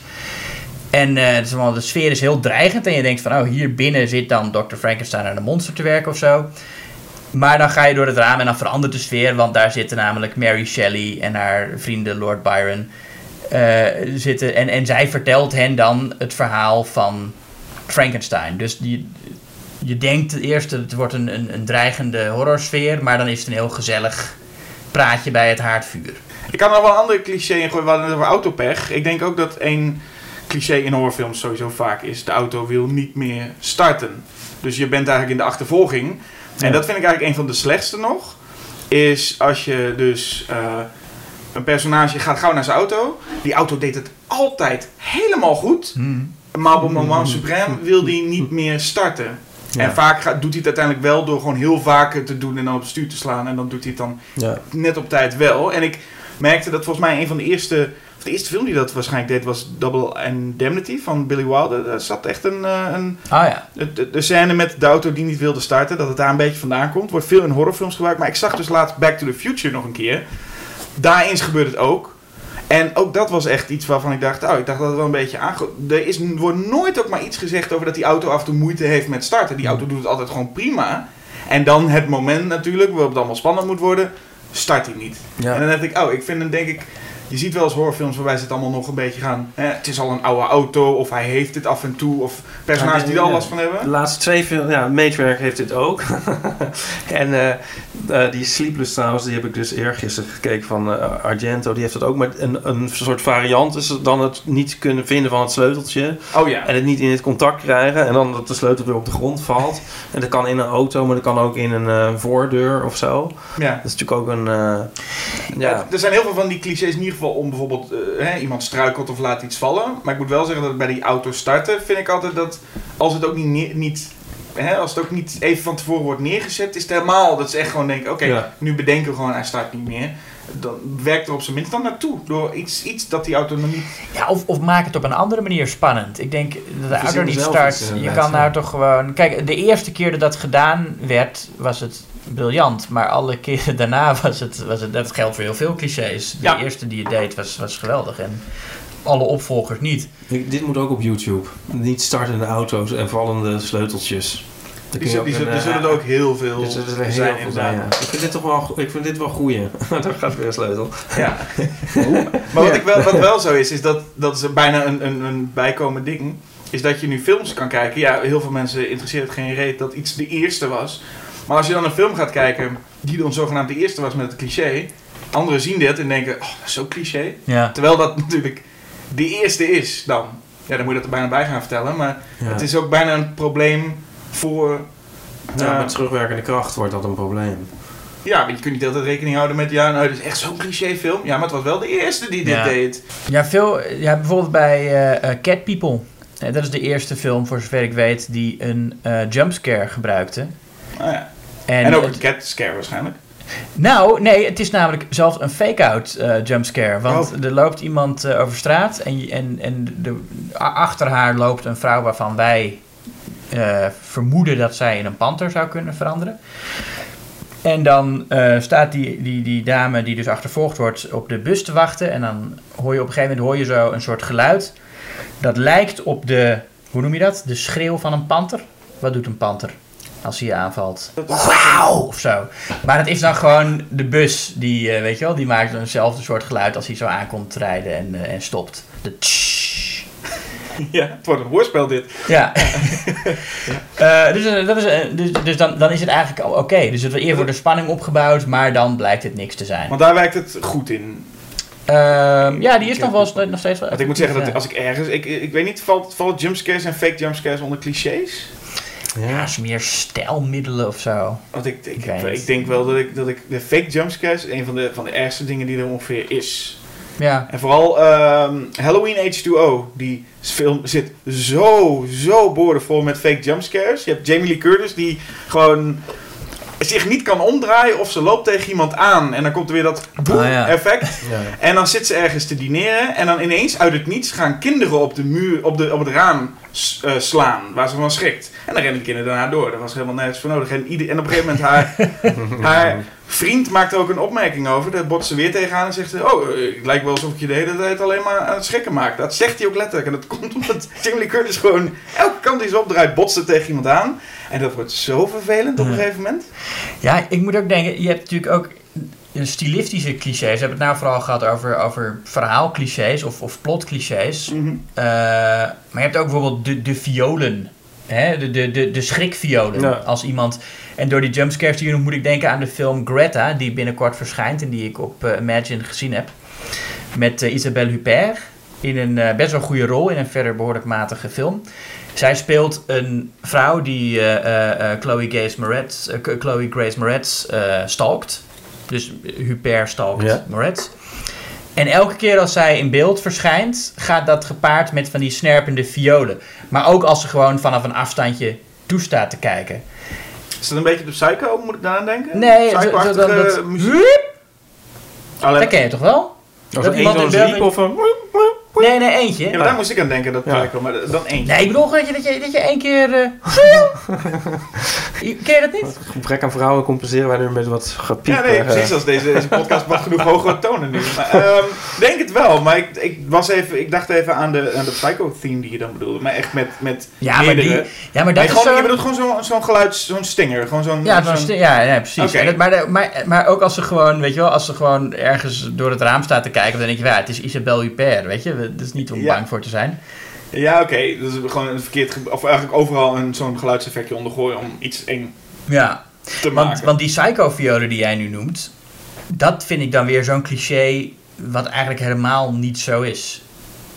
En eh, het is allemaal- de sfeer is heel dreigend. En je denkt van, oh, hier binnen zit dan Dr. Frankenstein aan een monster te werken of zo. Maar dan ga je door het raam en dan verandert de sfeer. Want daar zitten namelijk Mary Shelley en haar vrienden Lord Byron eh, zitten. En, en zij vertelt hen dan het verhaal van Frankenstein. Dus die, je denkt eerst het wordt een, een, een dreigende horrorsfeer. Maar dan is het een heel gezellig praatje bij het haardvuur. Ik kan nog wel een andere cliché in gooien. We over autopech. Ik denk ook dat één cliché in horrorfilms sowieso vaak is. De auto wil niet meer starten. Dus je bent eigenlijk in de achtervolging. En dat vind ik eigenlijk een van de slechtste nog. Is als je dus... eh, een personage gaat gauw naar zijn auto. Die auto deed het altijd helemaal goed. Maar op het moment suprem wil die niet meer starten. Ja. En vaak gaat, doet hij het uiteindelijk wel door gewoon heel vaak te doen en dan op het stuur te slaan. En dan doet hij het dan Ja. net op tijd wel. En ik merkte dat volgens mij een van de eerste, de eerste film die dat waarschijnlijk deed was Double Indemnity van Billy Wilder. Daar zat echt een, eh, een Ah ja. de, de, scène met de auto die niet wilde starten, dat het daar een beetje vandaan komt. Wordt veel in horrorfilms gebruikt. Maar ik zag dus laatst Back to the Future nog een keer. Daarin gebeurt het ook. En ook dat was echt iets waarvan ik dacht, oh, ik dacht dat het wel een beetje aange... Er is, wordt nooit ook maar iets gezegd over dat die auto af en toe moeite heeft met starten. Die auto doet het altijd gewoon prima. En dan het moment natuurlijk, waarop het allemaal spannend moet worden, start hij niet. Ja. En dan dacht ik, oh, ik vind hem denk ik... Je ziet wel eens horrorfilms waarbij ze het allemaal nog een beetje gaan... Hè, het is al een oude auto, of hij heeft dit af en toe, of personages die er al last van hebben. De laatste twee films, ja, Maatwerk heeft dit ook. en eh, eh, die Sleepless trouwens, die heb ik dus eergisteren gekeken van eh, Argento. Die heeft dat ook, maar een, een soort variant is dan het niet kunnen vinden van het sleuteltje. Oh ja. En het niet in het contact krijgen. En dan dat de sleutel weer op de grond valt. En dat kan in een auto, maar dat kan ook in een voordeur of zo. ja. Dat is natuurlijk ook een... ja, Er zijn heel veel van die clichés in ieder geval om bijvoorbeeld eh, hè, iemand struikelt of laat iets vallen. Maar ik moet wel zeggen dat bij die auto starten vind ik altijd dat als het ook niet, niet hè, als het ook niet even van tevoren wordt neergezet, is het helemaal dat ze echt gewoon denken, oké, Ja. nu bedenken we gewoon hij start niet meer. Dan werkt er op zijn minst dan naartoe door iets, iets dat die auto nog niet. Ja, of, of maak het op een andere manier spannend. Ik denk dat de auto niet start. iets, Je kan ja. nou toch gewoon... Kijk, de eerste keer dat dat gedaan werd, was het briljant. Maar alle keren daarna was het... Was het dat geldt voor heel veel clichés. De Ja. eerste die je deed was, was geweldig. En alle opvolgers niet. Ik- dit moet ook op YouTube. Niet startende auto's en vallende sleuteltjes. Die, je zullen- die, zullen- een, er zullen er eh, ook heel veel Dus er zullen heel zijn, veel zijn, ja. Ik vind dit toch wel, ik vind dit wel goeie. Daar gaat weer een sleutel. Ja. maar wat, ik wel, wat wel zo is, is dat, dat is bijna een, een, een bijkomend ding. Is dat je nu films kan kijken. Ja, heel veel mensen interesseert het geen reet dat iets de eerste was. Maar als je dan een film gaat kijken die dan zogenaamd de eerste was met het cliché. Anderen zien dit en denken, oh, dat is zo cliché. Ja. Terwijl dat natuurlijk de eerste is dan. Ja, dan moet je dat er bijna bij gaan vertellen. Maar Ja. het is ook bijna een probleem voor... Ja, eh, met terugwerkende kracht wordt dat een probleem. ja, want je kunt niet altijd rekening houden met... Ja, nou, dit is echt zo'n clichéfilm. Ja, maar het was wel de eerste die dit Ja. deed. Ja, veel, ja, bijvoorbeeld bij eh, eh, Cat People. Dat is de eerste film, voor zover ik weet, die een eh, jumpscare gebruikte. Nou ja. En, En, ook een cat scare waarschijnlijk. Nou, nee, het is namelijk zelfs een fake-out eh, jumpscare. Want Oh. er loopt iemand eh, over straat en, en, en de, achter haar loopt een vrouw waarvan wij eh, vermoeden dat zij in een panter zou kunnen veranderen. En dan staat die, die, die dame die dus achtervolgd wordt op de bus te wachten. En dan hoor je op een gegeven moment hoor je zo een soort geluid. Dat lijkt op de, hoe noem je dat? De schreeuw van een panter. Wat doet een panter als hij je aanvalt? Wauw! Of zo. Maar het is dan gewoon de bus die, eh, weet je wel, die maakt eenzelfde soort geluid als hij zo aankomt rijden en, eh, en stopt. De tsch. Ja, het wordt een hoorspel dit. Ja. Eh, dus dat is, dus, dus dan, dan is het eigenlijk al oké. Dus het wordt wordt de spanning opgebouwd, maar dan blijkt het niks te zijn. Want daar werkt het goed in. Ehm, ja, die is nog wel nog steeds wel. Want ik moet zeggen dat als ik ergens... Ik, ik weet niet, valt, valt jumpscares en fake jumpscares onder clichés? Ja, is meer stijlmiddelen of zo. Want ik, ik, Ik denk wel dat ik, dat ik... De fake jumpscares een van de, van de ergste dingen die er ongeveer is. Ja. En vooral ehm, Halloween H2O. Die film zit zo, zo boordevol met fake jumpscares. Je hebt Jamie Lee Curtis die gewoon zich niet kan omdraaien of ze loopt tegen iemand aan. En dan komt er weer dat boem Ah, ja. effect. Ja. En dan zit ze ergens te dineren en dan ineens uit het niets gaan kinderen op, de muur, op, de, op het raam eh, slaan, waar ze van schrikt. En dan rennen de kinderen daarna door. Daar was helemaal nergens voor nodig. En, ieder, en op een gegeven moment haar, haar vriend maakt er ook een opmerking over. Daar botst ze weer tegenaan en zegt ze, oh, eh, het lijkt wel alsof ik je de hele tijd alleen maar aan het schrikken maak. Dat zegt hij ook letterlijk. En dat komt omdat Lee Curtis gewoon elke kant die ze opdraait, botst ze tegen iemand aan. En dat wordt zo vervelend op een Ja. gegeven moment. Ja, ik moet ook denken, je hebt natuurlijk ook stilistische clichés. We hebben het nou vooral gehad over, over verhaalclichés of, of plotclichés. Mhm. Eh, maar je hebt ook bijvoorbeeld de, de violen. Hè? De, de, de, de schrikviolen. Ja. Als iemand... En door die jumpscares die je noemt, moet ik denken aan de film Greta, die binnenkort verschijnt en die ik op eh, Imagine gezien heb. Met eh, Isabelle Huppert in een best wel goede rol in een verder behoorlijk matige film. Zij speelt een vrouw die eh, eh, eh, Chloe, Grace Moretz, eh, Chloe Grace Moretz eh, stalkt. Dus Huppert stalkt Ja. Moretz. En elke keer als zij in beeld verschijnt, gaat dat gepaard met van die snerpende violen. Maar ook als ze gewoon vanaf een afstandje toestaat te kijken. Is dat een beetje de psycho, moet ik daaraan denken? Nee, dan dat- muziek. Alleen, Dat ken je toch wel? Als Dat iemand in beeld- of een... Nee, nee, eentje. Ja, maar daar moest ik aan denken, dat Ja. psycho, maar dan één. Nee, ik bedoel gewoon dat je, dat je, dat je één keer... eh, ken je dat niet? Gebrek aan vrouwen compenseren wij nu met wat gepiep. Ja, nee, eh, precies. Als deze, deze podcast wat genoeg hogere tonen nu. Maar, ehm, denk het wel, maar ik, ik, was even, ik dacht even aan de, aan de psycho-theme die je dan bedoelde. Maar echt met, met Ja, maar, meerdere. die, ja, maar dat Nee, is gewoon, zo... Je bedoelt gewoon zo'n zo'n geluid, zo'n stinger. Gewoon zo'n... Ja, zo'n- ja, ja, precies. Dat- maar, maar, maar ook als ze gewoon, weet je wel, als ze gewoon ergens door het raam staat te kijken, dan denk je, ja, het is Isabelle Huppert, weet je. Dat is niet om Ja. bang voor te zijn. Ja, oké. Dus gewoon een verkeerd... Of eigenlijk overal een, zo'n geluidseffectje ondergooien om iets eng Ja, te maken. want die psycho-violen die jij nu noemt, dat vind ik dan weer zo'n cliché wat eigenlijk helemaal niet zo is.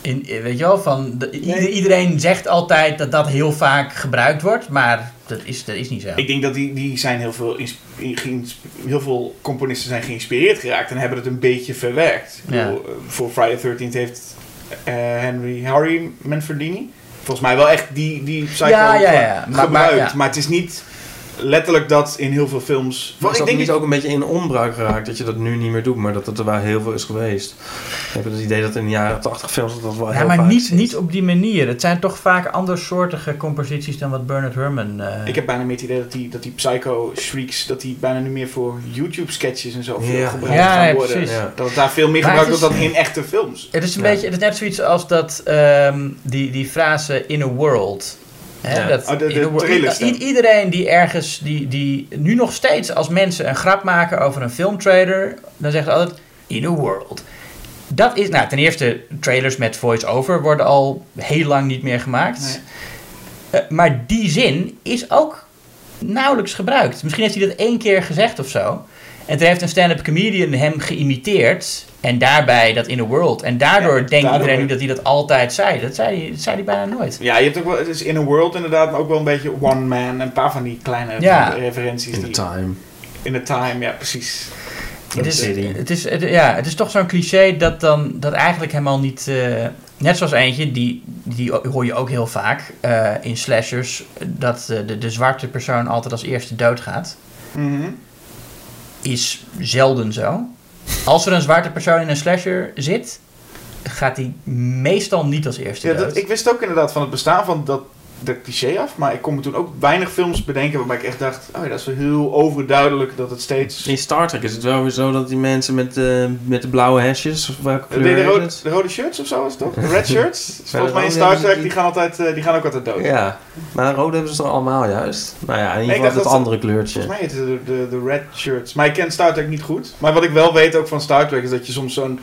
In, weet je wel, van de- ieder- iedereen zegt altijd dat dat heel vaak gebruikt wordt, maar dat is, dat is niet zo. Ik denk dat die, die zijn heel veel, heel veel componisten zijn geïnspireerd geraakt en hebben het een beetje verwerkt. Ik Ja. bedoel, eh, voor Friday 13 heeft eh, Henry Harry Manfredini volgens mij wel echt die, die psycho Ja, ja, ja. ge- Maar- maar, gebruikt. ja. Maar het is niet letterlijk dat in heel veel films... Maar ik is dat denk niet dat- ook een beetje in onbruik geraakt dat je dat nu niet meer doet, maar dat het er wel heel veel is geweest? Ik heb het idee dat in de jaren 80 films dat, dat wel Ja, heel maar vaak niet, zit. niet op die manier. Het zijn toch vaak andersoortige composities dan wat Bernard Herrmann... eh, Ik heb bijna meer het idee dat die, dat die psycho shrieks, dat die bijna nu meer voor YouTube sketches en zo veel Ja. gebruikt Ja, gaan ja, worden. precies. Ja. Dat het daar veel meer Maar gebruikt wordt dan in echte films. Het is een Ja. beetje, het is net zoiets als dat, ehm, die, die frase in a world. Hè, Ja. dat Oh, de- de in iedereen die ergens, die, die nu nog steeds als mensen een grap maken over een filmtrailer, dan zegt ze altijd in a world. Dat is, nou ten eerste, trailers met voice-over worden al heel lang niet meer gemaakt. Nee. Eh, maar die zin is ook nauwelijks gebruikt. Misschien heeft hij dat één keer gezegd of zo. En toen heeft een stand-up comedian hem geïmiteerd. En daarbij dat in a world. En daardoor Ja, denkt iedereen nu dat hij dat altijd zei. Dat zei dat zei hij bijna nooit. Ja, je hebt ook wel, het is in a world inderdaad, maar ook wel een beetje one man. Een paar van die kleine Ja. referenties. In the die, time. in the time, ja, precies. Het is, City. het, is, het- ja, het is toch zo'n cliché dat dan dat eigenlijk helemaal niet. eh, net zoals eentje, die, die hoor je ook heel vaak eh, in slashers, dat eh, de, de zwarte persoon altijd als eerste doodgaat. Mhm. Is zelden zo. Als er een zwarte persoon in een slasher zit, gaat die meestal niet als eerste Ja, dat, ik wist ook inderdaad van het bestaan van dat, dat cliché af, maar ik kon me toen ook weinig films bedenken waarbij ik echt dacht, oh ja, dat is wel heel overduidelijk dat het steeds... In Star Trek is het wel weer zo dat die mensen met, eh, met de blauwe hesjes, of welke De, kleur de, rode, de rode shirts of zo is het toch? De red shirts? Volgens mij in Star Trek, die- die gaan, altijd, eh, die gaan ook altijd dood. Ja, maar rode hebben ze toch allemaal juist? Nou ja, in ieder geval dacht het andere kleurtje. Volgens mij heet het de, de, de red shirts. Maar ik ken Star Trek niet goed. Maar wat ik wel weet ook van Star Trek is dat je soms zo'n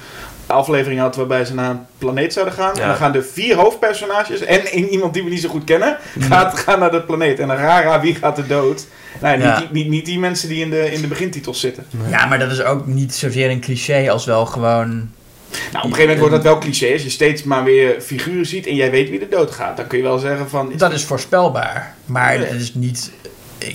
aflevering had waarbij ze naar een planeet zouden gaan. Ja. En dan gaan de vier hoofdpersonages en één iemand die we niet zo goed kennen, gaat, gaan naar dat planeet. En dan rara, wie gaat er dood? Nou, niet, Ja. die, niet, niet die mensen die in de, in de begintitels zitten. Ja, maar dat is ook niet zozeer een cliché als wel gewoon. Nou, op een gegeven moment wordt dat wel cliché. Als je steeds maar weer figuren ziet en jij weet wie er dood gaat. Dan kun je wel zeggen van, is Dat is voorspelbaar. Maar het is niet,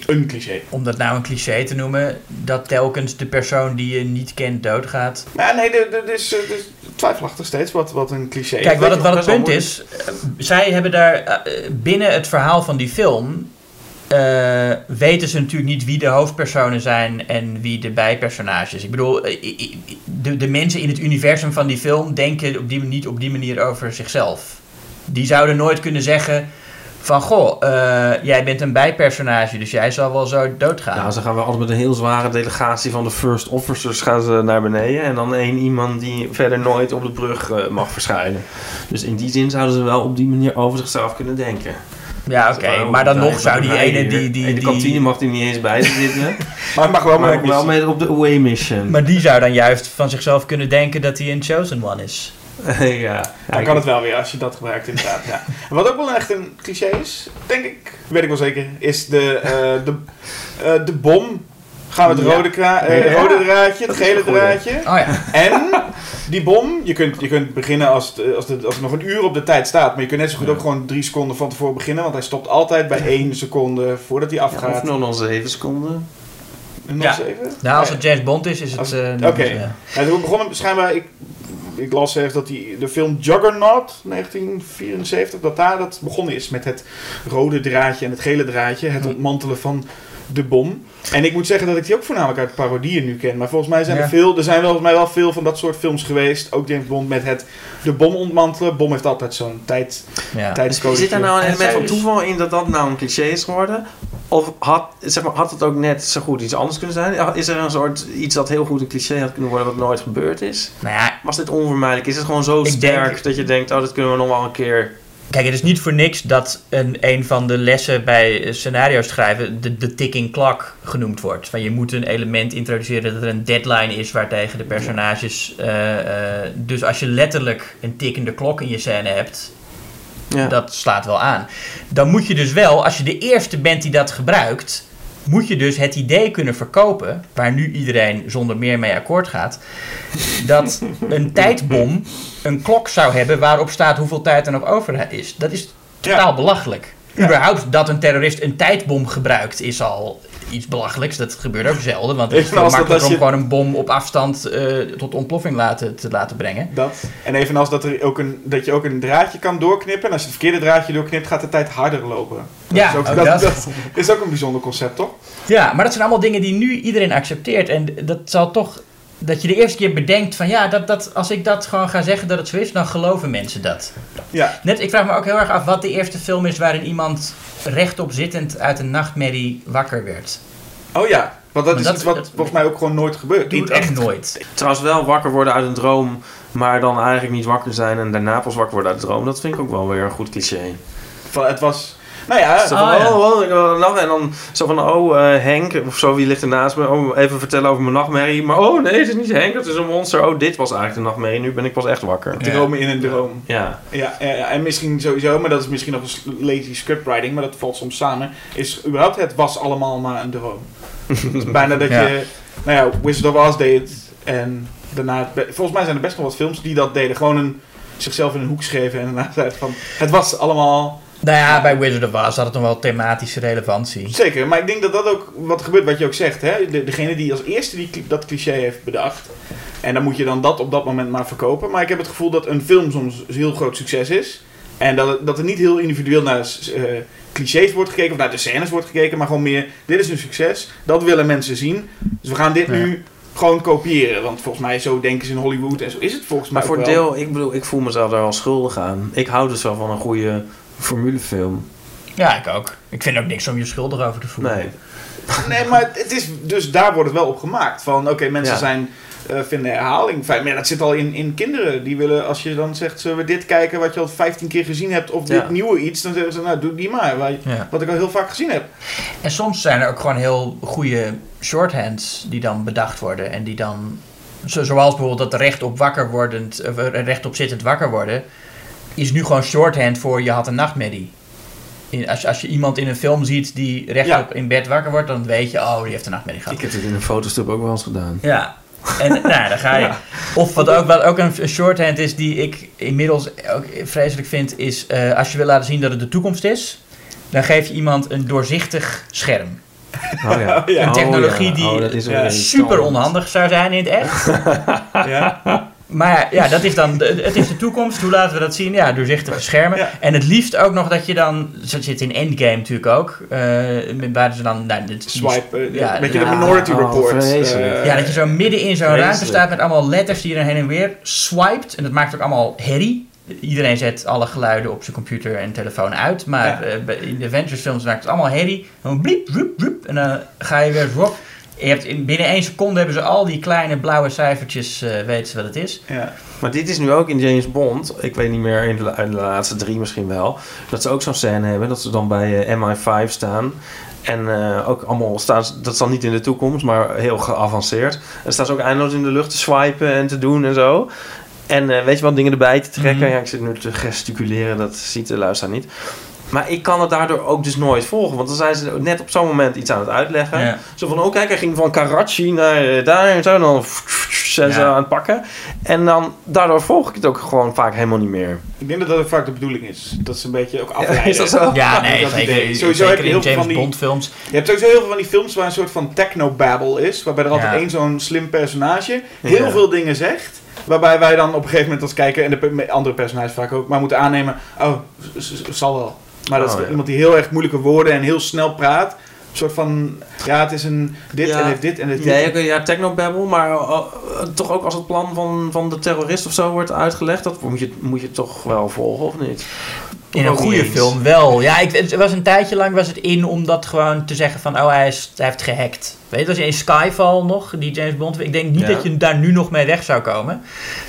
een cliché. om dat nou een cliché te noemen, dat telkens de persoon die je niet kent doodgaat. Maar nee, er is, er is twijfelachtig steeds wat, wat een cliché is. Kijk, wat het, wat het punt is, eh, zij hebben daar eh, binnen het verhaal van die film. eh, weten ze natuurlijk niet wie de hoofdpersonen zijn en wie de bijpersonages. Ik bedoel, eh, de, de mensen in het universum van die film denken op die, niet op die manier over zichzelf. Die zouden nooit kunnen zeggen van, goh, eh, jij bent een bijpersonage, dus jij zal wel zo doodgaan. Nou, ze gaan wel altijd met een heel zware delegatie van de first officers gaan ze naar beneden. En dan één iemand die verder nooit op de brug eh, mag verschijnen. Dus in die zin zouden ze wel op die manier over zichzelf kunnen denken. ja, oké, maar dan nog zou die ene die... die, In de die kantine mag hij niet eens bij zitten. Maar het mag wel maar maar wel mee op de away mission. Maar die zou dan juist van zichzelf kunnen denken dat hij een chosen one is. ja. Dan kan het wel weer als je dat gebruikt inderdaad. Ja. En Wat ook wel echt een cliché is, denk ik, weet ik wel zeker, is de, eh, de, eh, de bom. Gaan we het Ja. rode, kra- eh, Ja. rode draadje, het gele draadje. Oh ja. En die bom, je kunt, je kunt beginnen als het, als, het, als het nog een uur op de tijd staat. Maar je kunt net zo goed Ja. ook gewoon drie seconden van tevoren beginnen. Want hij stopt altijd bij één seconde voordat hij Ja, afgaat. of nog nog 7 seconden. En nog Ja. zeven? Nou, als het James Bond is, is het... Eh, oké. ja. Ja, het begonnen schijnbaar. Ik, ik las ergens dat die, de film Juggernaut 1974, dat daar dat begonnen is met het rode draadje en het gele draadje, het ontmantelen van de bom. En ik moet zeggen dat ik die ook voornamelijk uit parodieën nu ken. Maar volgens mij zijn Ja. er veel, er zijn wel, volgens mij wel veel van dat soort films geweest. Ook James Bond met het de bom ontmantelen. Bom heeft altijd zo'n tijd, Ja. tijdscode. Zit daar nou een En element van is- toeval in dat dat nou een cliché is geworden? Of had, zeg maar, had het ook net zo goed iets anders kunnen zijn? Is er een soort iets dat heel goed een cliché had kunnen worden wat nooit gebeurd is? Nou ja, Was dit onvermijdelijk? Is het gewoon zo sterk denk- dat je denkt, oh, dat kunnen we nog wel een keer... kijk, het is niet voor niks dat een, een van de lessen bij eh, scenario schrijven de, de ticking clock genoemd wordt. Van je moet een element introduceren dat er een deadline is waartegen de personages... eh, eh, dus als je letterlijk een tikkende klok in je scène hebt, Ja. dat slaat wel aan. Dan moet je dus wel, als je de eerste bent die dat gebruikt, moet je dus het idee kunnen verkopen, waar nu iedereen zonder meer mee akkoord gaat, dat een tijdbom een klok zou hebben waarop staat hoeveel tijd er nog over is. Dat is totaal belachelijk. Ja. Überhaupt dat een terrorist een tijdbom gebruikt is al iets belachelijks. Dat gebeurt ook zelden, want het is veel makkelijker om gewoon een bom op afstand eh, tot ontploffing laten, te laten brengen. Dat. En evenals dat, er ook een, dat je ook een draadje kan doorknippen. En als je het verkeerde draadje doorknipt, gaat de tijd harder lopen. Dat Ja, is ook, ook dat, dat. dat is ook een bijzonder concept, toch? Ja, maar dat zijn allemaal dingen die nu iedereen accepteert. En dat zal toch. Dat je de eerste keer bedenkt van ja, dat, dat, als ik dat gewoon ga zeggen dat het zo is, dan geloven mensen dat. Ja. Net, ik vraag me ook heel erg af wat de eerste film is waarin iemand rechtop zittend uit een nachtmerrie wakker werd. Oh ja, want dat Maar is dat- iets wat dat- volgens mij ook gewoon nooit gebeurt. Het echt nooit. Trouwens wel wakker worden uit een droom, maar dan eigenlijk niet wakker zijn en daarna pas wakker worden uit de droom. Dat vind ik ook wel weer een goed cliché. Van, het was, Nou ja, Zo van, Oh, ja. oh, oh, ik heb een nacht. En dan zo van, oh, eh, Henk, of zo, wie ligt er naast me? Oh, even vertellen over mijn nachtmerrie. Maar oh, nee, het is niet Henk, het is een monster. Oh, dit was eigenlijk de nachtmerrie. Nu ben ik pas echt wakker. dromen in een droom. Ja. Ja, ja, ja, en misschien sowieso, maar dat is misschien nog een lazy scriptwriting, maar dat valt soms samen, is überhaupt het was allemaal maar een droom. Dus bijna dat Ja. je, nou ja, Wizard of Oz deed het en daarna, volgens mij zijn er best wel wat films die dat deden, gewoon een, zichzelf in een hoek schreven en daarna zeiden van, het was allemaal, Nou ja, bij Wizard of Oz had het nog wel thematische relevantie. zeker, maar ik denk dat dat ook wat gebeurt, wat je ook zegt, hè, de, degene die als eerste die, dat cliché heeft bedacht, en dan moet je dan dat op dat moment maar verkopen, maar ik heb het gevoel dat een film soms een heel groot succes is, En dat, het- dat er niet heel individueel naar eh, clichés wordt gekeken of naar de scènes wordt gekeken, maar gewoon meer, dit is een succes, dat willen mensen zien. Dus we gaan dit Ja. nu gewoon kopiëren, want volgens mij zo denken ze in Hollywood en zo is het volgens mij Maar voor ook wel. deel, ik bedoel, ik voel mezelf daar wel schuldig aan. Ik hou dus wel van een goede formulefilm. Ja, ik ook. Ik vind ook niks om je schuldig over te voelen. Nee. Nee, maar het is, dus daar wordt het wel op gemaakt. Van oké, mensen Ja. zijn, eh, vinden herhaling fijn. Maar ja, dat zit al in, in kinderen. Die willen, als je dan zegt, zullen we dit kijken wat je al 15 keer gezien hebt, of dit Ja. nieuwe iets, dan zeggen ze, nou doe die maar. Wat, Ja. wat ik al heel vaak gezien heb. En soms zijn er ook gewoon heel goede shorthands die dan bedacht worden. En die dan, zo- zoals bijvoorbeeld dat rechtop wakker wordend, eh, rechtop zittend wakker worden, is nu gewoon shorthand voor je had een nachtmerrie. In, als, je- als je iemand in een film ziet die rechtop in bed wakker wordt, dan weet je, oh, die heeft een nachtmerrie gehad. Ik heb het in een fotostub ook wel eens gedaan. Ja. En nou, daar ga je. Of wat ook, wat ook een, een shorthand is die ik inmiddels ook vreselijk vind, is eh, als je wil laten zien dat het de toekomst is, dan geef je iemand een doorzichtig scherm. Oh ja. Ja. Een technologie Oh, ja. die Oh, ja, super onhandig zou zijn in het echt. Ja. Maar ja, dat is dan, de- het is de toekomst. Hoe laten we dat zien? Ja, doorzichtige schermen. Ja. En het liefst ook nog dat je dan, zo zit in Endgame natuurlijk ook, eh, waar ze dan, nou, dit, Swipe, eh, Ja, een beetje de ja, Minority oh, Report. eh, Ja, dat je zo midden in zo'n ruimte staat met allemaal letters die er heen en weer swiped. En dat maakt ook allemaal herrie. Iedereen zet alle geluiden op zijn computer en telefoon uit. Maar Ja. eh, in de Avengers films maakt het allemaal herrie. Dan bliep, bliep, bliep. En dan ga je weer op. Je hebt in, binnen één seconde hebben ze al die kleine blauwe cijfertjes, eh weten ze wat het is. ja. Maar dit is nu ook in James Bond. Ik weet niet meer, in de, in de laatste drie misschien wel. Dat ze ook zo'n scène hebben. Dat ze dan bij eh, MI5 staan. En eh, ook allemaal staan, ze- dat is dan niet in de toekomst, maar heel geavanceerd. En staan ze ook eindeloos in de lucht te swipen en te doen en zo. En weet je wat, dingen erbij te trekken. Mhm. Ja, ik zit nu te gesticuleren, dat ziet de luisteraar niet. Maar ik kan het daardoor ook dus nooit volgen. Want dan zijn ze net op zo'n moment iets aan het uitleggen. Ja. Zo van, oh kijk, hij ging van Karachi naar eh, daar en zo. En dan zijn ze Ja. aan het pakken. En dan, daardoor volg ik het ook gewoon vaak helemaal niet meer. Ik denk dat dat ook vaak de bedoeling is. Dat ze een beetje ook afleiden. is dat zo? Ja, nee, Dat zeker, idee. Sowieso zeker heb je in heel veel James van die- Bond films. Je hebt sowieso heel veel van die films waar een soort van technobabble is. Waarbij er altijd één zo'n slim personage heel Ja. veel dingen zegt. Waarbij wij dan op een gegeven moment als kijker, en de andere personages vaak ook, maar moeten aannemen, oh, zal wel. Maar dat is Oh, ja. iemand die heel erg moeilijke woorden en heel snel praat. Een soort van, ja, het is een dit Ja. en heeft dit en Ja, dit. oké, ja technobabble, maar eh, eh, toch ook als het plan van, van de terrorist of zo wordt uitgelegd, dat moet je, moet je toch wel volgen, of niet? In een goede film wel. Ja, ik, het was een tijdje lang was het in om dat gewoon te zeggen van... Oh, hij, is, hij heeft gehackt. Weet je, dat is in Skyfall nog, die James Bond. Ik denk niet Ja. dat je daar nu nog mee weg zou komen.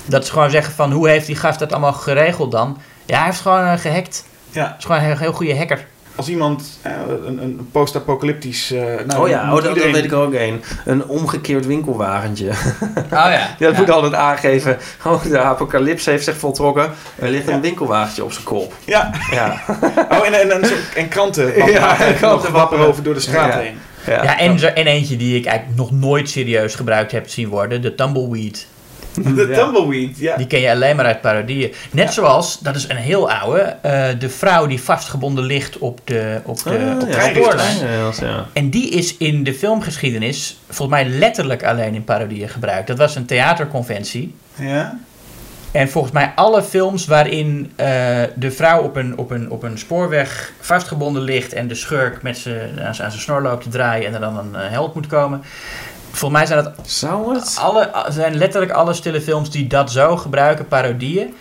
Dat ze gewoon zeggen van... Hoe heeft die gast dat allemaal geregeld dan? Ja, hij heeft gewoon eh, gehackt. Ja, Hij is gewoon een heel, heel goede hacker. als iemand eh, een, een post-apocalyptisch... eh, nou, oh ja, oh, dat, dat weet ik er ook één. Een omgekeerd winkelwagentje. Oh ja. Ja, dat moet ik altijd aangeven. Oh, de apocalypse heeft zich voltrokken. Er ligt Ja. een winkelwagentje op zijn kop. Ja, Ja. oh, en, en, en, kranten. Ja, kranten wapperen over door de straat Ja. heen. Ja, en, en eentje die ik eigenlijk nog nooit serieus gebruikt heb zien worden. De Tumbleweed. De Ja. tumbleweed, ja. Die ken je alleen maar uit parodieën. Net zoals, dat is een heel oude, eh, de vrouw die vastgebonden ligt op de, op de, Ah, op de ja. En die is in de filmgeschiedenis volgens mij letterlijk alleen in parodieën gebruikt. Dat was een theaterconventie. ja. En volgens mij alle films waarin eh, de vrouw op een, op, een, op een spoorweg vastgebonden ligt en de schurk met aan zijn aan zijn snor loopt te draaien en er dan een eh, held moet komen. Volgens mij zijn dat Zou het? alle, zijn letterlijk alle stille films die dat zo gebruiken, parodieën.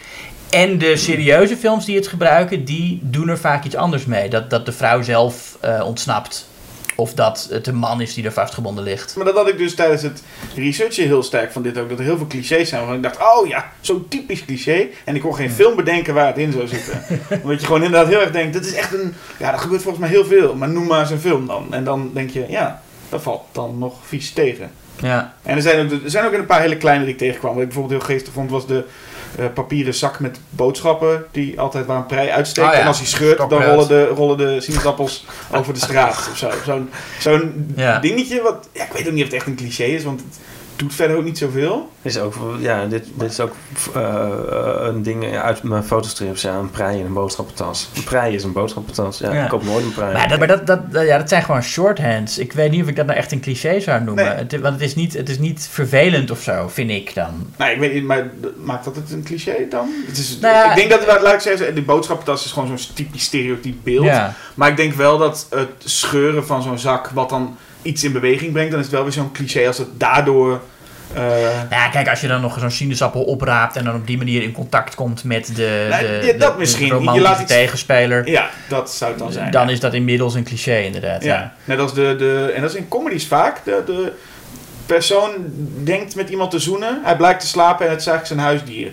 En de serieuze films die het gebruiken, die doen er vaak iets anders mee. Dat, dat de vrouw zelf eh, ontsnapt. of dat het een man is die er vastgebonden ligt. Maar dat had ik dus tijdens het researchen heel sterk van dit ook. Dat er heel veel clichés zijn. Waarvan ik dacht, oh ja, zo'n typisch cliché. En ik kon geen film bedenken waar het in zou zitten. Omdat je gewoon inderdaad heel erg denkt, dit is echt een... Ja, dat gebeurt volgens mij heel veel. Maar noem maar eens een film dan. En dan denk je, ja, dat valt dan nog vies tegen. Ja. En er zijn ook, er zijn ook een paar hele kleine die ik tegenkwam. Wat ik bijvoorbeeld heel geestig vond, was de eh, papieren zak met boodschappen. Die altijd waar een prei uitsteekt. Oh ja, En als hij scheurt, dan rollen de, rollen de sinaasappels over de straat of zo. Zo'n zo'n Ja. dingetje wat... Ja, ik weet ook niet of het echt een cliché is, want het doet verder ook niet zoveel. Dit is ook, ja, dit, dit is ook eh, eh, een ding uit mijn fotostrips. Ja, een prei en een boodschappentas. Een prei is een boodschappentas. Ja, Ja. ik koop nooit een prei. Maar, dat, maar dat, dat, dat- ja, dat zijn gewoon shorthands. Ik weet niet of ik dat nou echt een cliché zou noemen. Nee. Het, want het is, niet, het is niet vervelend of zo, vind ik dan. Nou, ik weet niet, maar maakt dat het een cliché dan? Het is, Nou ja, ik denk dat, laat ik zeggen, de boodschappentas is gewoon zo'n typisch stereotyp beeld. Ja. Maar ik denk wel dat het scheuren van zo'n zak, wat dan iets in beweging brengt, dan is het wel weer zo'n cliché als het daardoor... eh, Nou ja, kijk, als je dan nog zo'n sinaasappel opraapt en dan op die manier in contact komt met de, Nou, de, ja, dat de misschien. Je laat iets- tegenspeler, ja, dat zou het dan zijn. dan ja. is dat inmiddels een cliché inderdaad. Ja. Ja, net als de, de... En dat is in comedies vaak. De, de persoon denkt met iemand te zoenen. Hij blijkt te slapen en het is eigenlijk zijn huisdier.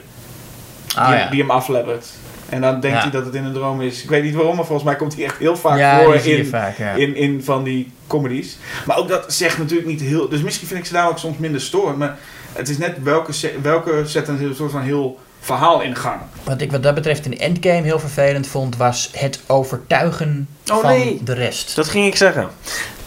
Ah, die, ja. die hem aflebbert. En dan denkt Ja. hij dat het in een droom is. Ik weet niet waarom, maar volgens mij komt hij echt heel vaak ja, voor in, vaak, ja. in, in van die comedies. Maar ook dat zegt natuurlijk niet heel... Dus misschien vind ik ze daar ook soms minder storend. Maar het is net welke, welke zet een soort van heel verhaal in gang. Wat ik wat dat betreft in Endgame heel vervelend vond, was het overtuigen Oh, van nee. de rest. Dat ging ik zeggen.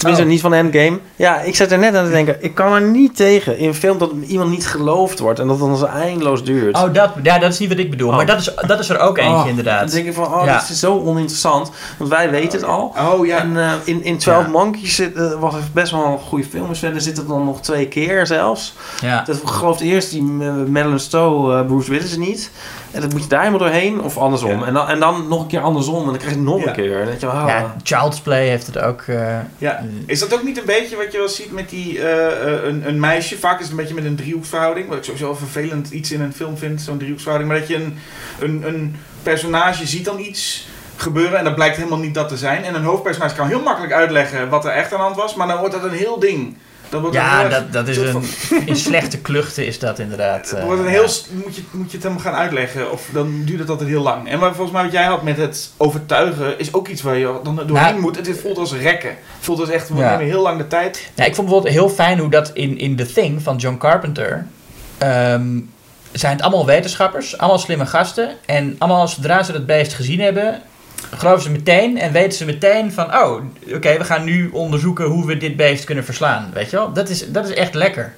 Tenminste, Oh. niet van Endgame. Ja, ik zat er net aan te denken. Ik kan er niet tegen in een film dat iemand niet geloofd wordt en dat het dan zo eindeloos duurt. Oh, dat, ja, dat is niet wat ik bedoel. Oh. Maar dat is, dat is er ook eentje Oh, inderdaad. Dan denk ik van, oh, Ja. dit is zo oninteressant. Want wij weten het al. Oh ja. En eh, in, in 12 Ja. Monkeys zit, eh, was het best wel een goede film. Dus verder zit het dan nog twee keer zelfs. Ja. Dat gelooft eerst die uh, Madeline Stowe, eh, Bruce Willis niet. En dat moet je daar helemaal doorheen. Of andersom. Ja. En, dan, en dan nog een keer andersom. En dan krijg je het nog Ja. een keer. Je, ah, ja, Child's Play heeft het ook. eh, Ja. Is dat ook niet een beetje wat je wel ziet met die, eh, eh, een, een meisje? Vaak is het een beetje met een driehoeksverhouding. Wat ik sowieso wel vervelend iets in een film vind, zo'n driehoeksverhouding. Maar dat je een, een, een personage ziet dan iets gebeuren en dat blijkt helemaal niet dat te zijn. En een hoofdpersonage kan heel makkelijk uitleggen wat er echt aan de hand was, maar dan wordt dat een heel ding. Dan wordt het ja, dat, dat is een. In slechte kluchten is dat inderdaad. Dan eh, wordt een ja. heel, moet, je, moet je het hem gaan uitleggen, of dan duurt het altijd heel lang. En maar volgens mij wat jij had met het overtuigen, is ook iets waar je dan doorheen Nou, moet. Het voelt als rekken. Het voelt als echt, we Ja. nemen heel lang de tijd. Ja, ik vond bijvoorbeeld heel fijn hoe dat in, in The Thing van John Carpenter. ehm, zijn het allemaal wetenschappers, allemaal slimme gasten. En allemaal zodra ze dat beest gezien hebben, geloven ze meteen en weten ze meteen van: oh, oké, we gaan nu onderzoeken hoe we dit beest kunnen verslaan. Weet je wel? Dat is, dat is echt lekker.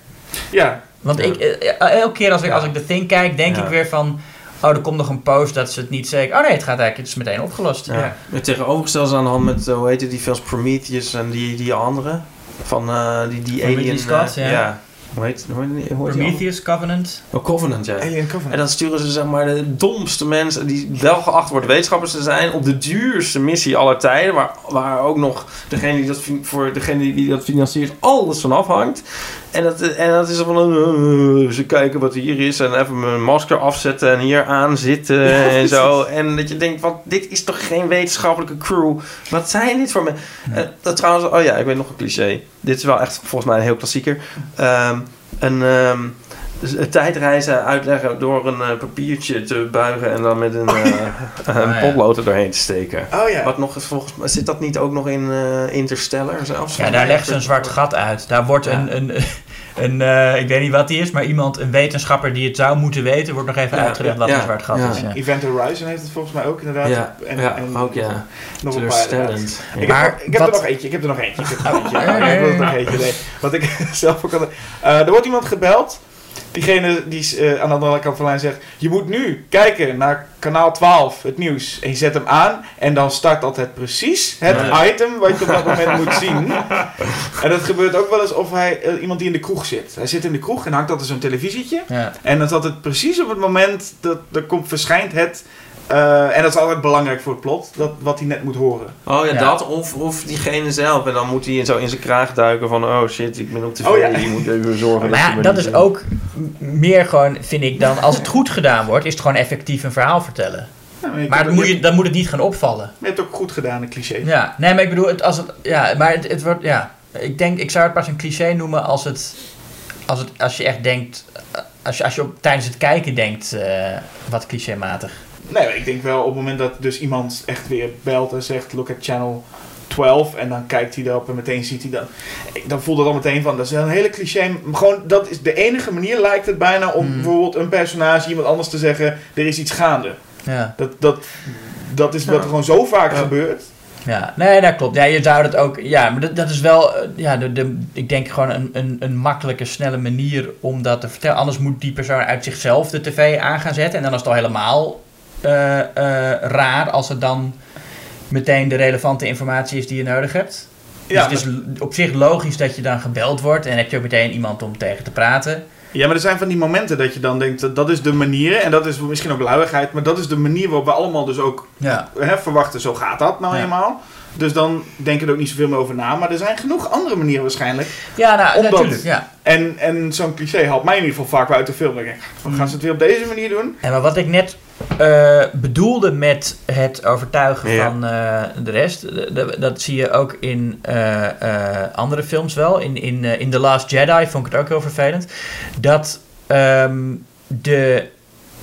Ja, Want ik, eh, eh, elke keer als ik, Ja. als ik The Thing kijk, denk Ja. ik weer van. Oh, er komt nog een post dat ze het niet zeker. Oh nee, het gaat eigenlijk, het is meteen opgelost. Ja. Ja. Het tegenovergestelde is aan de hand met, eh, hoe heet het, die films Prometheus en die, die andere. Van eh, die, die Van Ridley alien... Scott, ja. Hoe heet, hoe heet, hoe heet die andere? Prometheus, Covenant. Oh, Covenant, ja. Alien Covenant. En dan sturen ze zeg maar de domste mensen die wel geacht wordt wetenschappers te zijn op de duurste missie aller tijden. Waar, waar ook nog degene die dat, voor degene die dat financiert alles van afhangt. En dat, en dat is van uh, ze kijken wat hier is en even mijn masker afzetten en hier aan zitten en zo. En dat je denkt van dit is toch geen wetenschappelijke crew. Wat zijn dit voor me? Eh, dat trouwens, oh ja, ik weet nog een cliché. Dit is wel echt volgens mij een heel klassieker. Ehm, een ehm, een tijdreizen uitleggen door een eh, papiertje te buigen en dan met een, eh, een Ah, ja. potlood er doorheen te steken. Oh ja. Wat nog volgens mij zit dat niet ook nog in eh, Interstellar zelfs? Ja, daar legt ze een zwart gat uit. Daar wordt Ja. een, een, een eh, ik weet niet wat die is, maar iemand, een wetenschapper die het zou moeten weten, wordt nog even Ja, uitgelegd wat ja, een zwart gat ja. is. Ja. Event Horizon heeft het volgens mij ook inderdaad. Ja, en, ja, en ook ja. Nog een paar. Ik Maar ik heb wat- er nog eentje, ik heb er nog eentje. Ik heb er nog eentje. Oh, Ja, ik heb er nog eentje. Wat ik zelf ook al. eh, er wordt iemand gebeld. Diegene die eh, aan de andere kant van de lijn zegt: Je moet nu kijken naar kanaal 12, het nieuws. En je zet hem aan en dan start altijd precies het item wat je op dat moment moet zien. En dat gebeurt ook wel eens of hij, eh, iemand die in de kroeg zit. Hij zit in de kroeg en hangt altijd zo'n televisietje. Ja. En dan zat het precies op het moment dat er komt, verschijnt het. Eh, en dat is altijd belangrijk voor het plot, dat, wat hij net moet horen. Oh ja, Ja. dat of, of diegene zelf. En dan moet hij zo in zijn kraag duiken van... Oh shit, ik ben op tv. Oh ja. Je moet even zorgen Maar ja, me dat is ook meer gewoon, vind ik dan, als het goed gedaan wordt, is het gewoon effectief een verhaal vertellen. Ja, maar Maar dan moet, je, dan moet het niet gaan opvallen. je hebt het ook goed gedaan, de cliché. Ja, nee, maar ik bedoel, het, als het, ja, maar het, het wordt, ja, ik denk, ik zou het pas een cliché noemen als het, als het, als je echt denkt, eh, als je, als je op, tijdens het kijken denkt, eh, wat clichématig. Nee, ik denk wel op het moment dat dus iemand echt weer belt en zegt: Look at channel 12. En dan kijkt hij erop en meteen ziet hij dan. Dan voelt het al meteen van: dat is een hele cliché. Gewoon, dat is de enige manier, lijkt het bijna, om Mm. bijvoorbeeld een personage, iemand anders te zeggen: Er is iets gaande. Ja, Dat, dat, dat is wat er gewoon zo vaak Ja. gebeurt. ja. nee, dat klopt. Ja, je zou dat ook, ja, maar dat, dat is wel, eh, ja, de, de, ik denk gewoon een, een, een makkelijke, snelle manier om dat te vertellen. Anders moet die persoon uit zichzelf de tv aan gaan zetten. En dan is het al helemaal raar als het dan meteen de relevante informatie is die je nodig hebt. Ja, dus het is op zich logisch dat je dan gebeld wordt en heb je ook meteen iemand om tegen te praten. Ja, maar er zijn van die momenten dat je dan denkt, dat- dat is de manier, en dat is misschien ook luiigheid, maar dat is de manier waarop we allemaal dus ook Ja. hè, verwachten, zo gaat dat nou Ja. eenmaal. Dus dan denk je er ook niet zoveel meer over na, maar er zijn genoeg andere manieren waarschijnlijk. Ja, nou, Omdat- natuurlijk. Ja. En, en zo'n cliché haalt mij in ieder geval vaak uit de film. Dan denk ik, Mm. gaan ze het weer op deze manier doen? En maar wat ik net eh, bedoelde met het overtuigen Ja. van eh, de rest, dat zie je ook in eh, andere films wel. In, in, in The Last Jedi vond ik het ook heel vervelend. Dat ehm, de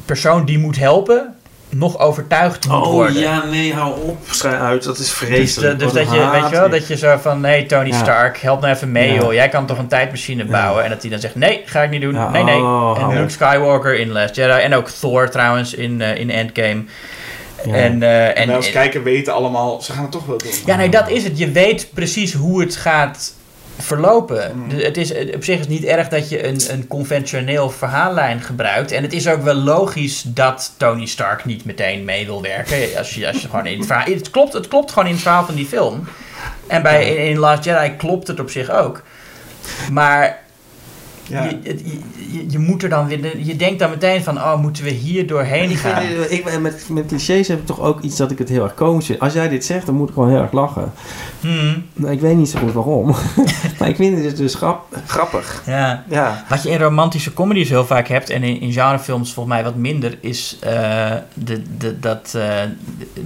persoon die moet helpen nog overtuigd moet Oh worden. ja, nee, hou op. Schrijf uit, dat is Dus, vreselijk. de- dus dat je, weet je wel, dat je zo van, hey Tony Ja. Stark, help nou even mee Ja. joh, jij kan toch een tijdmachine Ja. bouwen? En dat hij dan zegt, nee, ga ik niet doen, Ja, nee, nee. oh, en oh. Luke Skywalker in Last Jedi, en ook Thor trouwens in, eh, in Endgame. Ja. En, eh, En en, wij als kijker weten allemaal, ze gaan het toch wel doen. ja, nee, dat is het. Je weet precies hoe het gaat verlopen. Mm. Het is, op zich is niet erg dat je een, een conventioneel verhaallijn gebruikt. En het is ook wel logisch dat Tony Stark niet meteen mee wil werken. Als je, als je gewoon in het verhaal... Het klopt, het klopt gewoon in het verhaal van die film. En bij, in, in Last Jedi klopt het op zich ook. Maar Ja. je, het- je, je, moet er dan weer... Je denkt dan meteen van, oh, moeten we hier doorheen Ik gaan? vind, ik, ben- met, met clichés heb ik toch ook iets dat ik het heel erg komisch vind. Als jij dit zegt, dan moet ik gewoon heel erg lachen. Hmm, Nou, ik weet niet zo goed waarom. maar ik vind het dus grap, grappig. ja. Ja. Wat je in romantische comedies heel vaak hebt, en in, in genrefilms volgens mij wat minder, is eh, de, de, dat eh, de-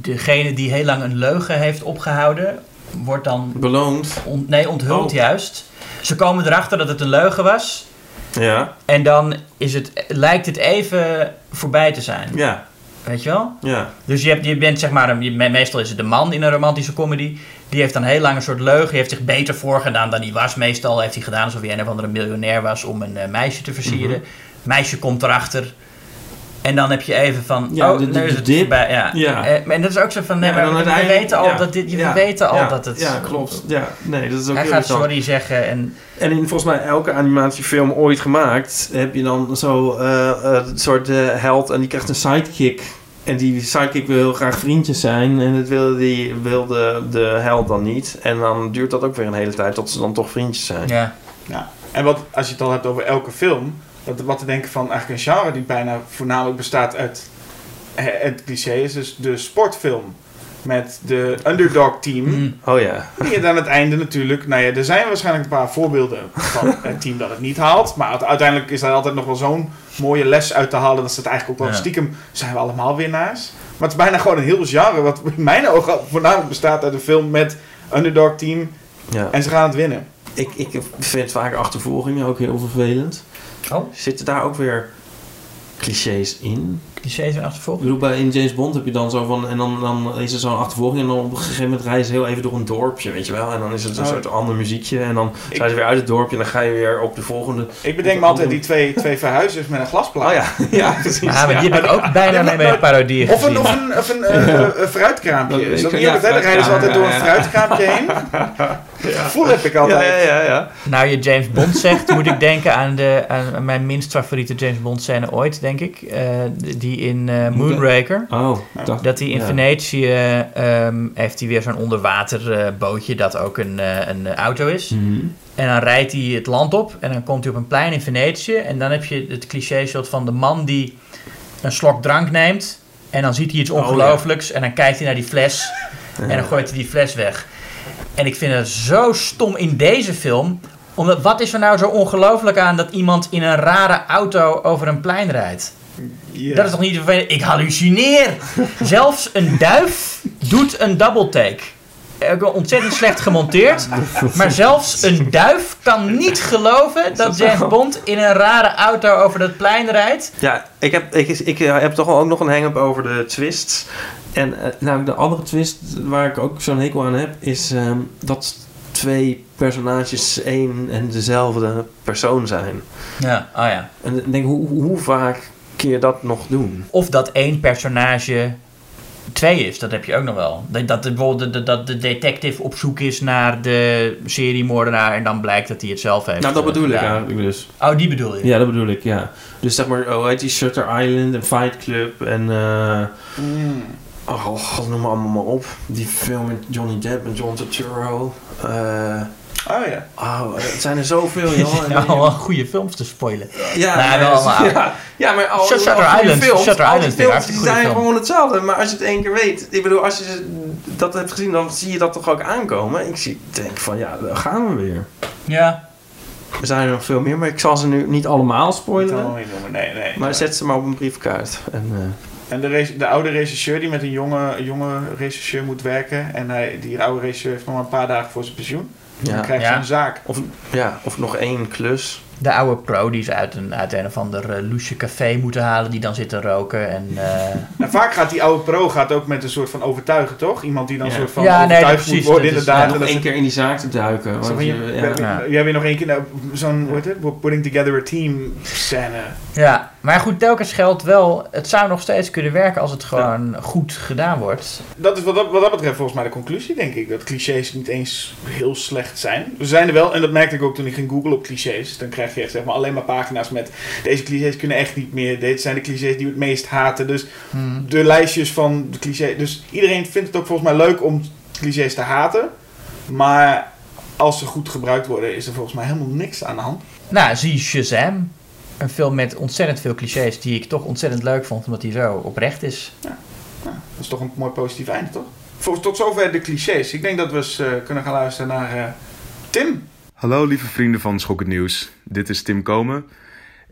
degene die heel lang een leugen heeft opgehouden, wordt dan Beloond. on- nee, onthuld Oh. juist. Ze komen erachter dat het een leugen was. Ja. En dan is het, lijkt het even voorbij te zijn. Ja. Weet je wel? Ja. Dus je, hebt, je bent zeg maar, een, meestal is het de man in een romantische comedy. Die heeft dan heel lang een soort leugen. Die heeft zich beter voorgedaan dan hij was. Meestal heeft hij gedaan alsof hij een of andere miljonair was om een eh, meisje te versieren. Meisje komt erachter. En dan heb je even van, Ja, oh, de- de- de het dip. voorbij. Ja. Ja. Eh, en dat is ook zo van, nee, Ja, maar dan we, weten al ja. dat dit, we Ja. weten al Ja. dat het... Ja, klopt. Ja. Nee, dat is ook Hij gaat sorry zeggen en... En in volgens mij elke animatiefilm ooit gemaakt heb je dan zo eh, eh, een soort eh, held en die krijgt een sidekick. En die sidekick wil heel graag vriendjes zijn en dat wil, die, wil de, de held dan niet. En dan duurt dat ook weer een hele tijd tot ze dan toch vriendjes zijn. Ja. Ja. En wat, als je het al hebt over elke film, wat, wat te denken van eigenlijk een genre die bijna voornamelijk bestaat uit het cliché, is dus de sportfilm. Met de underdog team. Mm. Oh ja. Die het aan het einde natuurlijk, nou ja, er zijn waarschijnlijk een paar voorbeelden van het team dat het niet haalt. Maar uite- uiteindelijk is er altijd nog wel zo'n mooie les uit te halen. Dat ze het eigenlijk ook wel Ja. stiekem zijn we allemaal winnaars. Maar het is bijna gewoon een heel genre wat in mijn ogen voornamelijk bestaat uit een film met underdog team. ja. En ze gaan het winnen. Ik, ik vind vaak achtervolgingen ook heel vervelend. Oh, Zitten daar ook weer clichés in? clichés en Ik achtervolging. bedoel, bij, in James Bond heb je dan zo van... En dan, dan is er zo'n achtervolging en dan op een gegeven moment rijden ze heel even door een dorpje, weet je wel. En dan is het een Oh. soort ander muziekje. En dan Ik- zijn ze weer uit het dorpje en dan ga je weer op de volgende... Ik bedenk me altijd die twee, twee verhuizers met een glasplaat. Oh ja, ja precies. Ja, maar die heb ik ook bijna mee bij een parodie Of een, gezien. of een, of een, een fruitkraampje. Ik, niet ja, ook het? hè? Dan rijden ze altijd door een fruitkraampje heen. Gevoel heb ik Ja, altijd. ja, ja, ja. Nou, je James Bond zegt, moet ik denken aan, de, aan mijn minst favoriete James Bond scène ooit, denk ik. Eh, die in eh, Moonraker. Oh, dacht... Dat hij in Ja. Venetië ehm, heeft hij weer zo'n onderwaterbootje dat ook een, eh, een auto is. Mhm. En dan rijdt hij het land op en dan komt hij op een plein in Venetië. En dan heb je het cliché shot van de man die een slok drank neemt. En dan ziet hij iets Oh, ja. ongelooflijks. En dan kijkt hij naar die fles. En dan gooit hij die fles weg. En ik vind het zo stom in deze film. Omdat wat is er nou zo ongelooflijk aan dat iemand in een rare auto over een plein rijdt? Dat is toch niet vervelend? Ik hallucineer. Zelfs een duif doet een double take. Ontzettend slecht gemonteerd. Maar zelfs een duif kan niet geloven dat James Bond in een rare auto over dat plein rijdt. Ja, ik heb, ik, ik eh, heb toch ook nog een hang-up over de twists. En eh, nou, de andere twist waar ik ook zo'n hekel aan heb, is ehm, dat twee personages één en dezelfde persoon zijn. Ja, oh ja. En ik denk, hoe, hoe vaak kun je dat nog doen? Of dat één personage twee is, dat heb je ook nog wel. Dat, dat, de, bijvoorbeeld de, dat de detective op zoek is naar de seriemoordenaar en dan blijkt dat hij het zelf heeft. Nou, dat bedoel ik eigenlijk dus. Oh, die bedoel je? Ja, dat bedoel ik, ja. Dus zeg maar, oh, heet die Shutter Island en Fight Club en... eh Mm. oh, god, noem maar allemaal maar op. Die film met Johnny Depp en John Turturro. Eh Oh ja. oh, het zijn er zoveel, joh. Ja, dan- allemaal goede films te spoilen. Ja, Nou, maar, wel allemaal ja, ja, maar al, Shutter al goede Island, films, Shutter al die Island films die zijn film. gewoon hetzelfde. Maar als je het één keer weet, ik bedoel, als je dat hebt gezien, dan zie je dat toch ook aankomen. Ik zie, denk van, ja, daar gaan we weer. Ja. Er zijn er nog veel meer, maar ik zal ze nu niet allemaal Niet spoilen. allemaal niet noemen. Nee, nee. Maar zet ze maar op een briefkaart. En, eh, En de, de oude regisseur die met een jonge, jonge regisseur moet werken. En hij, die oude regisseur heeft nog maar een paar dagen voor zijn pensioen. Dan ja. Ja. hij een zaak. Of, ja, of nog één klus. De oude pro die ze uit een, uit een of ander uh, loesje café moeten halen, die dan zit te roken. En, eh, En vaak gaat die oude pro gaat ook met een soort van overtuigen, toch? Iemand die dan Ja. soort van Ja, nee, overtuigd precies, moet worden, is- nog één keer in die zaak te duiken. Want van, je, je- we ja. Jij weer nog één keer nou, zo'n, hoe heet het? Putting together a team scène. ja, maar goed, telkens geldt wel, het zou nog steeds kunnen werken als het gewoon goed gedaan wordt. Dat is wat dat, wat dat betreft volgens mij de conclusie, denk ik. Dat clichés niet eens heel slecht zijn. Er zijn er wel, en dat merkte ik ook toen ik ging googlen op clichés. Dan krijg je echt zeg maar, alleen maar pagina's met... Deze clichés kunnen echt niet meer. Dit zijn de clichés die we het meest haten. Dus Hmm. de lijstjes van de clichés. Dus iedereen vindt het ook volgens mij leuk om clichés te haten. Maar als ze goed gebruikt worden, is er volgens mij helemaal niks aan de hand. Nou, zie Shazam. Een film met ontzettend veel clichés die ik toch ontzettend leuk vond, omdat hij zo oprecht is. Nou, dat is toch een mooi positief einde, toch? Voor, tot zover de clichés. Ik denk dat we eens eh, kunnen gaan luisteren naar eh, Tim. Hallo lieve vrienden van Schokkend Nieuws. Dit is Tim Komen.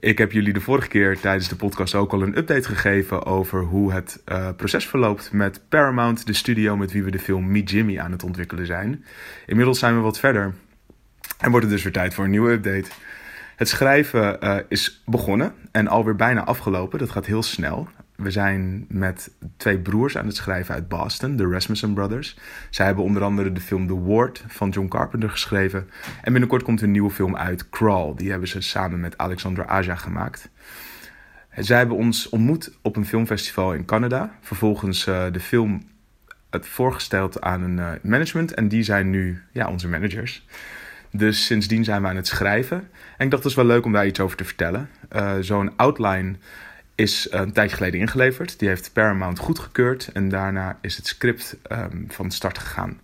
Ik heb jullie de vorige keer tijdens de podcast ook al een update gegeven over hoe het eh, proces verloopt met Paramount, de studio met wie we de film Meet Jimmy aan het ontwikkelen zijn. Inmiddels zijn we wat verder en wordt het dus weer tijd voor een nieuwe update. Het schrijven eh, is begonnen en alweer bijna afgelopen. Dat gaat heel snel. We zijn met twee broers aan het schrijven uit Boston, de Rasmussen Brothers. Zij hebben onder andere de film The Ward van John Carpenter geschreven. En binnenkort komt een nieuwe film uit, Crawl. Die hebben ze samen met Alexandra Aja gemaakt. Zij hebben ons ontmoet op een filmfestival in Canada. Vervolgens eh, de film het voorgesteld aan een eh, management. En die zijn nu ja, onze managers. Dus sindsdien zijn we aan het schrijven. En ik dacht, het is wel leuk om daar iets over te vertellen. Eh, Zo'n outline is een tijdje geleden ingeleverd. Die heeft Paramount goedgekeurd. En daarna is het script ehm, van start gegaan.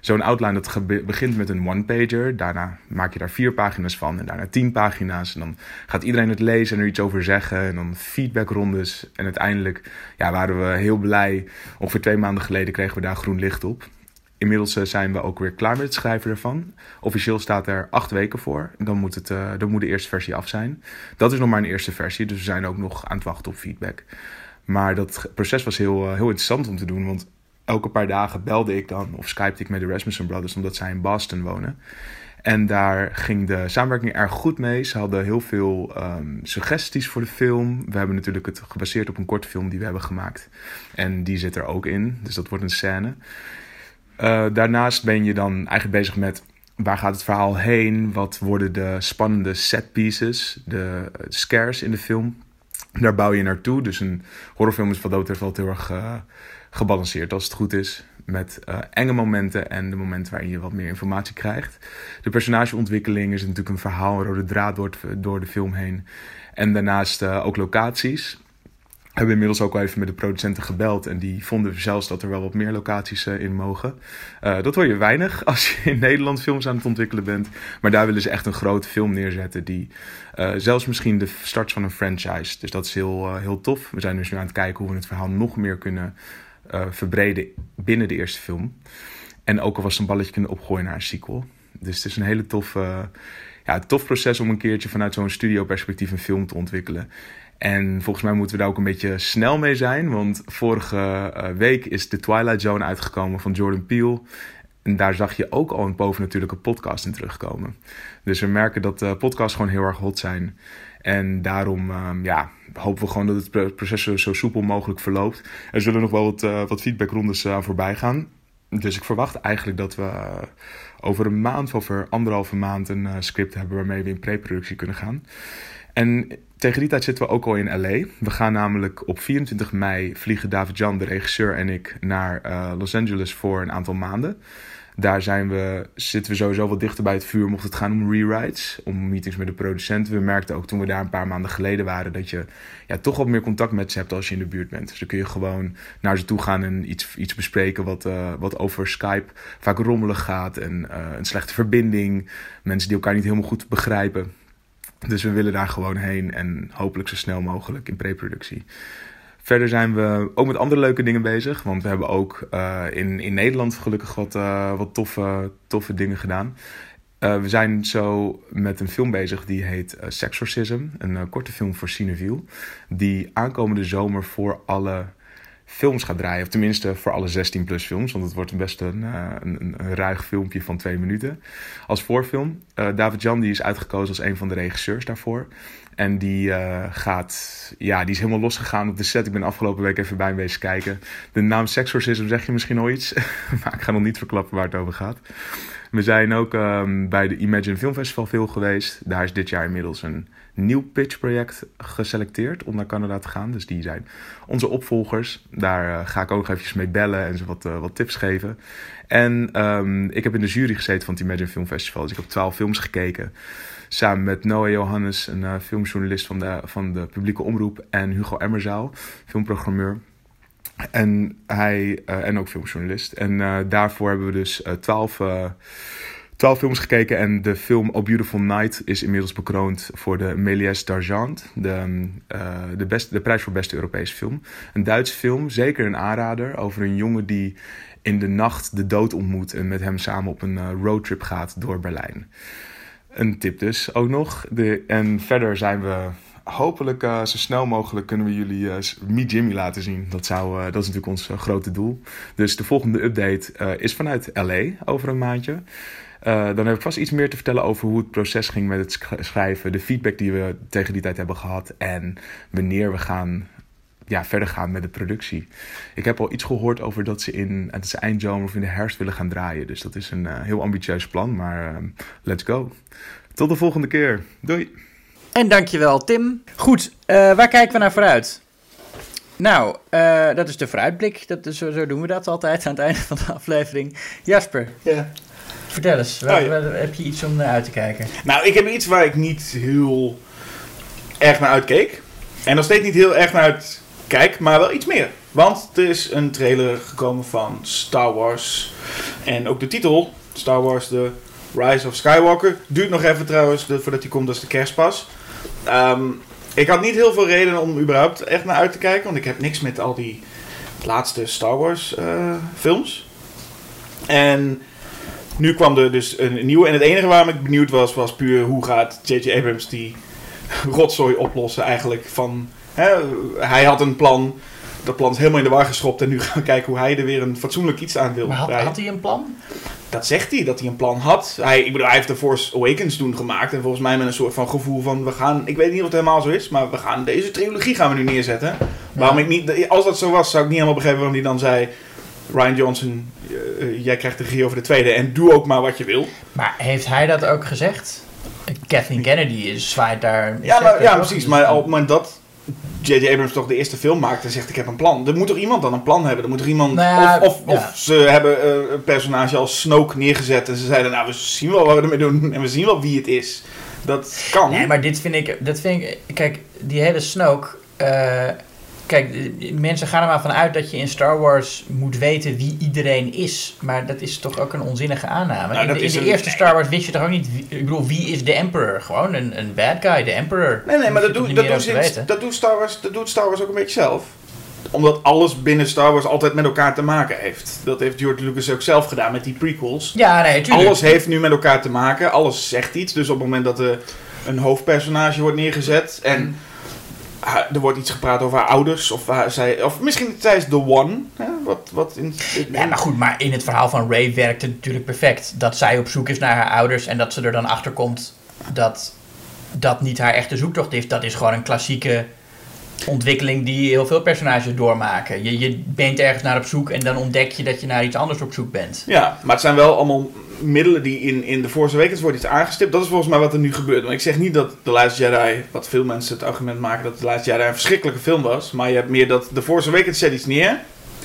Zo'n outline dat begint met een one-pager. Daarna maak je daar vier pagina's van. En daarna tien pagina's. En dan gaat iedereen het lezen en er iets over zeggen. En dan feedbackrondes. En uiteindelijk ja, waren we heel blij. Ongeveer twee maanden geleden kregen we daar groen licht op. Inmiddels eh, zijn we ook weer klaar met het schrijven ervan. Officieel staat er acht weken voor. Dan moet, het, eh, de eerste versie af zijn. Dat is nog maar een eerste versie, dus we zijn ook nog aan het wachten op feedback. Maar dat proces was heel, eh, heel interessant om te doen, want elke paar dagen belde ik dan of skypte ik met de Rasmussen Brothers, omdat zij in Boston wonen. En daar ging de samenwerking erg goed mee. Ze hadden heel veel ehm, suggesties voor de film. We hebben natuurlijk het gebaseerd op een korte film die we hebben gemaakt. En die zit er ook in, dus dat wordt een scène. Uh, daarnaast ben je dan eigenlijk bezig met waar gaat het verhaal heen? Wat worden de spannende set pieces, de uh, scares in de film? Daar bouw je naartoe. Dus een horrorfilm is wat dat betreft heel erg uh, gebalanceerd als het goed is. Met enge momenten en de momenten waarin je wat meer informatie krijgt. De personageontwikkeling is natuurlijk een verhaal, een rode draad door, door de film heen. En daarnaast ook locaties. Hebben inmiddels ook al even met de producenten gebeld. En die vonden zelfs dat er wel wat meer locaties uh, in mogen. Uh, dat hoor je weinig als je in Nederland films aan het ontwikkelen bent. Maar daar willen ze echt een grote film neerzetten. Die uh, zelfs misschien de start van een franchise. Dus dat is heel, heel tof. We zijn dus nu aan het kijken hoe we het verhaal nog meer kunnen verbreden binnen de eerste film. En ook alvast een balletje kunnen opgooien naar een sequel. Dus het is een hele tof, ja, tof proces om een keertje vanuit zo'n studio perspectief een film te ontwikkelen. En volgens mij moeten we daar ook een beetje snel mee zijn. Want vorige eh, week is The Twilight Zone uitgekomen van Jordan Peele. En daar zag je ook al een bovennatuurlijke podcast in terugkomen. Dus we merken dat uh, podcasts gewoon heel erg hot zijn. En daarom um, ja, hopen we gewoon dat het proces zo, soepel mogelijk verloopt. Er zullen nog wel wat, uh, wat feedbackrondes aan voorbij gaan. Dus ik verwacht eigenlijk dat we over een maand, of over anderhalve maand, een script hebben waarmee we in pre-productie kunnen gaan. En tegen die tijd zitten we ook al in LA. We gaan namelijk op 24 mei vliegen David Jan, de regisseur, en ik naar uh, Los Angeles voor een aantal maanden. Daar zijn we, zitten we sowieso wat dichter bij het vuur mocht het gaan om rewrites, om meetings met de producenten. We merkten ook toen we daar een paar maanden geleden waren dat je ja, toch wat meer contact met ze hebt als je in de buurt bent. Dus dan kun je gewoon naar ze toe gaan en iets, iets bespreken wat, uh, wat over Skype vaak rommelig gaat en uh, een slechte verbinding, mensen die elkaar niet helemaal goed begrijpen. Dus we willen daar gewoon heen en hopelijk zo snel mogelijk in preproductie. Verder zijn we ook met andere leuke dingen bezig. Want we hebben ook uh, in, in Nederland gelukkig wat, uh, wat toffe, toffe dingen gedaan. Uh, we zijn zo met een film bezig die heet Sexorcism. Een korte film voor Cineville. Die aankomende zomer voor alle films gaat draaien. Of tenminste voor alle 16 plus films. Want het wordt best een, een, een ruig filmpje van twee minuten. Als voorfilm. Uh, David Jan die is uitgekozen als een van de regisseurs daarvoor. En die uh, gaat, ja, die is helemaal losgegaan op de set. Ik ben afgelopen week even bij hem wezen kijken. De naam Sexorcism zeg je misschien al iets. maar ik ga nog niet verklappen waar het over gaat. We zijn ook um, bij de Imagine Film Festival veel geweest. Daar is dit jaar inmiddels een nieuw pitchproject geselecteerd om naar Canada te gaan. Dus die zijn onze opvolgers. Daar uh, ga ik ook nog eventjes mee bellen en ze wat, uh, wat tips geven. En um, ik heb in de jury gezeten van het Imagine Film Festival. Dus ik heb twaalf films gekeken. Samen met Noah Johannes, een uh, filmjournalist van de, van de publieke omroep. En Hugo Emmerzaal, filmprogrammeur. En hij, uh, en ook filmjournalist. En uh, daarvoor hebben we dus twaalf, twaalf films gekeken. En de film A Beautiful Night is inmiddels bekroond voor de Méliès d'Argent. De, de, best, de prijs voor beste Europese film. Een Duitse film, zeker een aanrader. Over een jongen die in de nacht de dood ontmoet. En met hem samen op een roadtrip gaat door Berlijn. Een tip dus ook nog. De, en verder zijn we hopelijk uh, zo snel mogelijk kunnen we jullie uh, Jimmy laten zien. Dat, zou, uh, dat is natuurlijk ons grote doel. Dus de volgende update is vanuit LA over een maandje. dan heb ik vast iets meer te vertellen over hoe het proces ging met het schrijven. De feedback die we tegen die tijd hebben gehad. En wanneer we gaan ja, verder gaan met de productie. Ik heb al iets gehoord over dat ze in het of in de herfst willen gaan draaien. Dus dat is een heel ambitieus plan, maar uh, let's go. Tot de volgende keer. Doei. En dankjewel Tim. Goed, uh, waar kijken we naar vooruit? Nou, dat is de vooruitblik. Dat is, zo doen we dat altijd aan het einde van de aflevering. Jasper. Ja. Vertel eens, waar, oh, ja. waar, heb je iets om naar uit te kijken? Nou, ik heb iets waar ik niet heel erg naar uitkeek. En nog steeds niet heel erg naar uit kijk, maar wel iets meer. Want er is een trailer gekomen van Star Wars. En ook de titel, Star Wars The Rise of Skywalker. Duurt nog even trouwens, voordat die komt, dat is de kerstpas. Um, ik had niet heel veel reden om überhaupt echt naar uit te kijken. Want ik heb niks met al die laatste Star Wars uh, films. En nu kwam er dus een nieuwe. En het enige waarom ik benieuwd was, was puur hoe gaat J.J. Abrams die rotzooi oplossen eigenlijk van Hè, hij had een plan. Dat plan is helemaal in de war geschopt. En nu gaan we kijken hoe hij er weer een fatsoenlijk iets aan wil maar had, had, hij een plan? Dat zegt hij, dat hij een plan had. Hij, ik bedoel, hij heeft de Force Awakens toen gemaakt. En volgens mij met een soort van gevoel van... We gaan, ik weet niet of het helemaal zo is. Maar we gaan deze trilogie gaan we nu neerzetten. Ja. Waarom ik niet... Als dat zo was, zou ik niet helemaal begrijpen waarom hij dan zei... Ryan Johnson, uh, jij krijgt de regie over de tweede. En doe ook maar wat je wil. Maar heeft hij dat ook gezegd? Kathleen Kennedy is zwaait daar... Ja, maar, ja precies. Maar moment dat J.J. Abrams toch de eerste film maakt en zegt ik heb een plan. Er moet toch iemand dan een plan hebben? Er moet toch iemand... Nou ja, of, of, ja. of, ze hebben uh, een personage als Snoke neergezet en ze zeiden nou we zien wel wat we ermee doen en we zien wel wie het is. Dat kan. Nee, maar dit vind ik... Dat vind ik kijk, die hele Snoke... Uh, Kijk, mensen gaan er maar vanuit dat je in Star Wars moet weten wie iedereen is. Maar dat is toch ook een onzinnige aanname. Nou, in de, in de een... eerste Star Wars wist je toch ook niet... Wie, ik bedoel, wie is de Emperor? Gewoon een, een bad guy, de Emperor. Nee, nee, maar dat, doet, dat, doet, dat, doet Star Wars, dat doet Star Wars ook een beetje zelf omdat alles binnen Star Wars altijd met elkaar te maken heeft. Dat heeft George Lucas ook zelf gedaan met die prequels. Ja, nee, tuurlijk. Alles heeft nu met elkaar te maken. Alles zegt iets. Dus op het moment dat er een hoofdpersonage wordt neergezet... en er wordt iets gepraat over haar ouders. Of, haar- zij, of misschien zij is the one. Hè? Wat, wat in, Ja, maar goed, maar in het verhaal van Ray werkt het natuurlijk perfect. Dat zij op zoek is naar haar ouders en dat ze er dan achter komt dat dat niet haar echte zoektocht is. Dat is gewoon een klassieke ontwikkeling die heel veel personages doormaken. Je, je bent ergens naar op zoek en dan ontdek je dat je naar iets anders op zoek bent. Ja, maar het zijn wel allemaal middelen die in, in de Force Awakens wordt iets aangestipt. Dat is volgens mij wat er nu gebeurt. Want ik zeg niet dat The Last Jedi, wat veel mensen het argument maken dat The Last Jedi een verschrikkelijke film was. Maar je hebt meer dat The Force Awakens zet iets neer.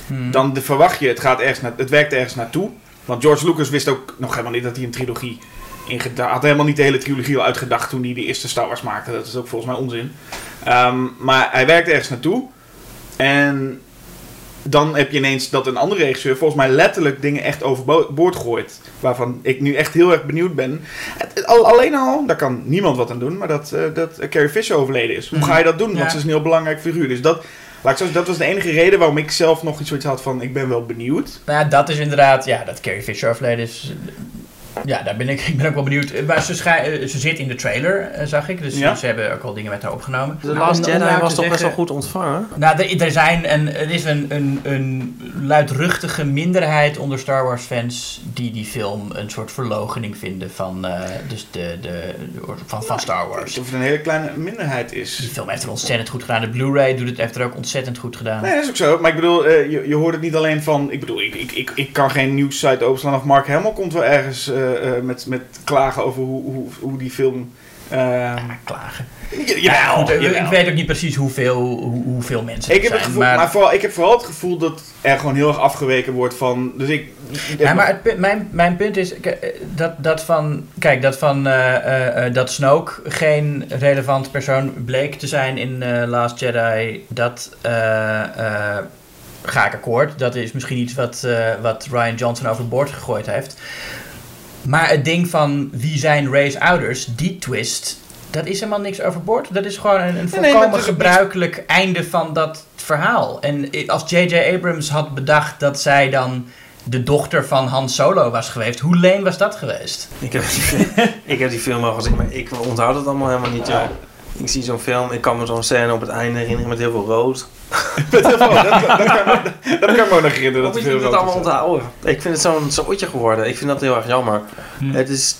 Hmm. Dan de, verwacht je, het, gaat ergens naar, het werkt ergens naartoe. Want George Lucas wist ook nog helemaal niet dat hij een trilogie ingeda- had helemaal niet de hele trilogie al uitgedacht toen hij de eerste Star Wars maakte. Dat is ook volgens mij onzin. Ehm, maar hij werkt ergens naartoe. En dan heb je ineens dat een andere regisseur volgens mij letterlijk dingen echt overboord gooit. Waarvan ik nu echt heel erg benieuwd ben. Alleen al, daar kan niemand wat aan doen, maar dat, eh, dat Carrie Fisher overleden is. Hoe ga je dat doen? Want ze is een heel belangrijk figuur. Dus dat, laat ik zo dat was de enige reden waarom ik zelf nog iets zoiets had van ik ben wel benieuwd. Nou ja, dat is inderdaad, ja, dat Carrie Fisher overleden is. Ja, daar ben ik, ik ben ook wel benieuwd. Eh, Maar ze, schij- eh, ze zit in de trailer, eh, zag ik. Dus Ja. ze hebben ook al dingen met haar opgenomen. The Maar Last Jedi nou was toch best wel goed ontvangen? Nou, er, er, zijn een, er is een, een, een luidruchtige minderheid onder Star Wars fans die die film een soort verlogening vinden van, eh, dus de, de, van, van Star Wars. Of het een hele kleine minderheid is. Die film heeft er ontzettend goed gedaan. De Blu-ray doet het, heeft er ook ontzettend goed gedaan. Nee, dat is ook zo. Maar ik bedoel, eh, je, je hoort het niet alleen van... Ik bedoel, ik, ik, ik, ik kan geen nieuwssite openslaan of Mark Hamill komt wel ergens eh, eh, met, met klagen over hoe, hoe, hoe die film... eh, Ja, klagen. ja, Ja, goed, ik- weet ook niet precies hoeveel, hoe, hoeveel mensen Ik er heb, het zijn. gevoel, maar... maar, vooral, ik heb vooral het gevoel dat er gewoon heel erg afgeweken wordt van... Dus ik... ja, maar het, punt- mijn, mijn punt is eh, dat, dat van, kijk, dat van eh, eh, eh, dat Snoke geen relevant persoon bleek te zijn in eh, Last Jedi, dat eh, eh, ga ik akkoord. Dat is misschien iets wat, eh, wat Ryan Johnson overboord gegooid heeft. Maar het ding van wie zijn Ray's ouders, die twist, dat is helemaal niks overboord. Dat is gewoon een, een volkomen gebruikelijk einde van dat verhaal. En als J.J. Abrams had bedacht dat zij dan de dochter van Han Solo was geweest, hoe leen was dat geweest? Ik heb, die, ik heb die film al gezien, maar ik onthoud het allemaal helemaal niet. joh. Ik zie zo'n film, ik kan me zo'n scène op het einde herinneren met heel veel rood. Met heel veel- dat, dat, kan, me- dat kan me ook nog herinneren. Hoe Dat moet er je veel dat allemaal onthouden? Ik vind het zo'n zootje geworden. Ik vind dat heel erg jammer. Het is,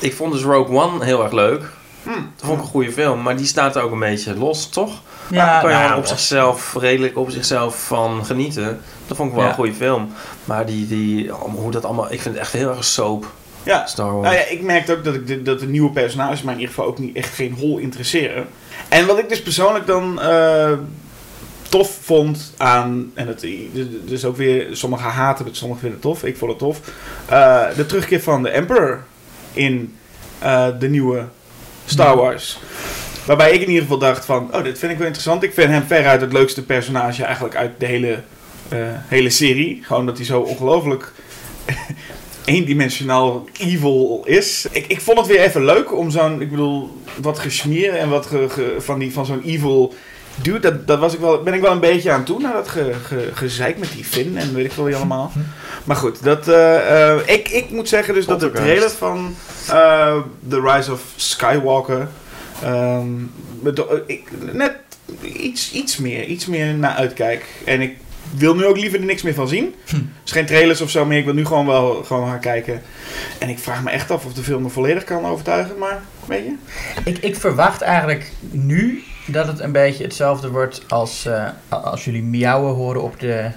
ik vond dus Rogue One heel erg leuk. Hm. Dat vond ik een goede film, maar die staat er ook een beetje los, toch? Ja, Daar kan je nou, wel op zichzelf, redelijk op zichzelf van genieten. Dat vond ik wel Ja. een goede film. Maar die, die, hoe dat allemaal, ik vind het echt heel erg soap, Ja, Star Wars. Nou ja, ik merkte ook dat, ik de, dat de nieuwe personages mij in ieder geval ook niet echt geen hol interesseren. En wat ik dus persoonlijk dan eh, tof vond aan, en het dus ook weer, sommigen haten het, sommigen vinden het tof, ik vond het tof, eh, de terugkeer van de Emperor in eh, de nieuwe Star Wars. Waarbij ik in ieder geval dacht van, oh, dit vind ik wel interessant. Ik vind hem veruit het leukste personage eigenlijk uit de hele, eh, hele serie. Gewoon dat hij zo ongelooflijk eendimensionaal evil is. Ik, ik vond het weer even leuk om zo'n, ik bedoel, wat gesmieren en wat ge- ge- van, die, van zo'n evil dude. Dat, dat was ik wel, ben ik wel een beetje aan toe, naar dat ge, ge, gezeik met die Finn en weet ik veel wie allemaal. Maar goed, dat, eh, eh, ik, ik moet zeggen dus dat de trailer van eh, The Rise of Skywalker ehm, eh, ik, net iets, iets meer, iets meer naar uitkijk. En ik wil nu ook liever er niks meer van zien. Is geen trailers of zo meer. Ik wil nu gewoon wel gewoon gaan kijken. En ik vraag me echt af of de film me volledig kan overtuigen. Maar, weet je? Ik, ik verwacht eigenlijk nu dat het een beetje hetzelfde wordt als eh, als jullie miauwen horen op de...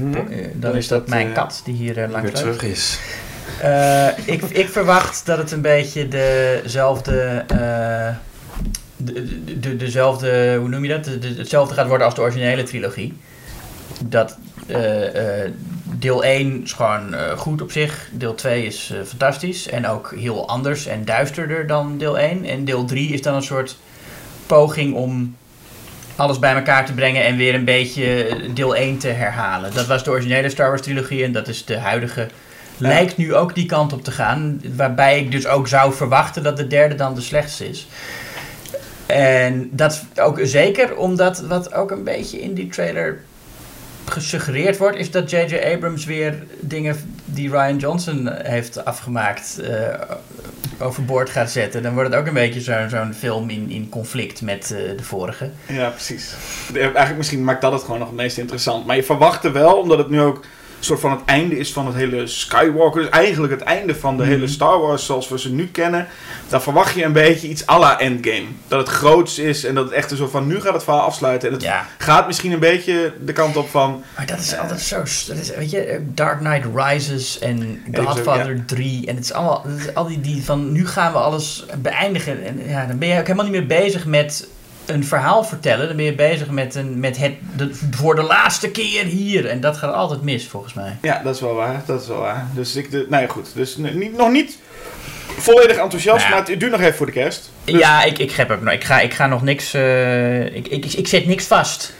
Mhm. eh, dan is dat mijn kat die hier eh, langs weer terug is. Eh, ik, ik verwacht dat het een beetje dezelfde. eh, de, de, de- dezelfde, hoe noem je dat? De- de- hetzelfde gaat worden als de originele trilogie. Dat eh, eh, deel 1 is gewoon eh, goed op zich. Deel 2 is fantastisch. En ook heel anders en duisterder dan deel 1. En deel 3 is dan een soort poging om alles bij elkaar te brengen en weer een beetje deel 1 te herhalen. Dat was de originele Star Wars trilogie en dat is de huidige. Lijkt nu ook die kant op te gaan. Waarbij ik dus ook zou verwachten dat de derde dan de slechtste is. En dat is ook zeker omdat wat ook een beetje in die trailer gesuggereerd wordt, is dat J.J. Abrams weer dingen die Ryan Johnson heeft afgemaakt, eh, overboord gaat zetten, dan wordt het ook een beetje zo'n zo'n film in, in conflict met eh, de vorige. Ja, precies. De- Eigenlijk misschien maakt dat het gewoon nog het meest interessant. Maar je verwacht er wel, omdat het nu ook soort van het einde is van het hele Skywalker. Dus eigenlijk het einde van de hele Star Wars zoals we ze nu kennen. Dan verwacht je een beetje iets à la Endgame. Dat het groots is en dat het echt een soort van nu gaat het verhaal afsluiten. En het Ja. gaat misschien een beetje de kant op van... Maar dat is altijd zo. Dat is, weet je, eh, Dark Knight Rises en Ja, Godfather 3. En het is allemaal. Het is al die, die van nu gaan we alles beëindigen. En ja, dan ben je ook helemaal niet meer bezig met een verhaal vertellen. Dan ben je bezig met, een, met het de, voor de laatste keer hier. En dat gaat altijd mis, volgens mij. Ja, dat is wel waar. Dat is wel waar. Dus ik... De, nou ja, goed. Dus niet, nog niet volledig enthousiast, Nou ja. maar het duurt nog even voor de kerst. Dus- Ja, ik, ik, heb ook, ik, ga, ik ga nog niks. eh, ik, ik, ik zet niks vast.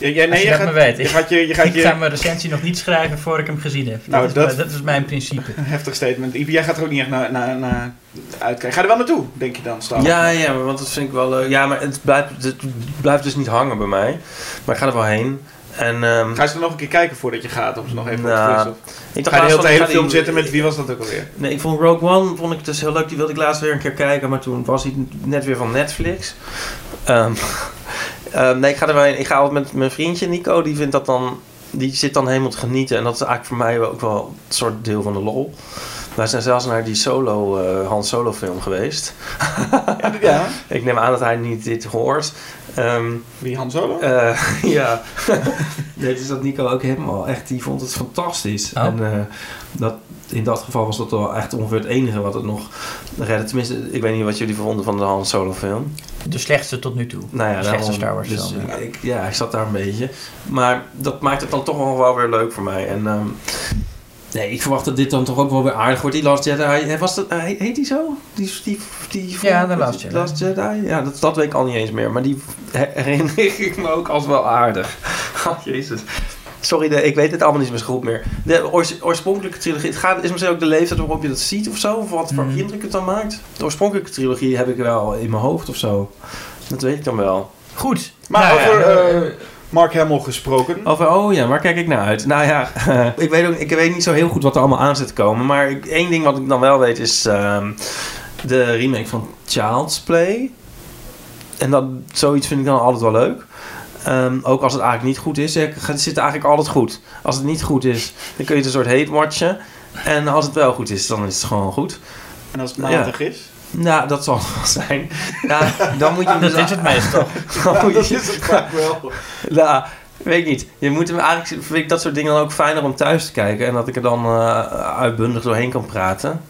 Ja, ja, nee, Als je je dat gaat, maar weet. Je gaat je, je, gaat Ik je ga mijn recensie nog niet schrijven voor ik hem gezien heb. Nou, dat, is, dat- mijn- dat is mijn principe. Een heftig statement. Jij gaat er ook niet echt naar, naar, naar uitkijken. Ga er wel naartoe, denk je dan, Star? Ja, ja, maar want dat vind ik wel leuk. Ja, maar het blijft, het blijft dus niet hangen bij mij. Maar ik ga er wel heen. En, ehm, Ga je er nog een keer kijken voordat je gaat? Of ze nog even Nou, of... ik Ga je de hele, hele ik film die- zitten met... Wie was dat ook alweer? Nee, ik vond Rogue One vond ik dus heel leuk. Die wilde ik laatst weer een keer kijken. Maar toen was hij net weer van Netflix. Ehm, ehm, nee, ik ga er wel heen. Ik ga altijd met mijn vriendje Nico. Die vindt dat dan... Die zit dan helemaal te genieten. En dat is eigenlijk voor mij ook wel een soort deel van de lol. Wij zijn zelfs naar die solo, eh Han Solo film geweest. Ja, ja. Ik neem aan dat hij niet dit hoort. Ehm, Wie, Han Solo? eh, ja. nee, dus dat Nico ook helemaal echt, die vond het fantastisch. Oh. En eh, dat, in dat geval was dat wel echt ongeveer het enige wat het nog redde. Tenminste, ik weet niet wat jullie vonden van de Han Solo film. De slechtste tot nu toe. Nou ja, de slechtste Star Wars dus, film. ja. ik, ja, ik zat daar een beetje. Maar dat maakt het dan toch wel, wel weer leuk voor mij. En ehm, nee, ik verwacht dat dit dan toch ook wel weer aardig wordt. Die Last Jedi, eh, was dat, eh, heet die zo? Die, die, die, Ja, Last Jedi. Last Jedi? Ja, dat, dat weet ik al niet eens meer. Maar die herinner ik me ook als wel aardig. Oh, jezus. Sorry, de, ik weet het allemaal niet meer zo goed meer. De oors- oorspronkelijke trilogie, het gaat, is misschien ook de leeftijd waarop je dat ziet of zo? Of wat voor Mhm. indruk het dan maakt? De oorspronkelijke trilogie heb ik wel in mijn hoofd of zo. Dat weet ik dan wel. Goed. Maar Nou over eh, eh, Mark Hamill gesproken. Over, oh ja, waar kijk ik naar uit? Nou ja, ik, weet ook, ik weet niet zo heel goed wat er allemaal aan zit te komen. Maar ik- één ding wat ik dan wel weet is ehm, de remake van Child's Play. En dat, zoiets vind ik dan altijd wel leuk. Ehm, ook als het eigenlijk niet goed is. Het zit eigenlijk altijd goed. Als het niet goed is, dan kun je het een soort hate watchen. En als het wel goed is, dan is het gewoon goed. En als het maandag is? Nou, dat zal het wel zijn. Ja, dan moet je hem dat dus- is het meestal. dan Ja, dat is het vaak wel. nou, weet ik niet. Je moet hem eigenlijk vind ik dat soort dingen dan ook fijner om thuis te kijken en dat ik er dan eh, uitbundig doorheen kan praten.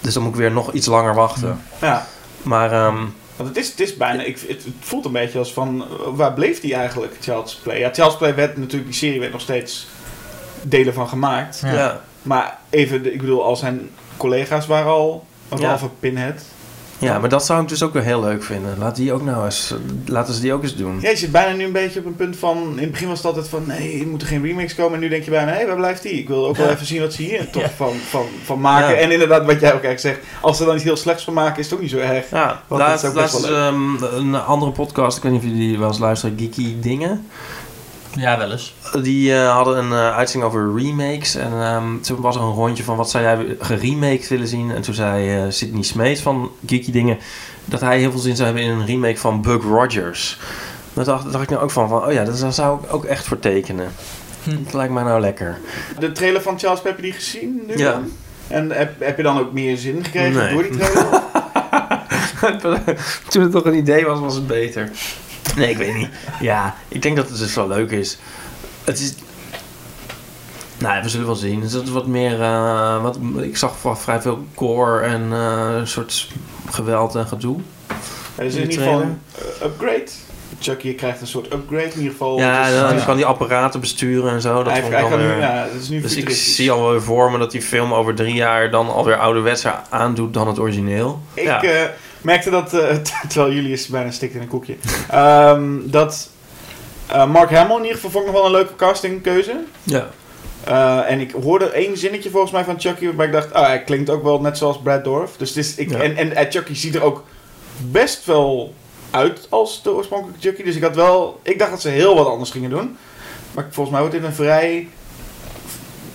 Dus dan moet ik weer nog iets langer wachten. Ja. Maar ehm, Want het is, het is bijna... Ik, het, het voelt een beetje als van... eh, Waar bleef die eigenlijk, Child's Play? Ja, Child's Play werd natuurlijk... Die serie werd nog steeds delen van gemaakt. Ja. ja. Maar even... Ik bedoel, al zijn collega's waren al... Behalve Pinhead. Ja, maar dat zou ik dus ook weer heel leuk vinden. Laat die ook nou eens, laten ze die ook eens doen. Ja, je zit bijna nu een beetje op een punt van... In het begin was het altijd van... Nee, er moeten geen remakes komen. En nu denk je bijna... Hé, waar blijft die? Ik wil ook wel even zien wat ze hier toch Ja. van, van, van maken. Ja. En inderdaad, wat jij ook echt zegt... Als ze dan iets heel slechts van maken... Is het ook niet zo erg. Ja, laatst, is ook best laatst wel ehm, een andere podcast, ik weet niet of jullie wel eens luisteren, Geeky Dingen. Ja, wel eens. Die eh, hadden een eh, uitzending over remakes. En ehm, toen was er een rondje van wat zou jij geremaked willen zien. En toen zei eh Sidney Smeet van Geeky Dingen... dat hij heel veel zin zou hebben in een remake van Buck Rogers. Daar dacht, dacht ik nou ook van, van... oh ja, daar zou ik ook echt voor tekenen. Hm. Dat lijkt mij nou lekker. De trailer van Charles Pepper die gezien? Nu Ja. En heb, heb je dan ook meer zin gekregen Nee. door die trailer? toen het toch een idee was, was het beter. Nee, ik weet niet. Ja, ik denk dat het dus wel leuk is. Het is... Nou, we zullen wel zien. Het is wat meer... eh, wat, ik zag vrij veel gore en eh, een soort geweld en gedoe. Er is In in de ieder geval een uh, upgrade. Chucky krijgt een soort upgrade in ieder geval. ja, Dus, dan ja. kan die apparaten besturen en zo. Dat hij, vond ik dan nu, weer- ja, dat is nu Dus ik zie al wel voor me dat die film over drie jaar dan alweer ouderwetser aandoet dan het origineel. Ik ja. eh, merkte dat, eh, terwijl Julius bijna stikt in een koekje, ehm, dat eh, Mark Hamill in ieder geval vond ik nog wel een leuke castingkeuze. ja. Eh, en ik hoorde één zinnetje volgens mij van Chucky, waarbij ik dacht, ah, hij klinkt ook wel net zoals Brad Dorff. Dus het is, ik, Ja. en, en Chucky ziet er ook best wel uit als de oorspronkelijke Chucky. Dus ik had wel, ik dacht dat ze heel wat anders gingen doen. Maar volgens mij wordt dit een vrij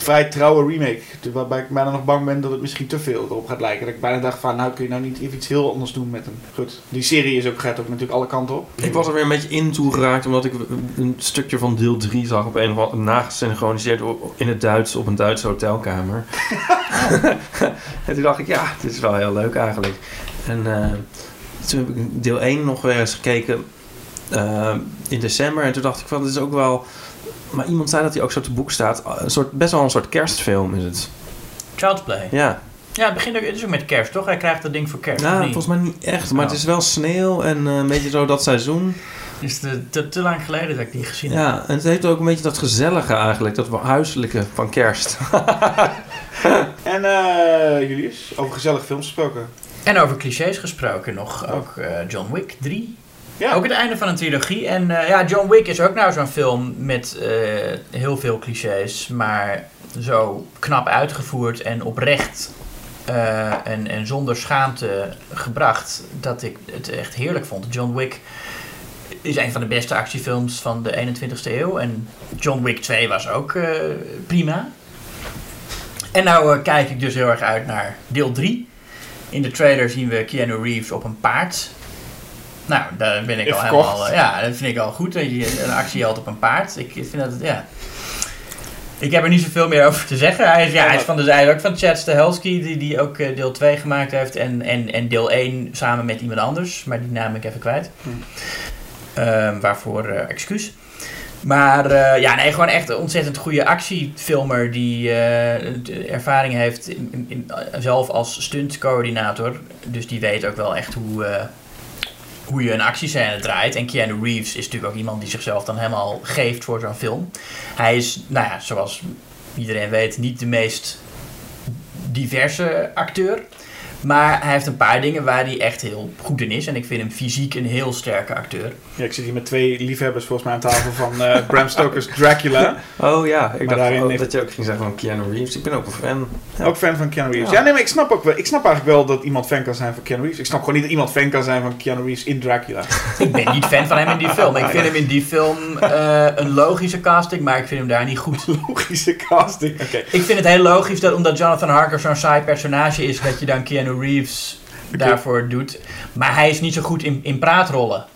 vrij trouwe remake. Waarbij ik bijna nog bang ben dat het misschien te veel erop gaat lijken. Dat ik bijna dacht van, nou kun je nou niet even iets heel anders doen met hem. Goed, die serie is ook, gaat ook natuurlijk alle kanten op. Ik was er weer een beetje in toegeraakt omdat ik een stukje van deel 3 zag op een of andere nagesynchroniseerd in het Duits op een Duitse hotelkamer. en toen dacht ik, ja, dit is wel heel leuk eigenlijk. En eh, toen heb ik deel 1 nog weer eens gekeken eh, in december. En toen dacht ik van, dit is ook wel... Maar iemand zei dat hij ook zo te boek staat. Een soort, best wel een soort kerstfilm is het. Child's Play. Ja, Ja, het begint ook, het is ook met kerst, toch? Hij krijgt dat ding voor kerst. nou, volgens mij niet echt. Maar Oh. het is wel sneeuw en eh, een beetje zo dat seizoen. Het is te, te, te lang geleden dat ik die gezien heb. Ja, en het heeft ook een beetje dat gezellige eigenlijk. Dat huiselijke van kerst. En eh Julius, over gezellige films gesproken. En over clichés gesproken nog, ook eh, John Wick 3. Ook het einde van een trilogie. En eh, ja, John Wick is ook nou zo'n film met eh, heel veel clichés, maar zo knap uitgevoerd en oprecht eh, en, en zonder schaamte gebracht, dat ik het echt heerlijk vond. John Wick is een van de beste actiefilms van de 21ste eeuw. En John Wick 2 was ook prima. En nou kijk ik dus heel erg uit naar deel 3. In de trailer zien we Keanu Reeves op een paard. Nou, daar ben ik al verkocht. helemaal... eh, ja, dat vind ik al goed. Dat je een actieheld op een paard. Ik vind dat... Ja. Ik heb er niet zoveel meer over te zeggen. Hij is, ja, hij is, van de, is ook van Chad Stahelski, die, die ook eh, deel 2 gemaakt heeft. En, en, en deel 1 samen met iemand anders. Maar die naam ik even kwijt. Ehm, waarvoor eh, excuus. Maar ja, nee, gewoon echt een ontzettend goede actiefilmer die ervaring heeft in, in- in- zelf als stuntcoördinator. Dus die weet ook wel echt hoe, hoe je een actiescène draait. En Keanu Reeves is natuurlijk ook iemand die zichzelf dan helemaal geeft voor zo'n film. Hij is, nou ja, zoals iedereen weet, niet de meest diverse acteur. Maar hij heeft een paar dingen waar hij echt heel goed in is. En ik vind hem fysiek een heel sterke acteur. ja, ik zit hier met twee liefhebbers volgens mij aan tafel van eh, Bram Stoker's Dracula. Oh ja, ik dacht daarin ook heeft- dat je ook ging zeggen van Keanu Reeves. Ik ben ook een fan. Ja. Ook fan van Keanu Reeves. Ja. Ja. nee, maar ik snap ook wel. Ik snap eigenlijk wel dat iemand fan kan zijn van Keanu Reeves. Ik snap gewoon niet dat iemand fan kan zijn van Keanu Reeves in Dracula. Ik ben niet fan van hem in die film. Ik vind hem in die film eh, een logische casting, maar ik vind hem daar niet goed. Logische casting. Oké. Ik vind het heel logisch dat omdat Jonathan Harker zo'n saai personage is, dat je dan Keanu Reeves daarvoor doet. Maar hij is niet zo goed in, in praatrollen.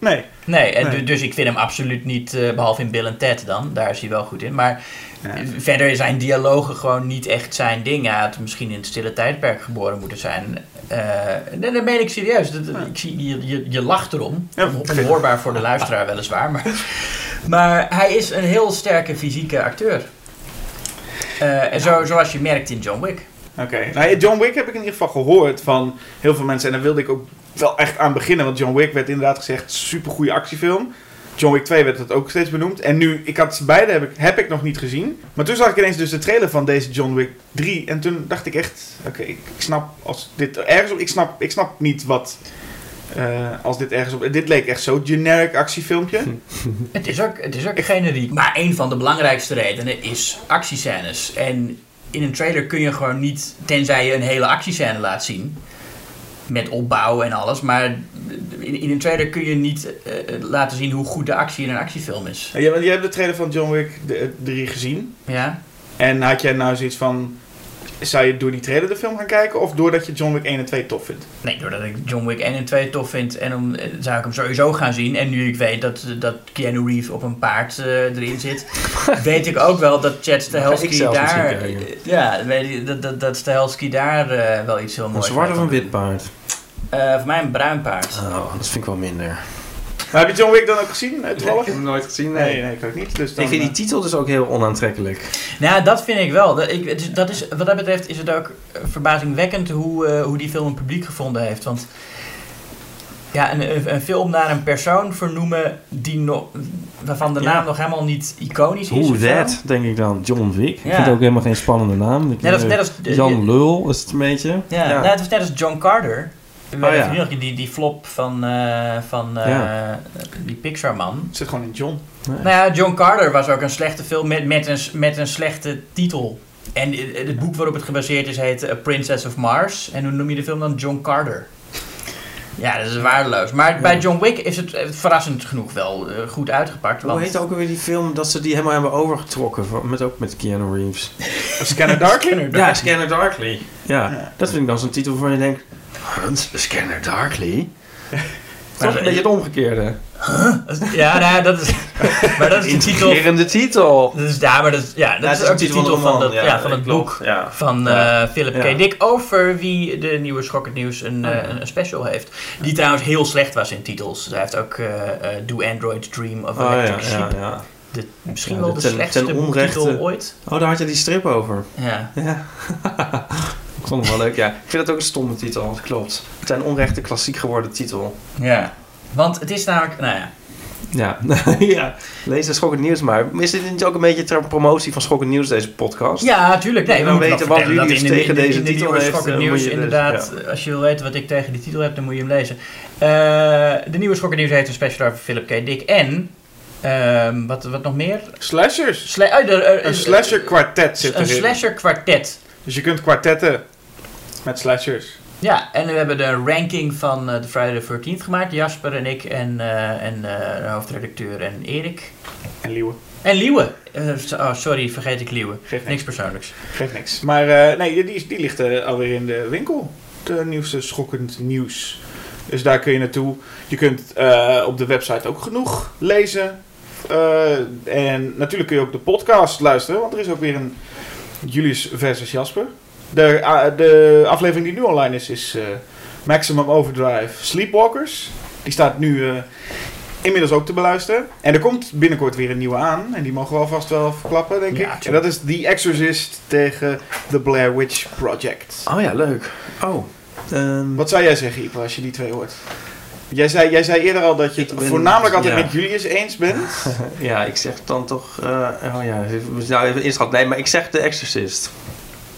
Nee. Nee, en Nee. dus ik vind hem absoluut niet, eh, behalve in Bill en Ted dan, daar is hij wel goed in. Maar verder zijn dialogen gewoon niet echt zijn ding. Hij had misschien in het stille tijdperk geboren moeten zijn. Eh nee, dat meen ik serieus. Dat, ik zie, je, je, je lacht erom. Ja. Onhoorbaar voor de luisteraar weliswaar. Maar, maar hij is een heel sterke fysieke acteur. Eh, en zo, zoals je merkt in John Wick. Oké. Nou, ja, John Wick heb ik in ieder geval gehoord van heel veel mensen. En daar wilde ik ook wel echt aan beginnen. Want John Wick werd inderdaad gezegd super goede actiefilm. John Wick 2 werd het ook steeds benoemd. En nu, ik had ze beide heb ik, heb ik nog niet gezien. Maar toen zag ik ineens dus de trailer van deze John Wick 3. En toen dacht ik echt, oké, ik, ik snap als dit ergens op, ik snap, ik snap niet wat. eh, als dit ergens op. Dit leek echt zo'n generic actiefilmpje. Het is ook, het is ook generiek. Maar een van de belangrijkste redenen is actiescènes. En in een trailer kun je gewoon niet, tenzij je een hele actiescène laat zien. Met opbouw en alles. Maar in, in een trailer kun je niet eh, laten zien hoe goed de actie in een actiefilm is. Ja, want je hebt de trailer van John Wick de- 3 gezien. Ja? En had jij nou zoiets van. Zou je door die trailer de film gaan kijken? Of doordat je John Wick 1 en 2 tof vindt? Nee, doordat ik John Wick 1 en 2 tof vind. En dan eh, zou ik hem sowieso gaan zien. En nu ik weet dat, dat Keanu Reeves op een paard eh, erin zit. weet ik ook wel dat Chad Stahelski daar... Ja, weet ik, dat, dat, dat Stahelski daar eh, wel iets heel Een moois zwart of een wit paard? Eh, voor mij een bruin paard. Oh, dat vind ik wel minder. Maar heb je John Wick dan ook gezien? eh, Toevallig? hem nooit gezien, Nee, nee, ik ook niet. Dus dan, Ik vind die eh, titel dus ook heel onaantrekkelijk. Nou, dat vind ik wel. Dat, ik, het is, dat is, wat dat betreft is het ook eh, verbazingwekkend hoe, eh, hoe die film een publiek gevonden heeft. Want ja, een, een, film naar een persoon vernoemen die nog, waarvan de Ja. naam nog helemaal niet iconisch is. Hoe that, denk ik dan. John Wick. Ik vind het ook helemaal geen spannende naam. Ik- Net als, net als, Jan Lul is het een beetje. Ja, Nou, het was net als John Carter. Oh, ja. die, die flop van, eh, van eh, Ja. die Pixar-man. Het zit gewoon in John. Nou ja, John Carter was ook een slechte film met, met, een, met een slechte titel. En het het boek waarop het gebaseerd is heet A Princess of Mars. En hoe noem je de film dan? John Carter. Ja, dat is waardeloos. Maar bij John Wick is het eh, verrassend genoeg wel eh, goed uitgepakt. Hoe Want... heet ook alweer die film dat ze die helemaal hebben overgetrokken? Met, ook met Keanu Reeves. Scanner Darkly? Ja. Scanner Darkly. Ja, Ja. dat vind ik dan zo'n titel waarvan je denkt... Hans, Scanner Darkly? Toch een beetje het omgekeerde. Ja, nou, ja, dat is... maar dat is de titel... Titel. Dat is, ja, maar dat is, ja, dat Ja, is ook de titel van, ja, ja, van het boek Ja. van eh, Philip Ja. K. Dick over wie de nieuwe Schokkend Nieuws een, Oh, eh, ja. een, een special heeft. Die trouwens heel slecht was in titels. Hij heeft ook eh, eh, Do Androids Dream of Oh ja, Electric ja, Sheep. ja. De, misschien Ja, wel de de ten- slechtste ten onrechte- ooit. Oh, daar had je die strip over. Ja. Ik vond hem wel leuk, ja. Ik vind het ook een stomme titel, dat klopt. Ten onrechte klassiek geworden titel. ja. Want het is namelijk, nou ja, Ja, ja. lees de Schokkend Nieuws maar. Is dit niet ook een beetje ter promotie van Schokkend Nieuws, deze podcast? Ja, tuurlijk. Nee, we weten wat jullie dat in de- tegen in de- deze in de titel heeft, Schokkend eh, Nieuws, dus- inderdaad. Als je wil weten wat ik tegen die titel heb, dan moet je hem lezen. Eh, de nieuwe Schokkend Nieuws heeft een special over Philip K. Dick en... ehm, wat, wat nog meer? Slashers. Sla oh, Een slasher kwartet zit Een erin. slasher kwartet. Dus je kunt kwartetten met slashers. Ja, en we hebben de ranking van eh, de Friday the 13th gemaakt. Jasper en ik en, eh, en eh, de hoofdredacteur en Erik. En Liewe. En Liewe. Oh, sorry, vergeet ik Liewe. Geeft niks. Niks persoonlijks. Geeft niks. Maar nee, die, die ligt alweer in de winkel. De nieuwste schokkend nieuws. Dus daar kun je naartoe. Je kunt op de website ook genoeg lezen. En natuurlijk kun je ook de podcast luisteren. Want er is ook weer een Julius versus Jasper. De, ah, de aflevering die nu online is, is eh, Maximum Overdrive Sleepwalkers. Die staat nu eh, inmiddels ook te beluisteren. En er komt binnenkort weer een nieuwe aan. En die mogen we alvast wel verklappen, denk Ja, ik. En dat is The Exorcist tegen The Blair Witch Project. Oh ja, leuk. Oh. ehm, Wat zou jij zeggen, Ipe, als je die twee hoort? Jij zei, jij zei eerder al dat je het ben- voornamelijk altijd ja. met Julius eens bent. ja, ik zeg dan toch... eh, oh ja, we nou even. Nee, maar ik zeg The Exorcist.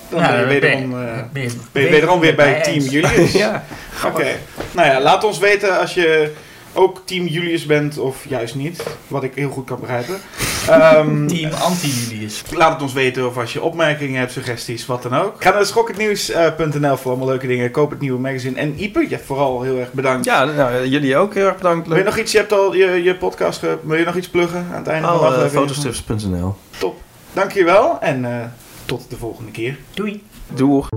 Dan Ja, ben je dan wederom, ben je- eh, ben je- ben je wederom weer bij Team eens. Julius. ja. Oké. Nou ja, laat ons weten als je ook Team Julius bent of juist niet. Wat ik heel goed kan begrijpen. Ehm, Team anti-Julius. Laat het ons weten of als je opmerkingen hebt, suggesties, wat dan ook. Ga naar schokkendnieuws.nl voor allemaal leuke dingen. Koop het nieuwe magazine. En Ipe, ja, vooral heel erg bedankt. Ja, nou, jullie ook heel erg bedankt. Wil je nog iets, je hebt al je, je podcast, wil je nog iets pluggen aan het einde van de Oh, uh, aflevering? fotostrips.nl Top. Dankjewel en eh, tot de volgende keer. Doei. Doeg.